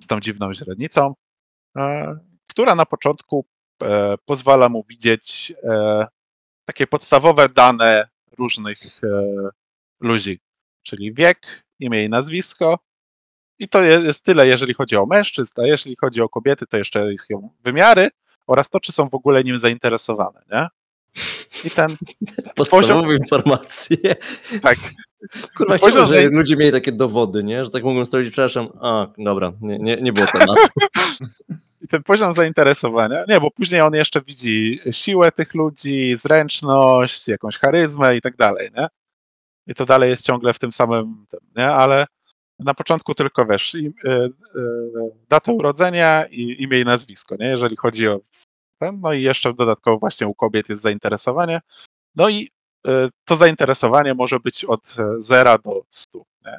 z tą dziwną źrenicą, e, która na początku e, pozwala mu widzieć e, takie podstawowe dane różnych e, ludzi, czyli wiek, imię i nazwisko. I to je- jest tyle, jeżeli chodzi o mężczyzn, a jeśli chodzi o kobiety, to jeszcze ich wymiary oraz to, czy są w ogóle nim zainteresowane, nie? I ten, Podstawowe informacje. tak, Kurwa, Poziom chciałbym, że ludzie mieli takie dowody, nie? Że tak mogą stwierdzić, przepraszam, a, dobra, nie, nie, nie było tematu. I ten poziom zainteresowania, nie, bo później on jeszcze widzi siłę tych ludzi, zręczność, jakąś charyzmę i tak dalej, nie? I to dalej jest ciągle w tym samym, nie? Ale na początku tylko wiesz, im, y, y, datę urodzenia i imię i nazwisko, nie? Jeżeli chodzi o ten, no i jeszcze dodatkowo właśnie u kobiet jest zainteresowanie. No i y, to zainteresowanie może być od 0 do 100, nie?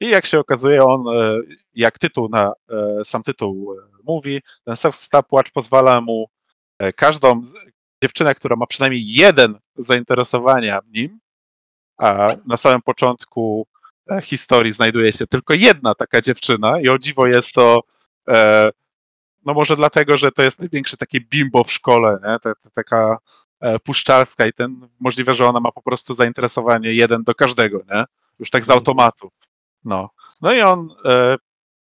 I jak się okazuje, on, e, jak tytuł na e, sam tytuł e, mówi, ten self-stopwatch pozwala mu e, każdą, dziewczynę, która ma przynajmniej jeden zainteresowania nim, a na samym początku e, historii znajduje się tylko jedna taka dziewczyna i o dziwo jest to e, no może dlatego, że to jest największe takie bimbo w szkole, nie? Ta, ta, taka e, puszczalska i ten możliwe, że ona ma po prostu zainteresowanie jeden do każdego, nie? Już tak z automatu. No, no i on e,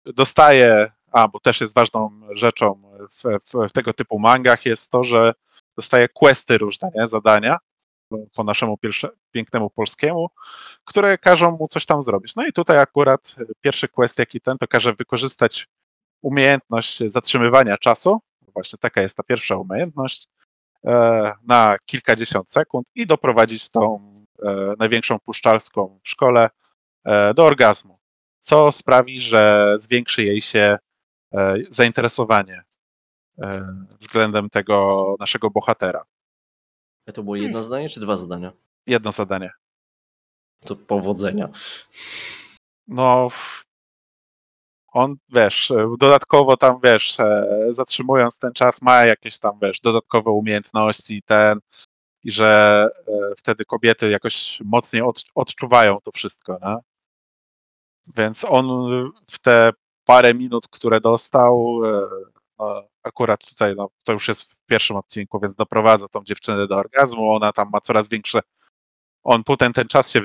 dostaje, a bo też jest ważną rzeczą w, w, w tego typu mangach jest to, że dostaje questy różne, nie? zadania po naszemu pierwsze, pięknemu polskiemu, które każą mu coś tam zrobić. No i tutaj akurat pierwszy quest, jaki ten, to każe wykorzystać umiejętność zatrzymywania czasu. Właśnie taka jest ta pierwsza umiejętność e, na kilkadziesiąt sekund i doprowadzić tą e, największą puszczalską w szkole e, do orgazmu, co sprawi, że zwiększy jej się zainteresowanie względem tego naszego bohatera. To było jedno zdanie czy dwa zdania? Jedno zadanie. To powodzenia. No, on, wiesz, dodatkowo tam, wiesz, e, zatrzymując ten czas, ma jakieś tam, wiesz, dodatkowe umiejętności i ten, i że e, wtedy kobiety jakoś mocniej odczuwają to wszystko, nie? Więc on w te parę minut, które dostał, e, no, akurat tutaj, no, to już jest w pierwszym odcinku, więc doprowadza tą dziewczynę do orgazmu, ona tam ma coraz większe on potem ten czas się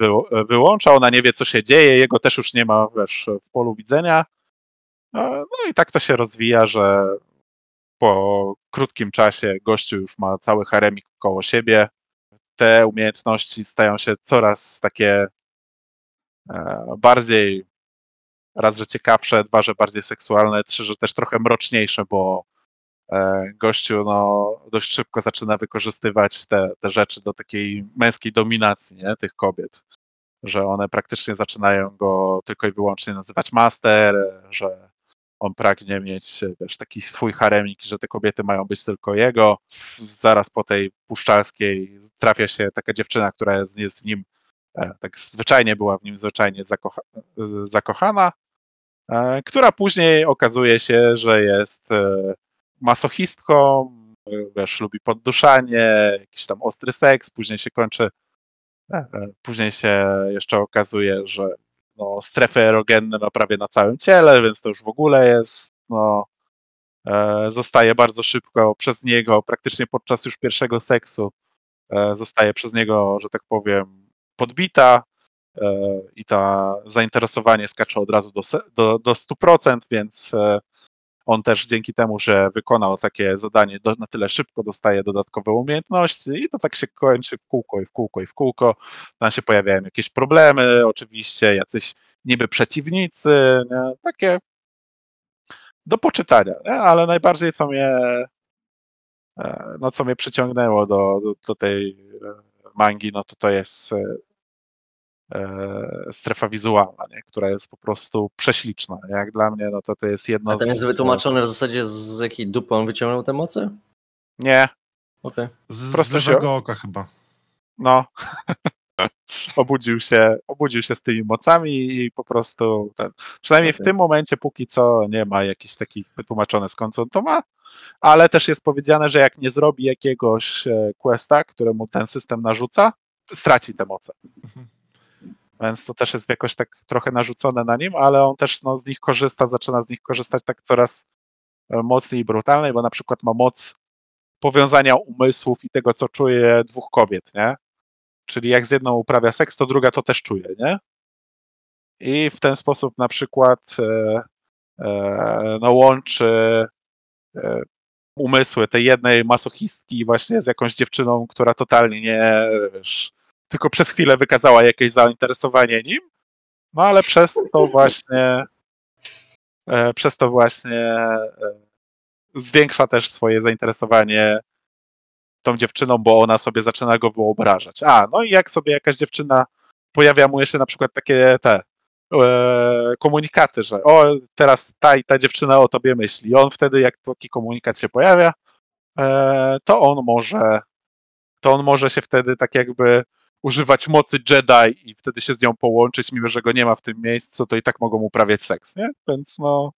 wyłącza, ona nie wie, co się dzieje, jego też już nie ma wiesz, w polu widzenia. No i tak to się rozwija, że po krótkim czasie gościu już ma cały haremik koło siebie. Te umiejętności stają się coraz takie e, bardziej raz, że ciekawsze, dwa, że bardziej seksualne, trzy, że też trochę mroczniejsze, bo e, gościu no, dość szybko zaczyna wykorzystywać te, te rzeczy do takiej męskiej dominacji nie, tych kobiet, że one praktycznie zaczynają go tylko i wyłącznie nazywać master, że on pragnie mieć taki swój haremik, że te kobiety mają być tylko jego. Zaraz po tej puszczalskiej trafia się taka dziewczyna, która jest, jest w nim, e, tak zwyczajnie była w nim zwyczajnie zakocha, zakochana, e, która później okazuje się, że jest e, masochistką, wiesz, lubi podduszanie, jakiś tam ostry seks, później się kończy, później się jeszcze okazuje, że no, strefy erogenne ma prawie na całym ciele, więc to już w ogóle jest, no, e, zostaje bardzo szybko przez niego, praktycznie podczas już pierwszego seksu, e, zostaje przez niego, że tak powiem, podbita e, i ta zainteresowanie skacze od razu do, do, do 100%, więc e, on też dzięki temu, że wykonał takie zadanie do, na tyle szybko, dostaje dodatkowe umiejętności i to tak się kończy w kółko i w kółko i w kółko. Tam się pojawiają jakieś problemy, oczywiście, jacyś niby przeciwnicy, nie? takie do poczytania, nie? ale najbardziej co mnie, e, no, co mnie przyciągnęło do, do, do tej e, mangi, no to to jest e, strefa wizualna, nie? która jest po prostu prześliczna. Jak dla mnie, no to to jest jedno A ten jest wytłumaczony w zasadzie z jakiej dupy on wyciągnął te moce? Nie. Okej. Okay. Z, z lewego się... oka chyba. No. obudził, się, obudził się z tymi mocami i po prostu ten, przynajmniej okay. w tym momencie póki co nie ma jakichś takich wytłumaczone skąd on to ma, ale też jest powiedziane, że jak nie zrobi jakiegoś e, questa, któremu ten system narzuca, straci te moce. Mhm. Więc to też jest jakoś tak trochę narzucone na nim, ale on też no, z nich korzysta, zaczyna z nich korzystać tak coraz e, mocniej i brutalniej, bo na przykład ma moc powiązania umysłów i tego, co czuje dwóch kobiet, nie? Czyli jak z jedną uprawia seks, to druga to też czuje, nie? I w ten sposób na przykład e, e, no, łączy e, umysły tej jednej masochistki właśnie z jakąś dziewczyną, która totalnie nie, wiesz, tylko przez chwilę wykazała jakieś zainteresowanie nim, no ale przez to właśnie e, przez to właśnie e, zwiększa też swoje zainteresowanie tą dziewczyną, bo ona sobie zaczyna go wyobrażać. A, no i jak sobie jakaś dziewczyna pojawia mu jeszcze na przykład takie te e, komunikaty, że o, teraz ta i ta dziewczyna o tobie myśli. On wtedy, jak taki komunikat się pojawia, e, to on może to on może się wtedy tak jakby używać mocy Jedi i wtedy się z nią połączyć, mimo że go nie ma w tym miejscu, to i tak mogą uprawiać seks, nie? Więc no.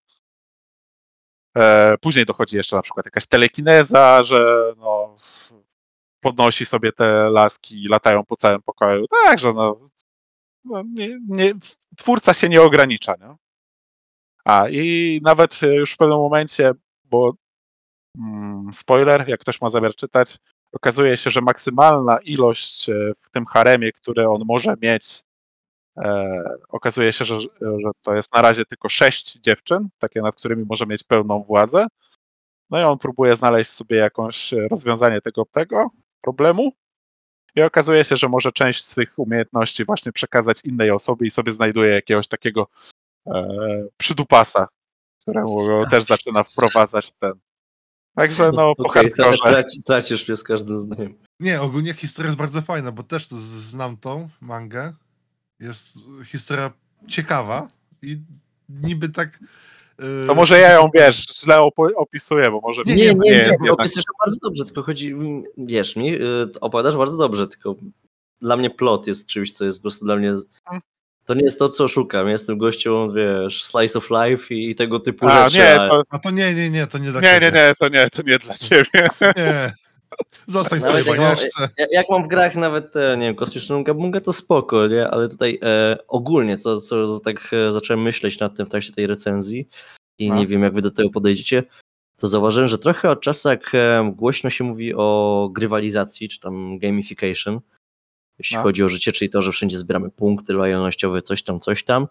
E, później dochodzi jeszcze na przykład jakaś telekineza, że no, podnosi sobie te laski i latają po całym pokoju. Także no, no nie, nie, twórca się nie ogranicza, nie? A i nawet już w pewnym momencie, bo mm, spoiler, jak ktoś ma zamiar czytać, okazuje się, że maksymalna ilość e, w tym haremie, które on może mieć, e, okazuje się, że, że to jest na razie tylko sześć dziewczyn, takie nad którymi może mieć pełną władzę. No i on próbuje znaleźć sobie jakąś e, rozwiązanie tego, tego problemu. I okazuje się, że może część swych umiejętności właśnie przekazać innej osobie i sobie znajduje jakiegoś takiego e, przydupasa, któremu też zaczyna wprowadzać ten. Także no, po Okej, tra- hardkorze. traci, tracisz mnie z każdym zdaniem. Nie, ogólnie historia jest bardzo fajna, bo też znam tą mangę. Jest historia ciekawa i niby tak... e, To może ja ją, wiesz, źle opisuję, bo może Nie, Nie, nie, nie, nie opisujesz bardzo dobrze, tylko chodzi, wierz mi, y, opowiadasz bardzo dobrze, tylko dla mnie plot jest czymś, co jest po prostu dla mnie, Mm. To nie jest to, co szukam, jestem gością, wiesz, slice of life i tego typu A, rzeczy, nie, a- to, A to nie, nie, nie, to nie dla nie, nie, ciebie. nie, to nie, to nie dla ciebie. nie. Zostań w Nawet swojej jak mam- Jak mam w grach nawet, te, nie wiem, kosmiczną gabungę, to spoko, nie? Ale tutaj e, ogólnie, co, co tak e, zacząłem myśleć nad tym w trakcie tej recenzji i No. nie wiem, jak wy do tego podejdziecie, to zauważyłem, że trochę od czasu, jak głośno się mówi o grywalizacji, czy tam gamification, jeśli No. chodzi o życie, czyli to, że wszędzie zbieramy punkty lojalnościowe, coś tam, coś tam.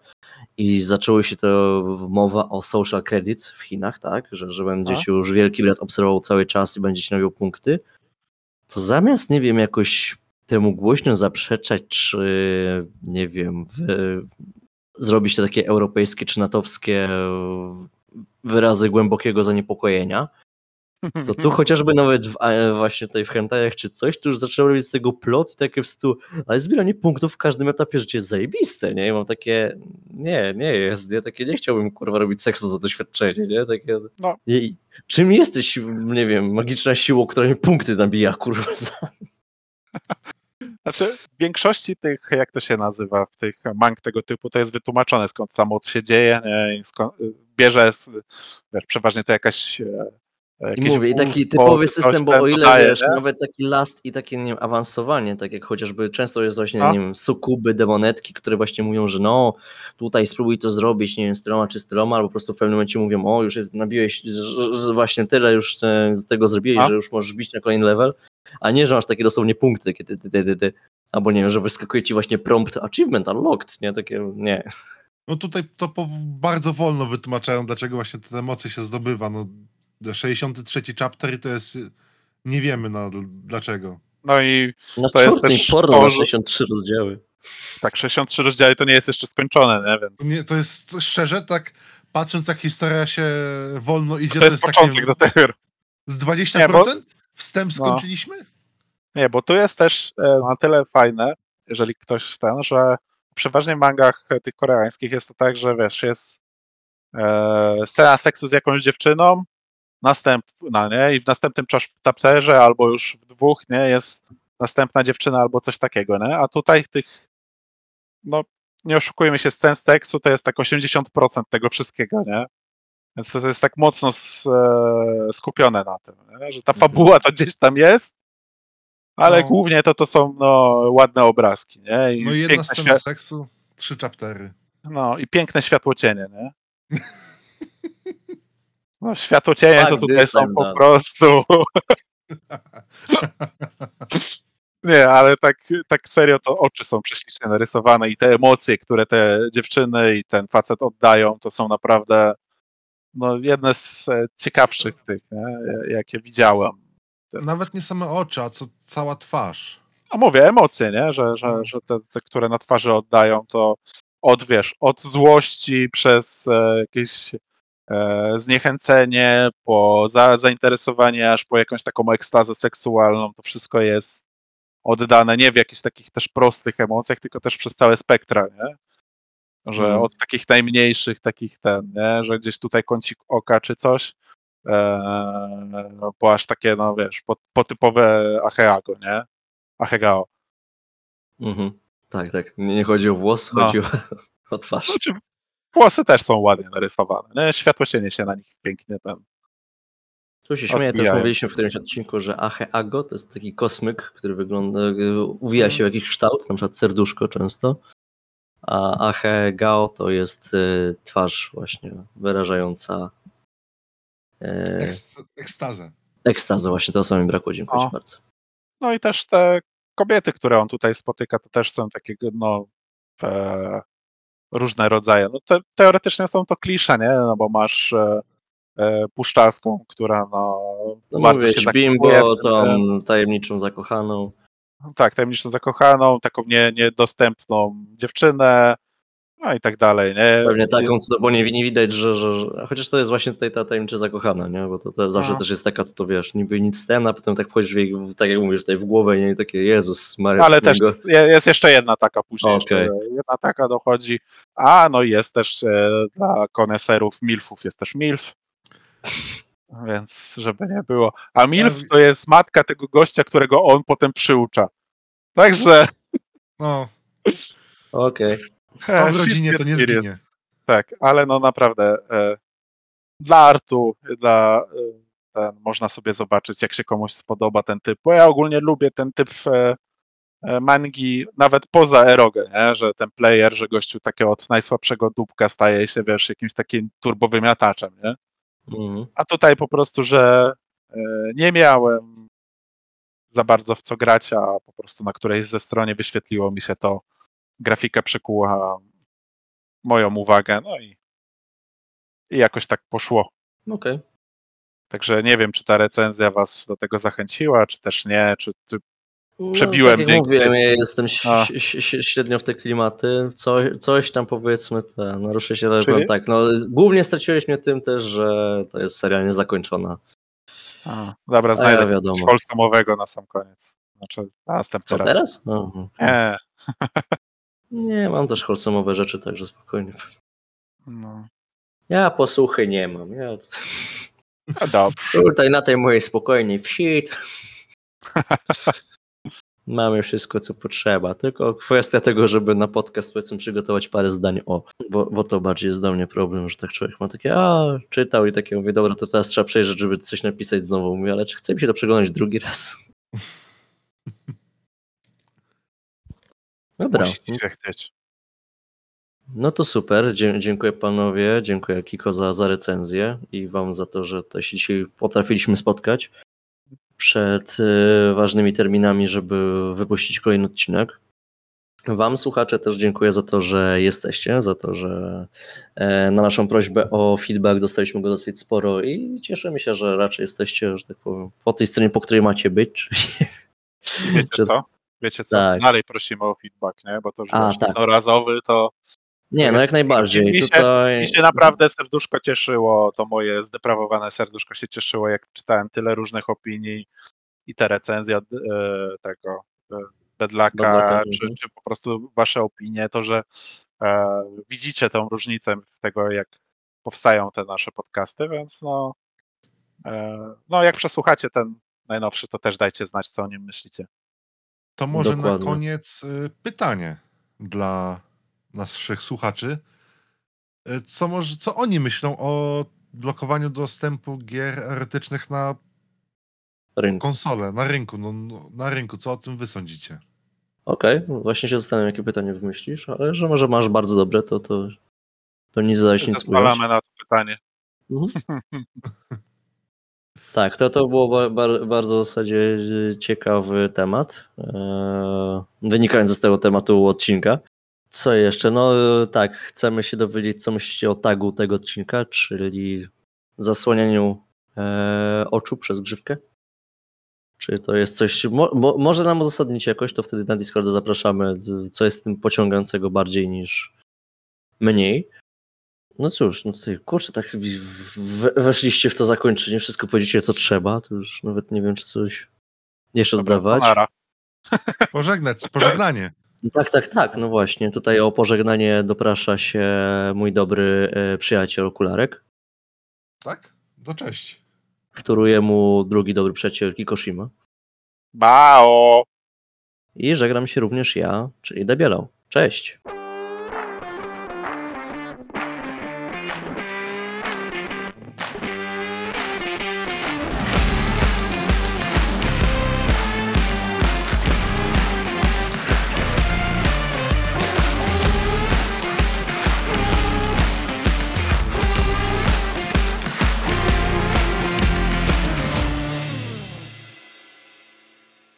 I zaczęło się to mowa o social credits w Chinach, tak, że, że będziecie już wielki brat obserwował cały czas i będziecie nabiał punkty, to zamiast, nie wiem, jakoś temu głośno zaprzeczać, czy nie wiem, wy, zrobić te takie europejskie czy natowskie wyrazy głębokiego zaniepokojenia, to tu chociażby nawet w, właśnie tutaj w hentajach czy coś, to już zaczęło robić z tego plot i takie w stu, ale zbieranie punktów w każdym etapie życia jest zajebiste, nie? I mam takie, nie, nie jest, nie? Takie nie chciałbym kurwa robić seksu za doświadczenie, nie? Takie, No. I, czym jesteś, nie wiem, magiczna siłą, która mi punkty nabija, kurwa, za... Znaczy, w większości tych, jak to się nazywa, w tych mang tego typu, to jest wytłumaczone, skąd samo się dzieje, nie? Skąd, bierze, z, wiesz, przeważnie to jakaś e, I jakieś mówię, i taki typowy system, bo o ile dodaje, wiesz, nie? nawet taki last i takie nie wiem, awansowanie, tak jak chociażby często jest właśnie, No. nie wiem, sukuby, demonetki, które właśnie mówią, że no, tutaj spróbuj to zrobić, nie wiem, z tyloma czy z tyloma, albo po prostu w pewnym momencie mówią, o, już jest, nabiłeś, że, że właśnie tyle już e, z tego zrobiłeś, No. że już możesz bić na kolejny level, a nie, że masz takie dosłownie punkty, kiedy ty, ty, ty, ty, albo nie wiem, że wyskakuje ci właśnie prompt achievement unlocked, nie, takie, nie. No tutaj to bardzo wolno wytłumaczają, dlaczego właśnie te emocje się zdobywa. No, 63 chapter to jest... Nie wiemy no, dlaczego. No i No To jest też porno to, na że- 63 rozdziały. tak 63 rozdziały to nie jest jeszcze skończone, nie? Więc To, nie, to jest szczerze tak, patrząc jak historia się wolno idzie, to jest początek takie do tego. z 20% Nie, bo- wstęp No. skończyliśmy? Nie, bo tu jest też e, na tyle fajne, jeżeli ktoś ten, że w przeważnie mangach e, tych koreańskich jest to tak, że wiesz, jest e, scena seksu z jakąś dziewczyną, następna, nie? I w następnym chapterze albo już w dwóch, nie? Jest następna dziewczyna albo coś takiego, nie? A tutaj tych, no nie oszukujmy się, scen seksu to jest tak 80% tego wszystkiego, nie? Więc to jest tak mocno e, skupione na tym, nie? że ta fabuła to gdzieś tam jest, ale No. głównie to to są no, ładne obrazki, nie? I No i jedna scena świat- seksu, trzy chaptery. no i piękne światłocienie, nie? No światłocienie to tutaj są po done. prostu... Nie, ale tak, tak serio to oczy są prześlicznie narysowane i te emocje, które te dziewczyny i ten facet oddają, to są naprawdę no, jedne z e, ciekawszych tych, nie? jakie widziałem. Nawet nie same oczy, a co cała twarz. No mówię, emocje, nie? Że, że, Mm. że te, te, które na twarzy oddają, to od, wiesz, od złości przez e, jakieś zniechęcenie, po za, zainteresowanie, aż po jakąś taką ekstazę seksualną, to wszystko jest oddane nie w jakichś takich też prostych emocjach, tylko też przez całe spektra, nie? Że Mm. od takich najmniejszych, takich ten, nie? Że gdzieś tutaj kącik oka czy coś, e, po aż takie, no wiesz, po, po typowe Acheago, nie? Achegao. Mhm. Tak, tak. Nie, nie chodzi o włos, No. chodzi o, o twarz. Znaczy, włosy też są ładnie narysowane. Nie? Światło cienie się na nich pięknie ten. Tu się śmieję, też mówiliśmy w którymś odcinku, że Ache Ago to jest taki kosmyk, który wygląda, uwija się w jakiś kształt, na przykład serduszko często, a Ache Gao to jest y, twarz właśnie wyrażająca e, Eks, ekstazę. ekstazę, właśnie to samo mi brakło, dziękuję O. ci bardzo. No i też te kobiety, które on tutaj spotyka, to też są takie no, e, różne rodzaje. No te, teoretycznie są to klisze, nie? No bo masz e, e, puszczalską, która no, No bardzo mówię, się bimbo, tą tajemniczą zakochaną. Tak, tajemniczą zakochaną, taką nie, niedostępną dziewczynę, no i tak dalej, nie? Pewnie taką, co było nie, nie widać, że, że, że. Chociaż to jest właśnie tutaj ta tajemnicza zakochana, nie? Bo to, to zawsze No. też jest taka, co to wiesz, niby nic ten, a potem tak wchodzisz w jej, tak jak mówisz, tutaj w głowę nie? i takie Jezus Maria. Ale niego- też jest, jest jeszcze jedna taka później. Okej. Jeszcze jedna taka dochodzi. A, no i jest też e, dla koneserów MILFów jest też MILF. Więc żeby nie było. A MILF to jest matka tego gościa, którego on potem przyucza. Także. No, Okej. w całej shit rodzinie to nie zginie. Tak, ale no naprawdę e, dla artu, dla e, ten, można sobie zobaczyć, jak się komuś spodoba ten typ. Bo ja ogólnie lubię ten typ e, e, mangi, nawet poza erogę, nie? że ten player, że gościu takiego od najsłabszego dupka staje się, wiesz, jakimś takim turbowymiataczem, nie? Mhm. A tutaj po prostu, że e, nie miałem za bardzo w co grać, a po prostu na którejś ze stronie wyświetliło mi się to, grafika przykuła moją uwagę, no i, i jakoś tak poszło. Okej. Także nie wiem, czy ta recenzja was do tego zachęciła, czy też nie, czy, No, Przebiłem tak jak dzięki mówiłem, ja jestem A. średnio w te klimaty. Co, coś tam powiedzmy, te, naruszę się, ale Czyli? powiem tak. No, głównie straciłeś mnie tym też, że to jest serial niezakończona. dobra, A znajdę ja coś wiadomo. wholesomowego na sam koniec. Znaczy na następny Co raz. teraz? Aha. Nie, Nie, mam też wholesome'owe rzeczy, także spokojnie. no. Ja posłuchy nie mam. Ja no dobrze. tutaj na tej mojej spokojnej wsi mamy wszystko, co potrzeba. Tylko kwestia tego, żeby na podcast powiedzmy przygotować parę zdań o, bo, bo to bardziej jest dla mnie problem, że tak człowiek ma takie, a czytał i takie mówię, dobra, to teraz trzeba przejrzeć, żeby coś napisać znowu. Mówię, ale czy chce mi się to przeglądać drugi raz? Dobra, chcieć. no to super. Dzie- dziękuję panowie, dziękuję Kiko za, za recenzję i wam za to, że tutaj się dzisiaj potrafiliśmy spotkać przed e, ważnymi terminami, żeby wypuścić kolejny odcinek. Wam, słuchacze, też dziękuję za to, że jesteście, za to, że e, na naszą prośbę o feedback dostaliśmy go dosyć sporo i cieszymy się, że raczej jesteście, że tak powiem, po tej stronie, po której macie być. Wiecie Czy- co? Wiecie co? Tak. Dalej prosimy o feedback, nie? Bo to, że A, tak. jednorazowy, to Nie, no jak najbardziej. mi się- Tutaj... mi się naprawdę serduszko cieszyło, to moje zdeprawowane serduszko się cieszyło, jak czytałem tyle różnych opinii i te recenzje od e, tego e, Bedlaka, Bedlaka, czy, mhm. czy po prostu wasze opinie, to, że e, widzicie tą różnicę w tego, jak powstają te nasze podcasty, więc no, e, no jak przesłuchacie ten najnowszy, to też dajcie znać, co o nim myślicie. To może Dokładnie. na koniec y, pytanie dla naszych słuchaczy. Y, Co, może, co oni myślą o blokowaniu dostępu gier erotycznych na Rynku. konsolę, na rynku? No, no, na rynku, co o tym wy sądzicie? Okej, no właśnie się zastanawiam, jakie pytanie wymyślisz, ale że może masz bardzo dobre, to, to, to nie zadać nic. Zespalamy na to pytanie. Tak, to, to było ba, ba, bardzo w zasadzie e, ciekawy temat, e, wynikając z tego tematu odcinka. Co jeszcze? No e, tak, chcemy się dowiedzieć, co myślicie o tagu tego odcinka, czyli zasłanianiu e, oczu przez grzywkę. Czy to jest coś, mo, mo, może nam uzasadnić jakoś, to wtedy na Discordzie zapraszamy, co jest tym pociągającego bardziej niż mniej. No cóż, no tutaj kurczę, tak weszliście w to zakończenie, wszystko powiedzicie co trzeba, to już nawet nie wiem, czy coś jeszcze Dobra, dodawać. Nara. Pożegnać, pożegnanie. Tak, tak, tak, no właśnie, tutaj o pożegnanie doprasza się mój dobry e, przyjaciel Okularek, Tak? To cześć. wtóruje mu drugi dobry przyjaciel Kikoshima Bao! i żegnam się również ja, czyli Debielał. Cześć!